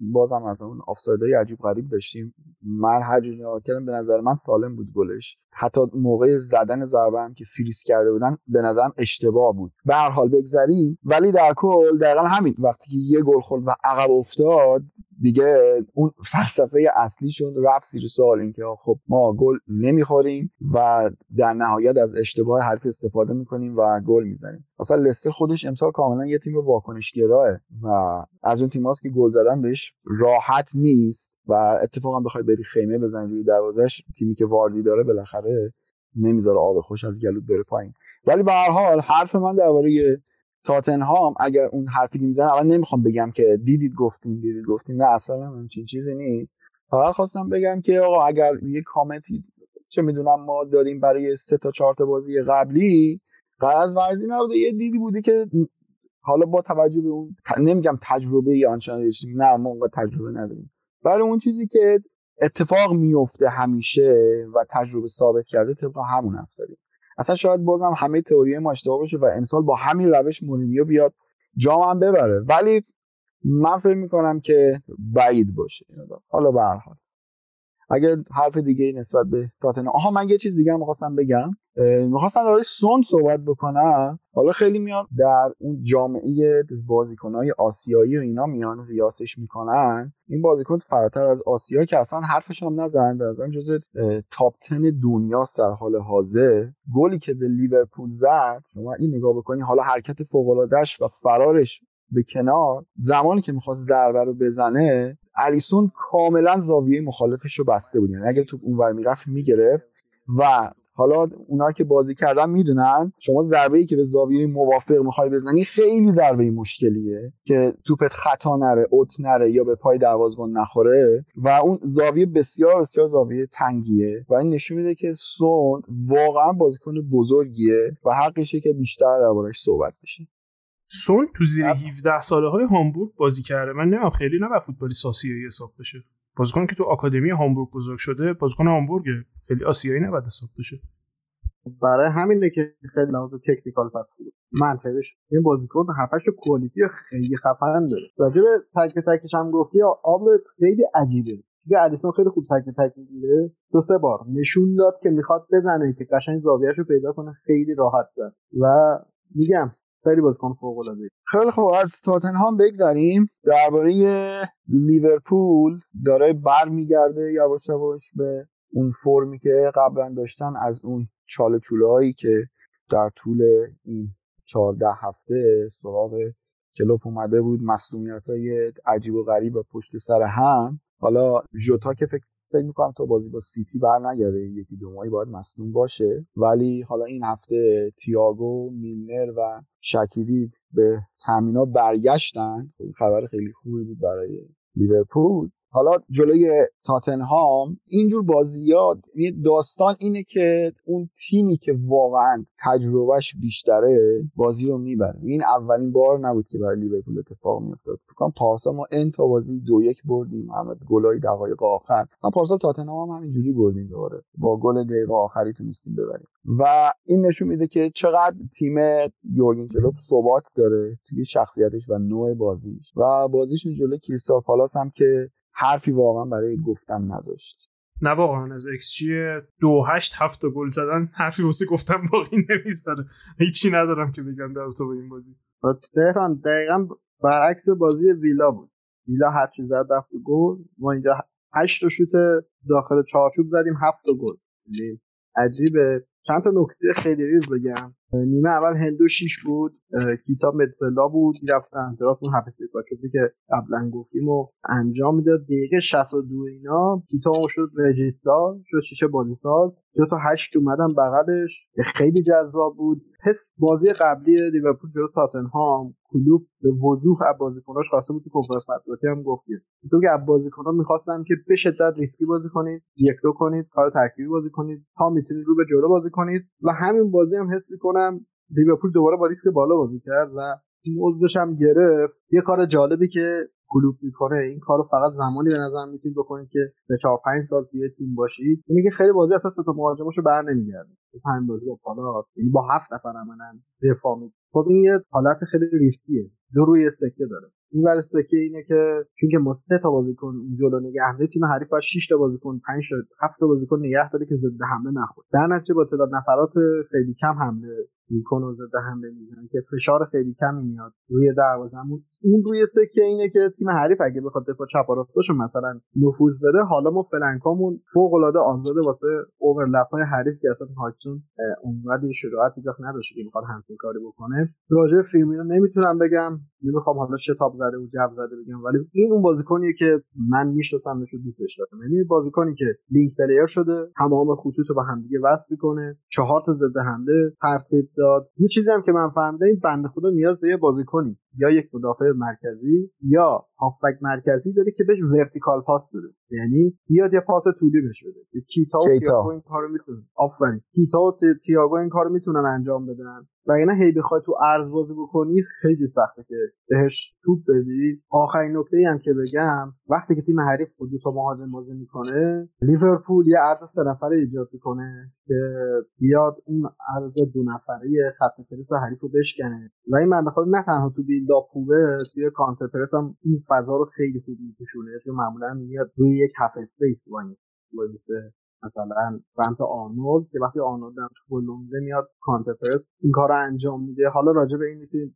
بازم از اون آفسایدهای عجیب غریب داشتیم. من هر جوری کردم به نظر من سالم بود گلش. حتی موقع زدن ضربه هم که فریز کرده بودن به نظرم اشتباه بود. به هر حال بگذریم. ولی در کل دقیقا همین. وقتی که یه گل خورد و عقب افتاد دیگه اون فلسفه اصلیشون رفت زیر سوال اینکه خب ما گل نمی‌خوریم و در نهایت از اشتباه حرف استفاده می‌کنیم و گل می‌زنیم. اصلا لستر خود خودش امسال کاملا یه تیم واکنشگراه. و از اون تیماست که گل زدن بهش راحت نیست و اتفاقا بخوای بری خیمه بزنی روی دروازش تیمی که واردی داره بالاخره نمی‌ذاره آب خوش از گلود بره پایین. ولی به هر حال حرف من درباره تاتنهام اگر اون حرفی می‌زنه الان نمی‌خوام بگم که دیدید گفتیم دیدید گفتیم نه اصلا همچین چیزی نیست. فقط خواستم بگم که آقا اگر یه کامنتی چه می‌دونم ما دادیم برای سه تا چهار تا بازی قبلی قرض ورزی نبوده. یه دیدی بودی که حالا با توجه به اون نمیگم تجربه ای آنچنانی داشتیم نه ما اونقدر تجربه نداریم. ولی اون چیزی که اتفاق میفته همیشه و تجربه ثابت کرده طبق همون حرف زدیم. اصلا شاید بازم همه تئوری ما اشتباه باشه و امسال با همین روش مورینیو بیاد جام ببره. ولی من فکر می‌کنم که بعید باشه. حالا به هر حال. اگر حرف دیگه نسبت به تاتنهام آها من یه چیز دیگه هم می‌خواستم بگم. می‌خواستم درباره سون صحبت بکنم. حالا خیلی میاد در اون جامعه بازیکنهای آسیایی و اینا میان ریاسش می‌کنن. این بازیکن فراتر از آسیا که اصلا حرفش هم نزن. به نظرم جز تاپ 10 دنیاست در حال حاضر. گلی که به لیورپول زد شما این نگاه بکنی حالا حرکت فوق و فرارش به کنار زمانی که می‌خواست ضربه رو بزنه الیسون کاملا زاویه مخالفش رو بسته بود. یعنی اگر توپ اونور می‌رفت می‌گرفت. و حالا اونا که بازی کردن می‌دونن شما ضربه ای که به زاویه موافق می‌خوای بزنی خیلی ضربه مشکلیه که توپت خطا نره اوت نره یا به پای دروازبان نخوره. و اون زاویه بسیار بسیار زاویه تنگیه. و این نشون میده که سون واقعا بازیکن بزرگیه و حقشه که بیشتر دربارش صحبت بشه. سون تو زیر 17 ساله های هامبورگ بازی کرده. من نه خیلی نه فوتبالی آسیایی حساب بشه. بازیکن که تو آکادمی هامبورگ بزرگ شده بازیکن هامبورگ خیلی آسیایی نباید حساب بشه. برای همینه که خیلی لحاظ تکنیکال پس خوبه منطقش این بازیکن هفتش کوالیتی خیلی خفن داره. راجع به تک تکش هم گفتی آب خیلی عجیبه. دیگه الیسون خیلی خوب تک تک می‌گیره. دو سه بار نشون داد که می‌خواد بزنه که قشنگ زاویهش رو پیدا کنه خیلی راحت زد. و میگم خیلی بازیکن فوق العاده خیلی خوب. از تاتنهام بگذریم. درباره لیورپول داره برمیگرده یواش یواش به اون فرمی که قبلا داشتن از اون چاله چوله هایی که در طول این 14 هفته سراغ کلوپ اومده بود. مسئولیت های عجیب و غریب و پشت سر هم. حالا جوتا که فکر فکر می‌کنم تا بازی با سیتی بر نگره یکی دو ماهی باید مصدوم باشه. ولی حالا این هفته تیاگو مینر و شکیری به تامینا برگشتن. خبر خیلی خوبی بود برای لیورپول. حالا جلوی تاتنهام اینجور بازیات داستان اینه که اون تیمی که واقعا تجربهش بیشتره بازی رو می‌بره. این اولین بار نبود که برای لیورپول اتفاق میافتاد. فکر پارسا ما ان تا بازی دو یک بردیم. همه گلای دقایق آخر. مثلا پارسا تاتنهام هم همینجوری بردیم دوباره. با گل دقیقه آخری تونستیم ببریم. و این نشون میده که چقدر تیم یورگن کلوپ ثبات داره توی شخصیتش و نوع بازیش. و بازیشون جلوی کریستال پالاس هم که حرفی واقعا برای گفتن نذاشت. نه واقعا از ایکس جی دو هشت هفت گل زدن حرفی واسه گفتن باقی نمی‌ذاره. هیچی ندارم که بگم در تو این بازی. آره دقیقا برعکس بازی ویلا بود. ویلا هر چیز زد رفت گل. ما اینجا هشت شوت داخل چارچوب زدیم هفت گل. یعنی عجیبه. چند تا نکته خیلی ریز بگم. نیمه اول هندو شیش بود کتاب مدفلا بود می‌رفتن درست اون هفته کاشفی که قبلا گفتیم و انجام می‌داد. دقیقه 62 اینا کتاب شد رجیستا شد شیشه بازیساز. دو تا هشت اومدن بغلش. خیلی جذاب بود. پس بازی قبلی لیورپول جلو تاتنهام کلوب به وضوح از بازیکناش خواسته بود تو کنفرانس مطبوعاتی هم گفتیم کلوپ از بازیکنان می‌خواستم که به شدت risky بازی کنید یک‌دو کنید کار ترکیبی بازی کنید تا می‌تونید رو به جلو بازی کنید. و همین بازی هم حس می‌کنم لیورپول دوباره با ریسک بالا بازی کرد و مزدش هم گرفت. یه کار جالبی که کلوپ می‌کنه این کارو فقط زمانی به نظر می‌تونید بکنید که یه 4 5 سال توی تیم باشید. اینه که خیلی بازی اصلا تا مهاجماشو بر نمیگرده. مثل همین بازی با پالاس. یعنی با هفت نفر عملا دفاع خب این یه حالت خیلی risky ه. دو روی سکه داره. این ور سکه اینه که چون که ما سه تا بازیکن جلو نگه تیم حریف باید 6 تا بازیکن 5 تا 7 تا بازیکن نگه داره که ضد حمله نخوره در نتیجه با تعداد نفرات خیلی کم حمله میکن و ضد حمله می‌زنه که فشار خیلی کمی میاد. روی دروازه‌مون. اون روی سکه اینه که تیم حریف اگه بخواد دفاع چپ راستاشو مثلا نفوذ بده حالا ما فلنکامون فوق العاده آزاده واسه اوورلپ های حریف که اصلا هاچسون اونقدر شجاعت هیچ نداشته که بخواد همچین کاری بکنه. راجع فیرمینو نمی‌تونم بگم. نمی‌خوام حالا شتاب زده و جب زده بگم ولی این اون بازیکنیه که من میشناسمش و دوستش دارم. یعنی بازیکنی که link player شده تمام خطوط رو با همدیگه وصل می‌کنه چهار تا ضد حمله ترتیب داد یه چیزی هم که من فهمیدم این بنده خدا نیاز به یه بازیکنی. یا یک مدافع مرکزی یا هافبک مرکزی داره که بهش vertical پاس بده. یعنی بیاد یه پاس طولی بهش بده. کیتا و تییاگو این کارو می‌تونن. آفرین. کیتا و تییاگو این کارو می‌تونن انجام بدن. و اینا هی بخوای تو عرض بازی بکنی خیلی سخته که بهش توپ بدی. آخرین نکته ای هم که بگم وقتی که تیم حریف با دو تا مهاجم بازی می‌کنه لیورپول یه عرض سه نفره ایجاد می‌کنه که بیاد اون عرض دو نفره خط پرس حریف رو بشکنه. و این من نه تنها تو build-up خوبه توی counter-press هم این فضا رو خیلی خوب میپوشونه چون معمولا میاد روی یک half-space وای مثلا سمت آرنولد که وقتی آرنولد هم تو میاد کانتر پرس این کار رو انجام میده. حالا راجع به این می‌تونید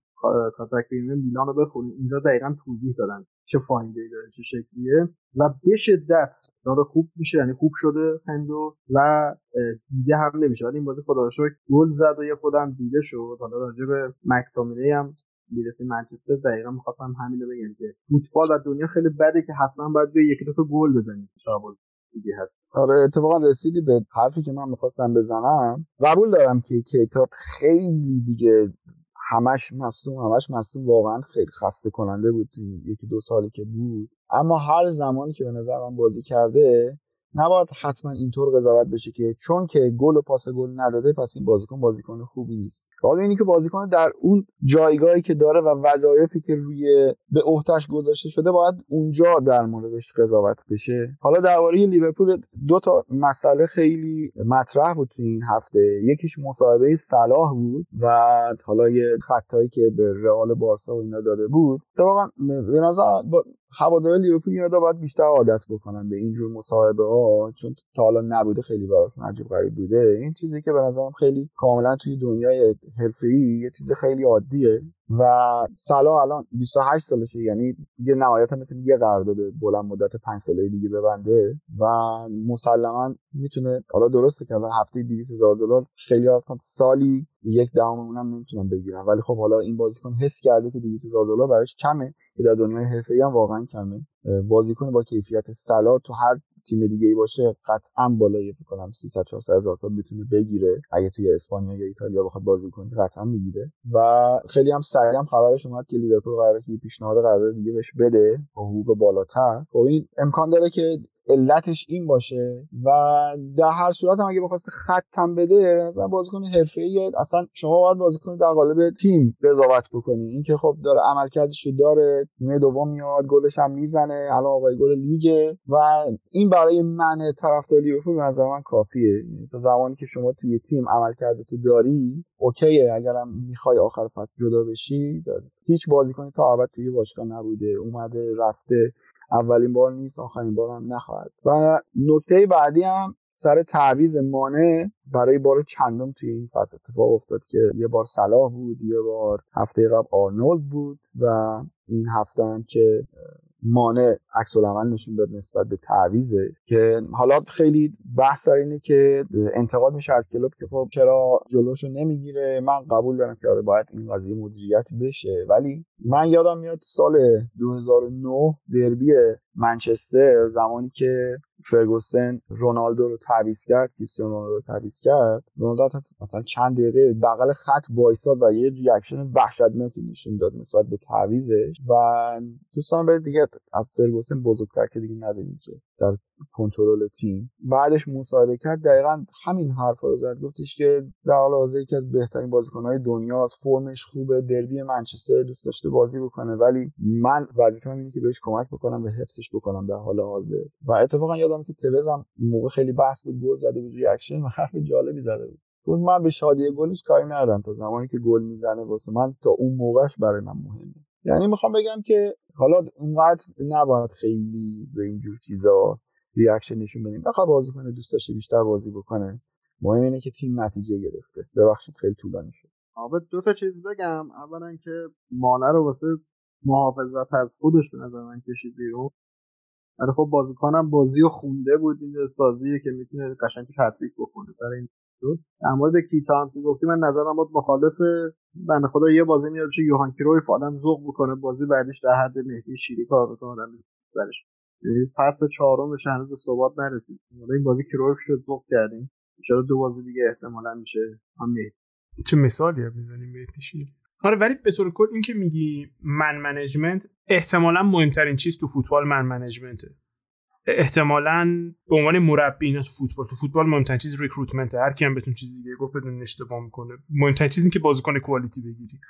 کاتاک میلان رو بخونید اینجا دقیقا توضیح دادن چه فایده داره چه شکلیه. و به شدت داره خوب میشه یعنی خوب شده هندو و دیده هم نمیشه. ولی این بازی خدا رو گل زد و یه خودم دیده شد. حالا راجع به مکتامینه هم می‌رسه منچستر دقیقا می‌خواستم همین رو بگم که فوتبال و دنیا خیلی بده که حتما باید به یکی دو تا گل بزنید دیگه هست. آره اتفاقا رسیدی به حرفی که من می‌خواستم بزنم. قبول دارم که کیتا خیلی دیگه همش مصدوم همش مصدوم. واقعا خیلی خسته کننده بود یکی دو سالی که بود. اما هر زمانی که به نظر من بازی کرده نباید حتما اینطور قضاوت بشه که چون که گل و پاس گل نداده پس این بازیکن بازیکن خوبی نیست. واقعا اینی که بازیکن در اون جایگاهی که داره و وظایفی که روی به عهدهش گذاشته شده باید اونجا در موردش قضاوت بشه. حالا درباره لیورپول دو تا مسئله خیلی مطرح بود تو این هفته. یکیش مصاحبه صلاح بود و حالا یه خطایی که به رئال بارسا و اینا داده بود. واقعا به نظر هوادار لیورپول اینا باید بیشتر عادت بکنن به اینجور مصاحبه ها چون تا حالا نبوده خیلی براشون عجیب غریب بوده. این چیزی که به نظرم خیلی کاملا توی دنیای حرفه‌ای یه چیز خیلی عادیه. و صلاح الان 28 سالشه یعنی یه نهایتا می‌تونه یه قرارداد بلند مدت 5 ساله دیگه ببنده و مسلما می‌تونه حالا درسته که هفته 200 هزار دلار خیلی اصلا سالی یک دهم اونم نمی‌تونن بگیرن. ولی خب حالا این بازیکن حس کرده که 200 هزار دلار براش کمه. که در دنیای حرفه‌ای هم واقعا کمه. بازیکن با کیفیت صلاح تو هر تیم دیگه ای باشه قطعا بالای فکر کنم 300 400 هزار تا بتونه بگیره. اگه توی اسپانیا یا ایتالیا بخواد بازی کنه قطعا می‌گیره. و خیلی هم سریع هم خبرش اومد که لیورپول قراره که پیشنهاد قرارداد دیگه بهش بده با حقوق بالاتر. خب این امکان داره که علتش این باشه و در هر صورت هم اگه بخواست ختم بده به نظر بازیکن حرفه‌ای اصلا شما باید بازیکن در قالب تیم قضاوت بکنی. اینکه خب داره عملکردش داره نیمه دوم میاد گلش هم می‌زنه الان آقای گل لیگ و این برای من طرفدار لیورپول به نظر من کافیه. یعنی تا زمانی که شما توی تیم عملکرد تو داری اوکیه. اگرم می‌خوای آخر فصل جدا بشی داری. هیچ بازیکنی تا ابد توی باشگاه نبوده اومده رفته. اولین بار نیست آخرین بار هم نخواهد. و نکته بعدی هم سر تعویز مانع برای بار چندم توی این فصل اتفاق افتاد که یه بار صلاح بود یه بار هفته قبل آرنولد بود و این هفته هم که مانع عکس العمل نشون داد نسبت به تعویزه که حالا خیلی بحث سر اینه که انتقاد میشه از کلوب که خب چرا جلوشو نمی‌گیره. من قبول دارم که آره باید این قضیه مدیریت بشه. ولی من یادم میاد سال 2009 دربی منچستر زمانی که فرگوسن رونالدو رو تعویض کرد کریستیانو رونالدو رو تعویض کرد رونالدو مثلا چند دقیقه بغل خط وایساد و یه reaction وحشتناکی نشون داد نسبت به تعویزش و دوستان برید دیگه از فرگوسن بزرگتر که دیگه نداریم که. در کنترل تیم. بعدش مصاحبه کرد دقیقا همین حرف رو زد. گفتش که در حال حاضر یکی از بهترین بازیکنهای دنیاست. فرمش خوبه دربی منچستر دوست داشته بازی بکنه. ولی من وظیفه‌م اینه که بهش کمک بکنم و حفظش بکنم در حال حاضر. و اتفاقا یادم که تو اون موقع خیلی بحث بود گل زده بود reaction و حرف جالبی زده بود. گفت من به شادی گلش کاری ندارم تا زمانی که گل می‌زنه واسه من تا اون موقعش برای من مهمه. یعنی می‌خوام بگم که حالا اونقدر نباید خیلی به اینجور چیزا ریاکشن نشون بدیم. بخواد بازی کنه دوست داشته بیشتر بازی بکنه. مهم اینه که تیم نتیجه گرفته. ببخشید خیلی طولانی شد. آبه دو تا چیز بگم. اولا که مانه رو واسه محافظت از خودش به نظر من کشید بیرون. ولی خب بازیکنم بازی رو خونده بود. این بازیه که می‌تونه قشنگ تطبیق بکنه. برای این در مورد کیتا هم که گفتی من نظرم بود مخالف بنده خدا یه بازی میاد چه یوهان کرویف آدم ذوق بکنه بازی بعدش در حد مهدی شیری کار بکنه آدم برش فصل چهارمش هنوز به ثبات نرسید. این بازی کرویف شد ذوق کردیم. چرا دو بازی دیگه احتمالا میشه؟ هم مهدی. چه مثالی می‌زنیم مهدی شیری؟ آره ولی به طور کل این که میگی man management احتمالا مهمترین چیز تو فوتبال man management ه. احتمالا به عنوان مربی اینا تو فوتبال تو فوتبال مهمترین چیز recruitment هر کی هم بتون چیز دیگه گفت بدون اشتباه می‌کنه. مهمترین چیزی که بازیکن quality بگیری.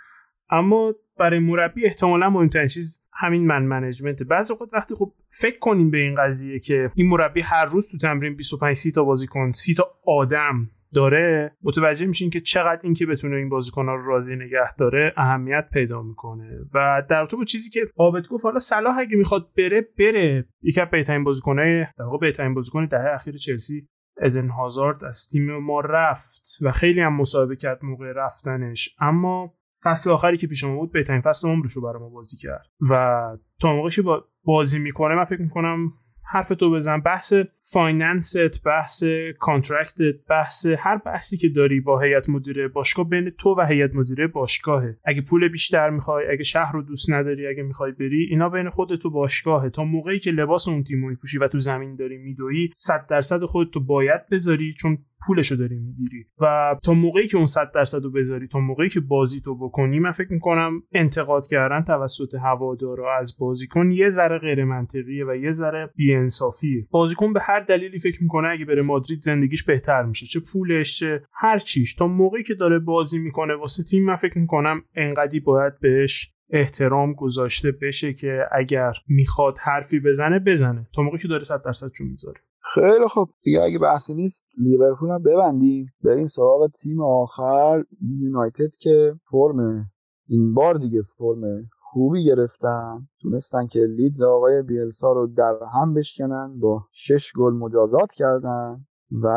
اما برای مربی احتمالا مهمترین چیز همین man management بعضی وقت وقتی خب فکر کنیم به این قضیه که این مربی هر روز تو تمرین 25 30 تا بازیکن 30 تا آدم داره متوجه میشین که چقدر این که بتونه این بازیکن رو راضی نگه داره اهمیت پیدا می‌کنه. و در تو چیزی که عابد گفت حالا صلاح اگه می‌خواد بره بره. یکی از بهترین بازیکنای در واقع بهترین بازیکن دهه اخیر چلسی ادن هازارد از تیم ما رفت و خیلی هم مصاحبه کرد موقع رفتنش. اما فصل آخری که پیش ما بود بهترین فصل عمرش رو برای ما بازی کرد. و تا موقعی که بازی می‌کنه من فکر می‌کنم حرف تو بزن. بحث finance ت بحث contract ت بحث هر بحثی که داری با هیئت مدیره باشگاه بین تو و هیئت مدیره باشگاهه. اگه پول بیشتر می‌خوای اگه شهر رو دوست نداری اگه می‌خوای بری اینا بین خودت و باشگاهه. تا موقعی که لباس اون تیمو میپوشی و تو زمین داری میدوی 100 درصد خودت تو باید بذاری چون پولشو داری می‌گیری. و تا موقعی که اون 100 درصد رو بذاری تا موقعی که بازی تو بکنی من فکر می‌کنم انتقاد کردن توسط هوادارا از بازیکن یه ذره غیر منطقیه و یه ذره بی‌انصافیه. بازیکن به هر دلیلی فکر می‌کنه اگه بره مادرید زندگیش بهتر میشه. چه پولش چه هر چیش. تا موقعی که داره بازی می‌کنه واسه تیم من فکر می‌کنم انقدی باید بهش احترام گذاشته بشه که اگر می‌خواد حرفی بزنه بزنه. تا موقعی که داره 100 درصد چون می‌ذاره. خیلی خب دیگه اگه بحثی نیست لیورپول هم ببندیم. بریم سراغ تیم آخر یونایتد که فرم این بار دیگه فرم خوبی گرفتن. تونستن که لیدز آقای بیلسا رو در هم بشکنن با شش گل مجازات کردن و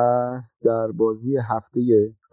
در بازی هفته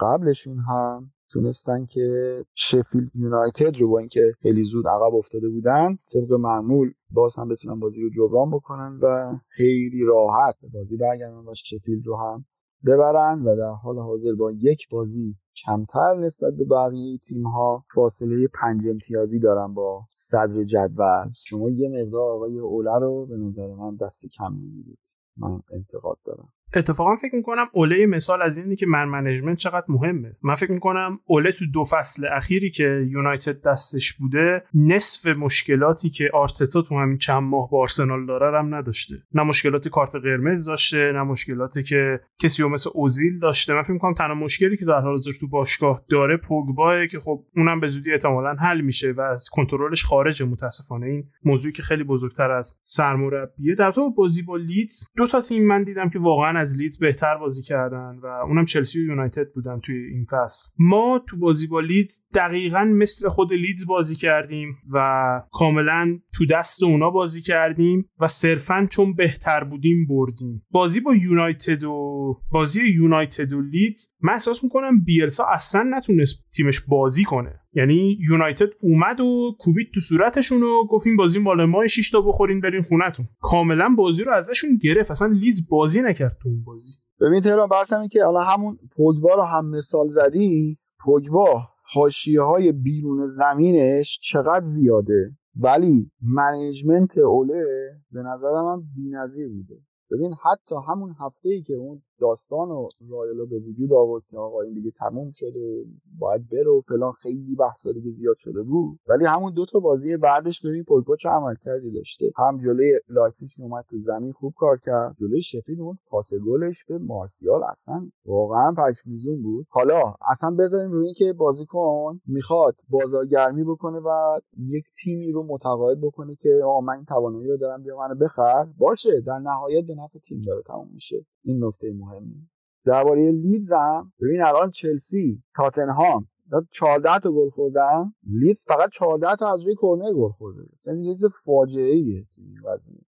قبلشون هم تونستن که شفیلد یونایتد رو با اینکه خیلی زود عقب افتاده بودن طبق معمول باز هم بتونن بازی رو جبران بکنن و خیلی راحت بازی برگردن و شفیلد رو هم ببرن و در حال حاضر با یک بازی کمتر نسبت به بقیه تیم ها فاصله پنج امتیازی دارن با صدر جدول. شما یه مقدار آقای اوله رو به نظر من دست کم می‌گیرید من انتقاد دارم. اتفاقا فکر می‌کنم اوله مثال از اینه که man management چقدر مهمه. من فکر می‌کنم اوله تو دو فصل اخیری که یونایتد دستش بوده نصف مشکلاتی که آرتتا تو همین چند ماه با آرسنال داره هم نداشته. نه مشکلات کارت قرمز داشته نه مشکلاتی که کسی مثل اوزیل داشته. من فکر می‌کنم تنها مشکلی که در حال حاضر تو باشگاه داره پوگباه که خب اونم به زودی احتمالا حل میشه و از کنترلش خارج. متاسفانه این موضوعی که خیلی بزرگتر از سرمربیه. در تو بازی با لیدز دو تا تیم من دیدم که واقعا از لیدز بهتر بازی کردن و اونم چلسی و یونایتد بودن توی این فصل. ما تو بازی با لیدز دقیقا مثل خود لیدز بازی کردیم و کاملا تو دست اونا بازی کردیم و صرفا چون بهتر بودیم بردیم. بازی با یونایتد و بازی یونایتد و لیدز من احساس می‌کنم بیلسا اصلا نتونست تیمش بازی کنه. یعنی یونایتد اومد و کوبید تو صورتشون و گفت این بازی مال ما 6 تا بخورین برین خونتون. کاملا بازی رو ازشون گرفت. اصلا لیدز بازی نکرد تو اون بازی. ببین تهران بحثم که حالا همون پوگبا رو هم مثال زدی. پوگبا حاشیه های بیرون زمینش چقدر زیاده؟ ولی management اوله به نظر من بی‌نظیر بوده. ببین حتی همون هفته ای که اون داستان و رایولا به وجود آورد که آقا این دیگه تموم شد و باید بره فلان. خیلی بحثا دیگه زیاد شده بود. ولی همون دو تا بازی بعدش ببین پوگبا چه عملکردی داشته. هم جلوی لایپزیگ اومد تو زمین خوب کار کرد. جلوی شفیلد اون پاس گلش به مارسیال اصلا واقعا پشم‌ریزون بود. حالا اصلا بذاریم روی اینکه بازیکن می‌خواد بازارگرمی بکنه و یک تیمی رو متقاعد بکنه که آقا من این توانایی رو دارم بیا منو بخر. باشه در نهایت به نفع تیم داره تموم میشه. این نکته مهمی درباره لیدز هم ببین الان چلسی تاتنهام 14 تا گل خوردن. لیدز فقط 14 تا از روی کرنر گل خورده. اصلا یه چیز فاجعه ایه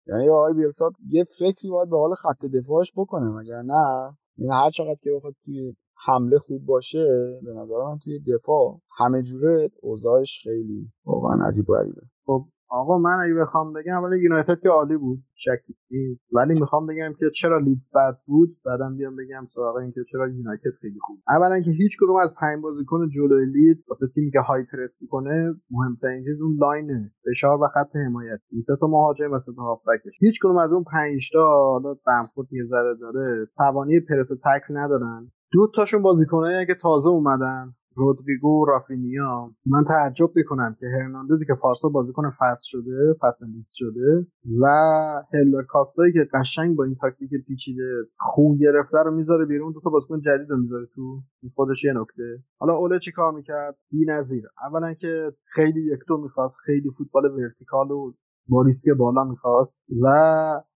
یعنی آقای بیلسات یه فکری باید به حال خط دفاعش بکنه مگر نه؟ این هر چقدر که بخواد توی حمله خوب باشه به نظر من توی دفاع همه جوره اوضاعش خیلی واقعا عجیب غریبه. خب آقا من اگه بخوام بگم اولا یونایتد که عالی بود شکی. ولی می‌خوام بگم که چرا لید بد بود بعدم بیام بگم سراغ اینکه چرا یونایتد خیلی خوب. اولا که هیچ کدوم از پنج بازیکن جلوی لید واسه تیمی که های پرس می‌کنه مهمترین چیز اون لاینه فشار و خط حمایت. این سه تا مهاجم و سه تا هافبکش هیچ کدوم از اون پنج تا حالا بمفورد یه ذره داره توانی پرس تکل ندارن. دو تاشون بازیکنایی که تازه اومدن. رودریگو رافینیا. من تعجب می‌کنم که هرناندزی که پارسا بازیکن فصل شده فصل شده و هلدر کاستایی که قشنگ با این تاکتیک پیچیده خوب گرفته رو می‌ذاره بیرون. دو تا بازیکن جدید رو می‌ذاره تو خودش یه نکته. حالا اوله چی کار می‌کرد؟ نظیر. اولا که خیلی یک دو می‌خواست خیلی فوتبال vertical و با ریسک بالا می‌خواست و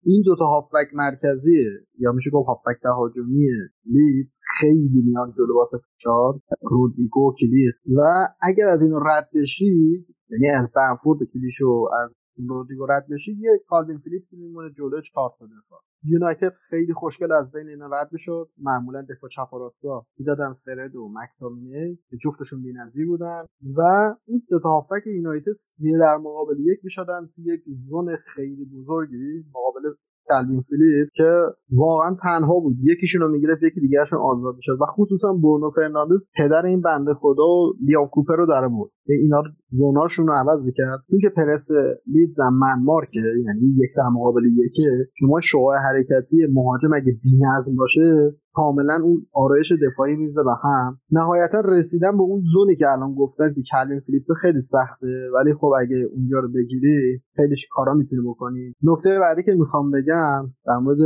این دوتا هافبک مرکزیه یا میشه گفت هافبک تهاجمیه لید خیلی میان جلو واسه فشار رودریگو کلیش و اگر از اینو رد بشی یعنی از بنفورد کلیشو از رودریگو رد بشی یه کالوین فیلیپ میمونه جلو چهار تا دفاع. یونایتد خیلی خوشگل از بین اینا رد می‌شد. معمولا دفاع چپ و راستا می‌دادن فرد و مکتامینه که جفتشون بی‌نظیر بودن. و اون سه تا یونایتد در مقابل یک می‌شدن توی یک زون خیلی بزرگی مقابل کلوین فیلیپ که واقعا تنها بود. یکیشون رو می‌گرفت یکی دیگرشون آزاد می‌شد. و خصوصا برونو فرناندز پدر این بنده خدا و لیام کوپر رو درآورده بود اینا zone اشون رو عوض می‌کرد. چون که پرس لیدز man mark ه یعنی یک در مقابل یکه. شما شعاع حرکتی مهاجم اگه بی‌نظم باشه کاملا اون آرایش دفاعی می‌ریزه به هم. نهایتا رسیدن به اون zone ی که الان گفتن که کلوین فیلیپس خیلی سخته ولی خب اگه اونجا رو بگیری خیلی کارا می‌تونی بکنی. نکته بعدی که می‌خوام بگم در مورد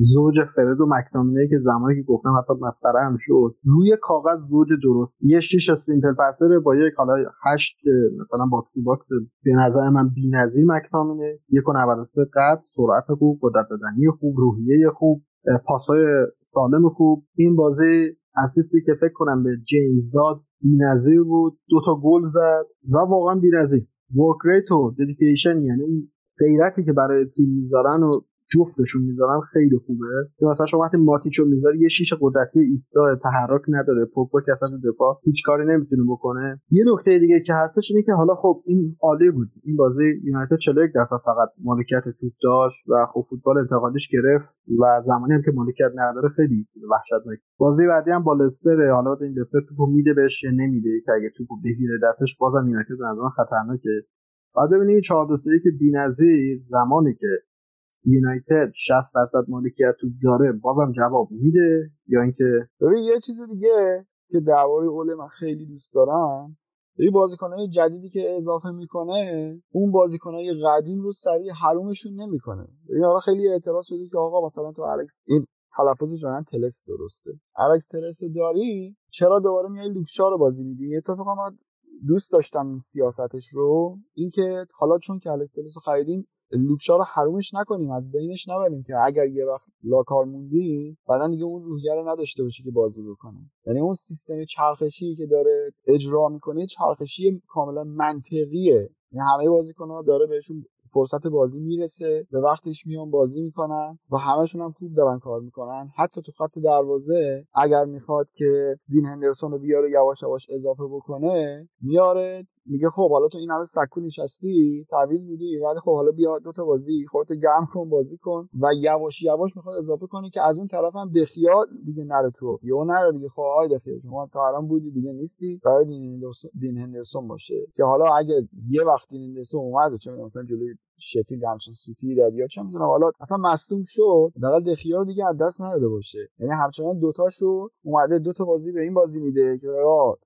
زوج فرد و مکتامینه که زمانی که گفتم حتی مسخره هم شد. روی کاغذ زوج درست. یه شیش simple passer با یک حالا هشت مثلا box to box به نظر من بی‌نظیر مکتامینه یک و سه قد سرعت خوب قدرت بدنی خوب روحیه خوب پاسای سالم خوب. این بازی اسیستی که فکر کنم به جیمز داد بی‌نظیر بود. دو تا گل زد و واقعا بی‌نظیر. work rate و یعنی اون غیرتی که برای تیم می‌ذارن و جفتشون می‌ذارن خیلی خوبه. مثلا شما وقتی ماتیچو می‌ذاری یه شیش قدرتی ایستا تحرک نداره. پوگبا که اصلا دفاع هیچ کاری نمی‌تونه بکنه. یه نکته دیگه که هستش اینه که حالا خب این عالی بود. این بازی یونایتد 41 درصد فقط مالکیت توپ داشت و خب فوتبال انتقادش گرفت و زمانی هم که مالکیت نداره خیلی وحشتناک. بازی بعدی هم با لستر حالا این لستر توپو میده بهش نمیده. که اگه توپو بگیره دستش بازم یونایتد به خطرناکه. بعد ببینید 4 2 که بی‌نظیر زمانی که یونایتد 60 درصد مالکیت تو داره بازم جواب میده؟ یا اینکه ببین یه چیز دیگه که درباره اول من خیلی دوست دارم این بازیکنهای جدیدی که اضافه می‌کنه اون بازیکنهای قدیم رو سریع حرومشون نمی‌کنه. ببین حالا خیلی اعتراض شده که آقا مثلا تو الکس این تلفظش من تلس درسته. الکس تلس داری؟ چرا دوباره میای لوکشا رو بازی میدی؟ اتفاقا دوست داشتم این سیاستش رو اینکه حالا چون که الکس تلس رو خریدیم لوکشا رو حرومش نکنیم از بینش نبریم که اگر یه وقت لاکار موندی بعدا دیگه اون روحیه رو نداشته باشه که بازی بکنه یعنی اون سیستم چرخشی که داره اجرا می‌کنه چرخشی کاملا منطقیه. یعنی همه بازیکن‌ها داره بهشون فرصت بازی می‌رسه به وقتش میان بازی می‌کنن و همشون هم خوب دارن کار می‌کنن. حتی تو خط دروازه اگر می‌خواد که دین هندرسون رو بیاره یواش یواش اضافه بکنه میاره میگه خب حالا تو این همه سکو نشستی تعویض بودی ولی خب حالا بیا دو تا بازی خودتو گرم کن بازی کن. و یواش یواش می‌خواد اضافه کنه که از اون طرف هم دخیا دیگه نره تو. یهو نره دیگه. خب آی دخیا شما تا الان بودی دیگه نیستی. برای دین هندرسون باشه. که حالا اگه یه وقت دین هندرسون اومد چه مثلا جلوی شفیلد همچین سوتی داد یا چه می‌دونم حالا اصلا مصدوم شد حداقل دخیا رو دیگه از دست نداده باشه. یعنی همچنان دوتاشو اومده دو تا بازی به این بازی میده که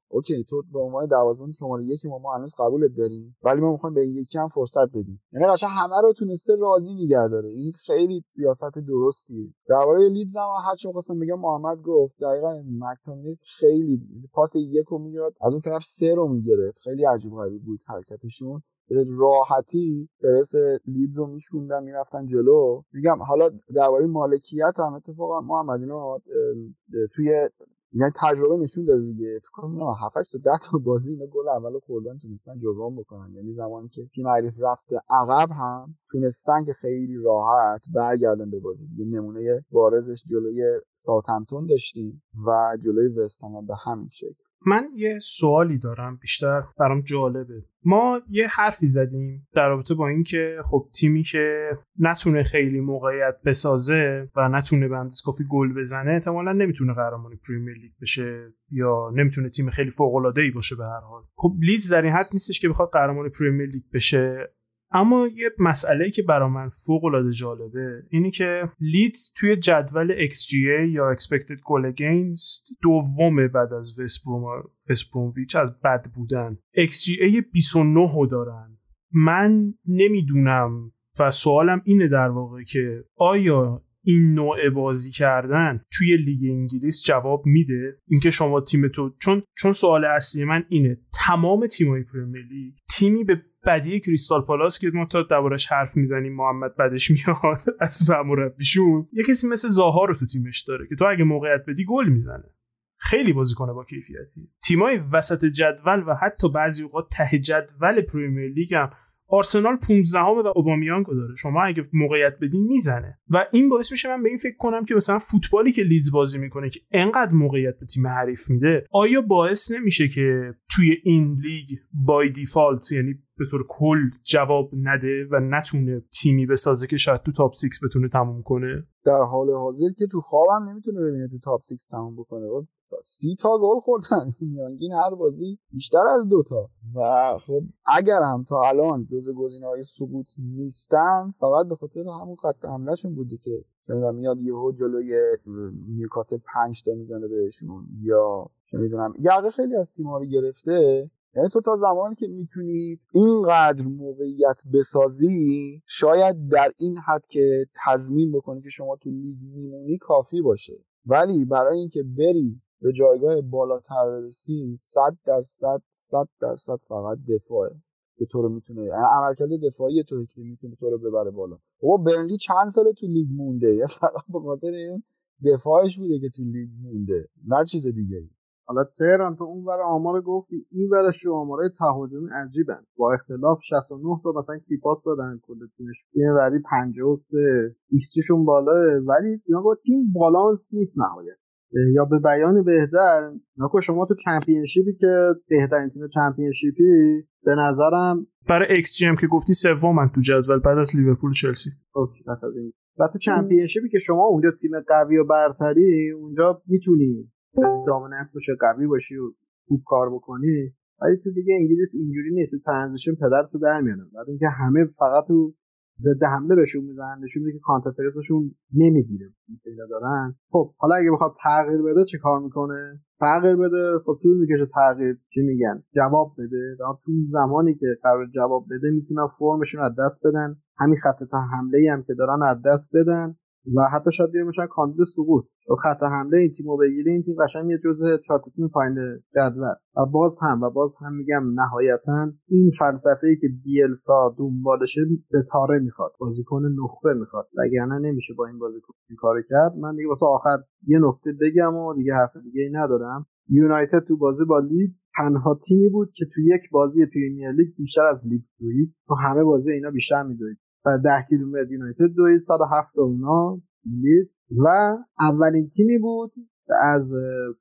okay تو به عنوان دروازه‌بان شماره یکی ما, ما هنوز قبولت داریم ولی ما می‌خوایم به یکی هم فرصت بدیم. یعنی قشنگ همه رو تونسته راضی نگه داره. این خیلی سیاست درستیه. درباره لیدز هم هر چی می‌خواستم بگم محمد گفت دقیقا مکتومینی خیلی پاس یک رو از اون طرف سه رو می‌گرفت. خیلی عجیب غریب بود حرکتشون. به راحتی پرس لیدز رو میشکوندن می‌رفتن جلو. میگم حالا درباره مالکیت هم اتفاقا محمد اینا توی یعنی تجربه نشون داده دیگه. فکر کنم 7 تا 10 تا بازی اینا گل اولو خوردن تونستن جبران بکنن. یعنی زمانی که تیم حریف رفته عقب هم تونستن که خیلی راحت برگردن به بازی دیگه. نمونه بارزش جلوی ساوثهمپتون داشتیم و جلوی وستهم به همین شکل. من یه سوالی دارم بیشتر برام جالبه. ما یه حرفی زدیم در رابطه با اینکه خب تیمی که نتونه خیلی موقعیت بسازه و نتونه به اندازه کافی گل بزنه احتمالا نمی‌تونه قهرمان پریمیر لیگ بشه یا نمی‌تونه تیم خیلی فوق العاده ای باشه به هر حال. خب لیدز در این حد نیستش که بخواد قهرمان پریمیر لیگ بشه. اما یه مسئله که برا من فوق العاده جالبه اینی که لیدز توی جدول XGA یا Expected Goal Against دومه بعد از ویچ از بد بودن. XGA 29 رو دارن. من نمی‌دونم و سوالم اینه در واقع که آیا این نوع بازی کردن توی لیگ انگلیس جواب میده؟ اینکه شما تیم تو چون چون سوال اصلی من اینه. تمام تیمای پرمیر لیگ تیمی به بدی کریستال پالاس که ما تا حرف می‌زنیم محمد بدش میاد از مربیشون یه کسی مثل زاها رو تو تیمش داره که تو اگه موقعیت بدی گل می‌زنه. خیلی بازیکن با کیفیتی. تیمای وسط جدول و حتی بعضی اوقات ته جدول پریمیر لیگ هم آرسنال 15 همه و اوبامیانگو داره. شما اگه موقعیت بدین می‌زنه. و این باعث میشه من به این فکر کنم که مثلا فوتبالی که لیدز بازی می‌کنه که انقدر موقعیت به تیم حریف میده آیا باعث نمیشه که توی این لیگ by default یعنی به طور کل جواب نده و نتونه تیمی بسازه که شاید تو top 6 بتونه تموم کنه. در حال حاضر که تو خوابم نمی‌تونه ببینه تو top 6 تموم بکنه. سی تا گل خوردن. میانگین هر بازی بیشتر از دوتا و خب اگر هم تا الان جز گزینه های سقوط نیستن فقط به خاطر همون خط حملهشون بوده که چه میاد یهو جلوی نیوکاسل 5 تا می‌زنه بهشون. یا می‌دونم یقه خیلی از تیم ها رو گرفته. یعنی تو تا زمانی که می‌تونی اینقدر موقعیت بسازی شاید در این حد که تضمین بکنی که شما تو لیگ میمونی کافی باشه. ولی برای اینکه بری به جایگاه بالاتر برسی صد درصد صد درصد فقط دفاعه که تو رو می‌تونه عملکرد دفاعی تو که می‌تونه تو رو ببره بالا. بابا برنلی چند سال تو لیگ مونده؟ فقط به خاطر این دفاعش بوده که تو لیگ مونده نه چیز دیگه ای حالا تهران تو اون ور آمار گفتی این ورش آمارای تهاجمی عجیبن. با اختلاف 69 تا مثلا کیپاس دادن کل تیمش. تیم بعدی 53 ایستشون بالاه ولی یا تیم بالانس نیست نهایت. یا به بیان بهتر نکو شما تو چمپیونشیپی که بهترین تیم چمپیونشیپی به نظرم برای XG که گفتی سومن تو جدول بعد از لیورپول چلسی. okay و تو چمپیونشیپی که شما اونجا تیم قوی و برتری اونجا می‌تونی دامنت باشه قوی باشی و خوب کار بکنی ولی تو دیگه انگلیس اینجوری نیست. تو transition پدرتو در میارن بعد اینکه همه فقط تو ضد حمله بهشون می‌زنن نشون میده که counter press شون نمی‌گیره. پیدا دارن. خب حالا اگه بخواد تغییر بده چه کار می‌کنه؟ تغییر بده خب طول می‌کشه تغییر. چی میگن؟ جواب بده. تو زمانی که قرار جواب بده می‌تونن فرمشون از دست بدن. همین خط تا حمله هم که دارن از دست بدن. و حتی شاید میشن کاندید سقوط. و خط حمله این تیمو بگیره این تیم قشنگ یه جزء چهار تیم پایین جدول. و باز هم و باز هم میگم نهایتا این فلسفه ای که بیلسا دنبالشه ستاره می‌خواد بازیکن نخبه می‌خواد. وگرنه نمیشه با این بازیکن این کار کرد. من دیگه واسه آخر یه نکته بگم و دیگه حرف دیگه ای ندارم. یونایتد تو بازی با لیدز تنها تیمی بود که تو یک بازی پریمیر لیگ بیشتر از لیدز دوید. تو همه بازی اینا بیشتر میدوید. و 10 کیلومتر یونایتد دوید 107 اونا لیدز. و اولین تیمی بود از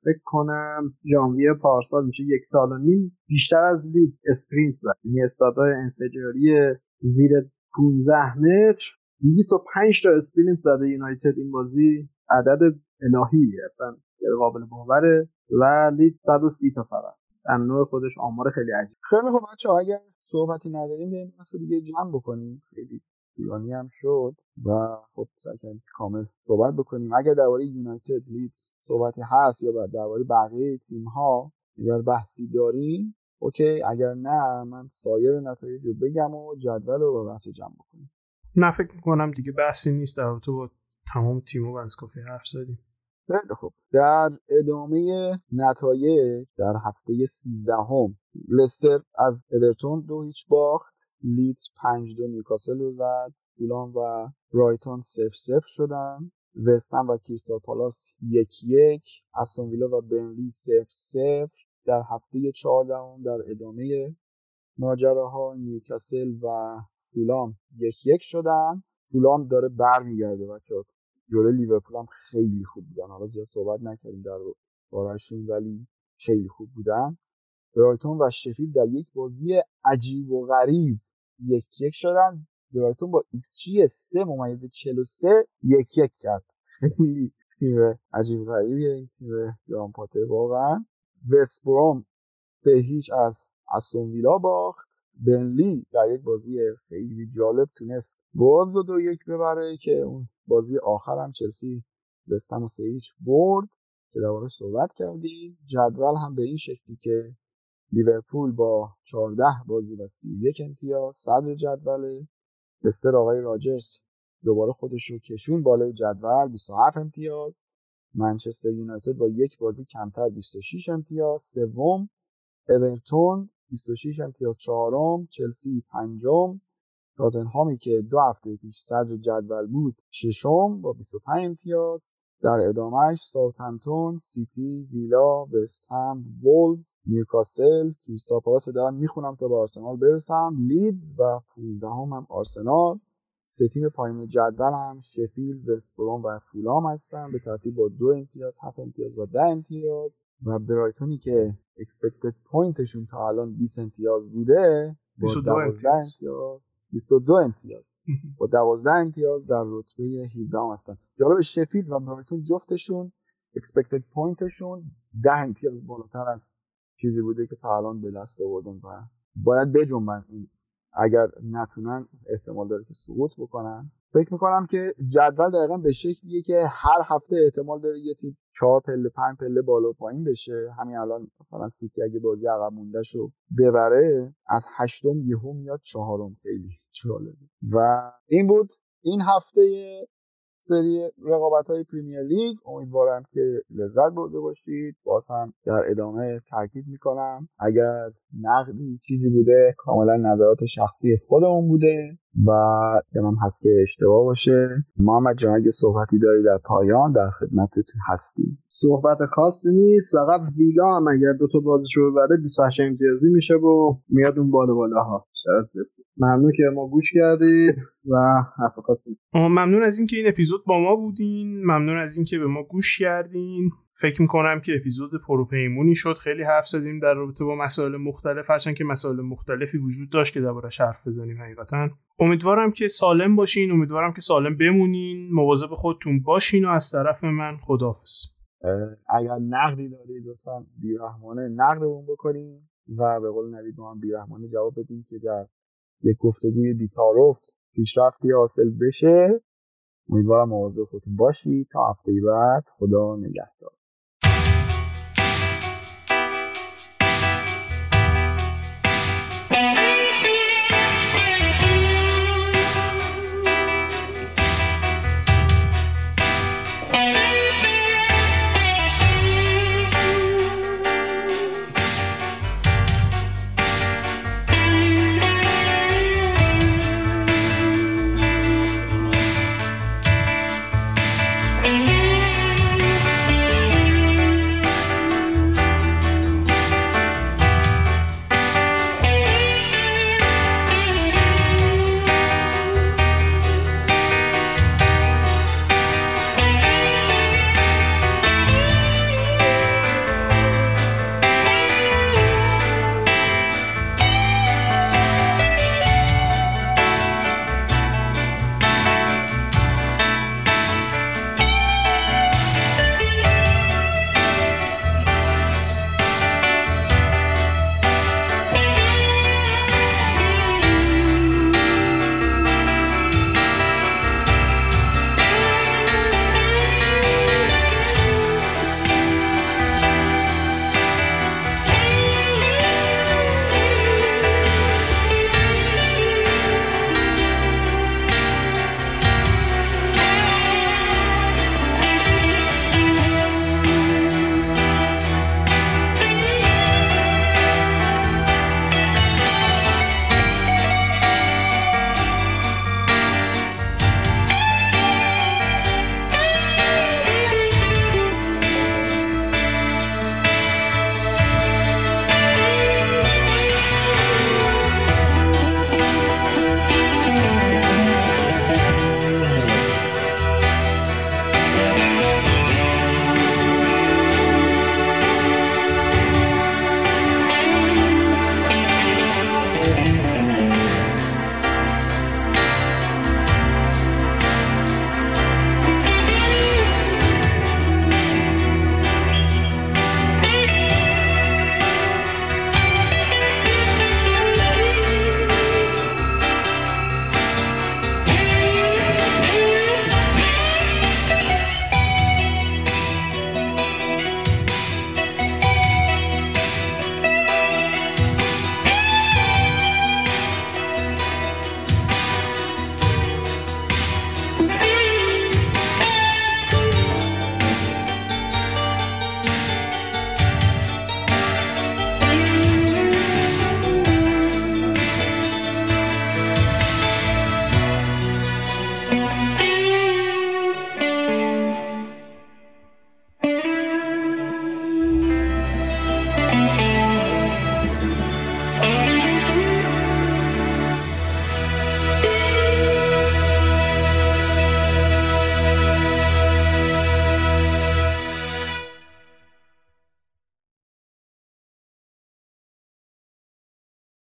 فکر کنم ژانویه پارسال میشه یک سال و نیم بیشتر از لیدز sprint زد. یعنی استارتای انفجاری زیر 15 متر. 205 تا اسپرینت زده یونایتد این بازی. عددا الهی اصلا قابل باوره. و لیدز 130 تا فقط. در نوع خودش آمار خیلی عجیب. خیلی خب بچه اگر صحبتی نداریم بیایم مثلا دیگه جمع بکنیم. خیلی طولانی هم شد و خب سعی کامل صحبت بکنیم. اگر درباره یونایتد لیدز صحبتی هست یا درباره بقیه تیم ها اگر بحثی داریم اوکی. اگر نه من سایر نتایج رو بگم و جدول رو بحث جمع بکنیم. نه فکر می‌کنم دیگه بحثی نیست. درباره تمام تیم و کافی حرف زدیم. خیلی خب در ادامه نتایج در هفته سیزدهم لستر از اورتون دو هیچ باخت. لیدز پنج دو نیوکاسل رو زد. فولام و برایتون صفر صفر شدن. وستهم و کریستال پالاس یک یک. استون ویلا و برنلی صفر صفر. در هفته چهاردهم در ادامه ماجراها نیوکاسل و فولام یک یک شدن. فولام داره برمیگرده بچه جلو لیورپول هم خیلی خوب بودن. حالا زیاد صحبت نکردیم دربارشون ولی خیلی خوب بودن. برایتون و شفیلد در یک بازی عجیب و غریب یک یک شدن. برایتون با ایکس جی 3 ممیز 43 یک یک کرد. خیلی تیم عجیب غریبیه این تیم گراهام پاتر واقعا. وستبروم به هیچ از استون ویلا باخت. بنلی در یک بازی خیلی جالب تونست بولز رو دو یک ببره که اون بازی آخر هم چلسی وستم و سه هیچ برد که دوباره صحبت کردیم. جدول هم به این شکلی که لیورپول با 14 بازی و 31 امتیاز صدر جدوله لستر آقای راجرز دوباره خودش رو کشون بالای جدول 27 امتیاز. منچستر یونایتد با یک بازی کمتر 26 امتیاز. سوم اورتون 26 امتیاز. چهارم چلسی پنجم. تاتنهامی که دو هفته پیش صدر جدول بود ششم با 25 امتیاز. در ادامهش ساوثهمپتون، سیتی، ویلا، وستهم، وولز، نیوکاسل، کریستال پالاس دارم می‌خونم تا به آرسنال برسم، لیدز و 15 هم, هم آرسنال. سه تیم پایین جدول هم شفیلد، وستبروم و فولام هستن. به ترتیب با دو امتیاز، هفت امتیاز و ده امتیاز. و برایتونی که expected point شون تا الان 20 امتیاز بوده با 12 امتیاز. 22 امتیاز. با 12 امتیاز در رتبه 17 هم هستن. جالب شفیلد و برایتون جفتشون expected point شون 10 امتیاز بالاتر از چیزی بوده که تا الان به دست آوردن و باید بجنبن این. اگر نتونن احتمال داره که سقوط بکنن. فکر می‌کنم که جدول دقیقا به شکلیه که هر هفته احتمال داره یه تیم چهار پله پنج پله بالا و پایین بشه. همین الان مثلا سیتی اگه بازی عقب مونده رو ببره از هشتم یهو میاد چهارم خیلی. و این بود. این هفته سری رقابت های پریمیر لیگ. امیدوارم که لذت برده باشید. باز هم در ادامه تاکید می‌کنم. اگر نقدی چیزی بوده کاملا نظرات شخصی خودمون بوده و هم هست که اشتباه باشه. محمد جان اگه صحبتی داری در پایان در خدمتت هستیم صحبت خاصی نیست. فقط ویلا هم اگر دو تا بازیشو ببره 28 امتیازی میشه و میاد اون بالا بالاها. ممنون که ما گوش کردید و حرف خاصی. ممنون از اینکه این اپیزود با ما بودین. ممنون از اینکه به ما گوش کردین. فکر می‌کنم که اپیزود پروپیمونی شد. خیلی حرف زدیم در رابطه با مسائل مختلف. هرچند که مسائل مختلفی وجود داشت که دربارش حرف بزنیم حقیقتا. امیدوارم که سالم باشین. امیدوارم که سالم بمونین. مواظب خودتون باشین و از طرف من خداحافظ. اگر نقدی دارید لطفا بیرحمانه نقدمون بکنیم و به قول نوید ما هم بیرحمانه جواب بدیم که در یک گفتگوی بیتارف پیشرفتی حاصل بشه. امیدوارم مواظب خودتون باشید تا هفته بعد خدا نگهدار.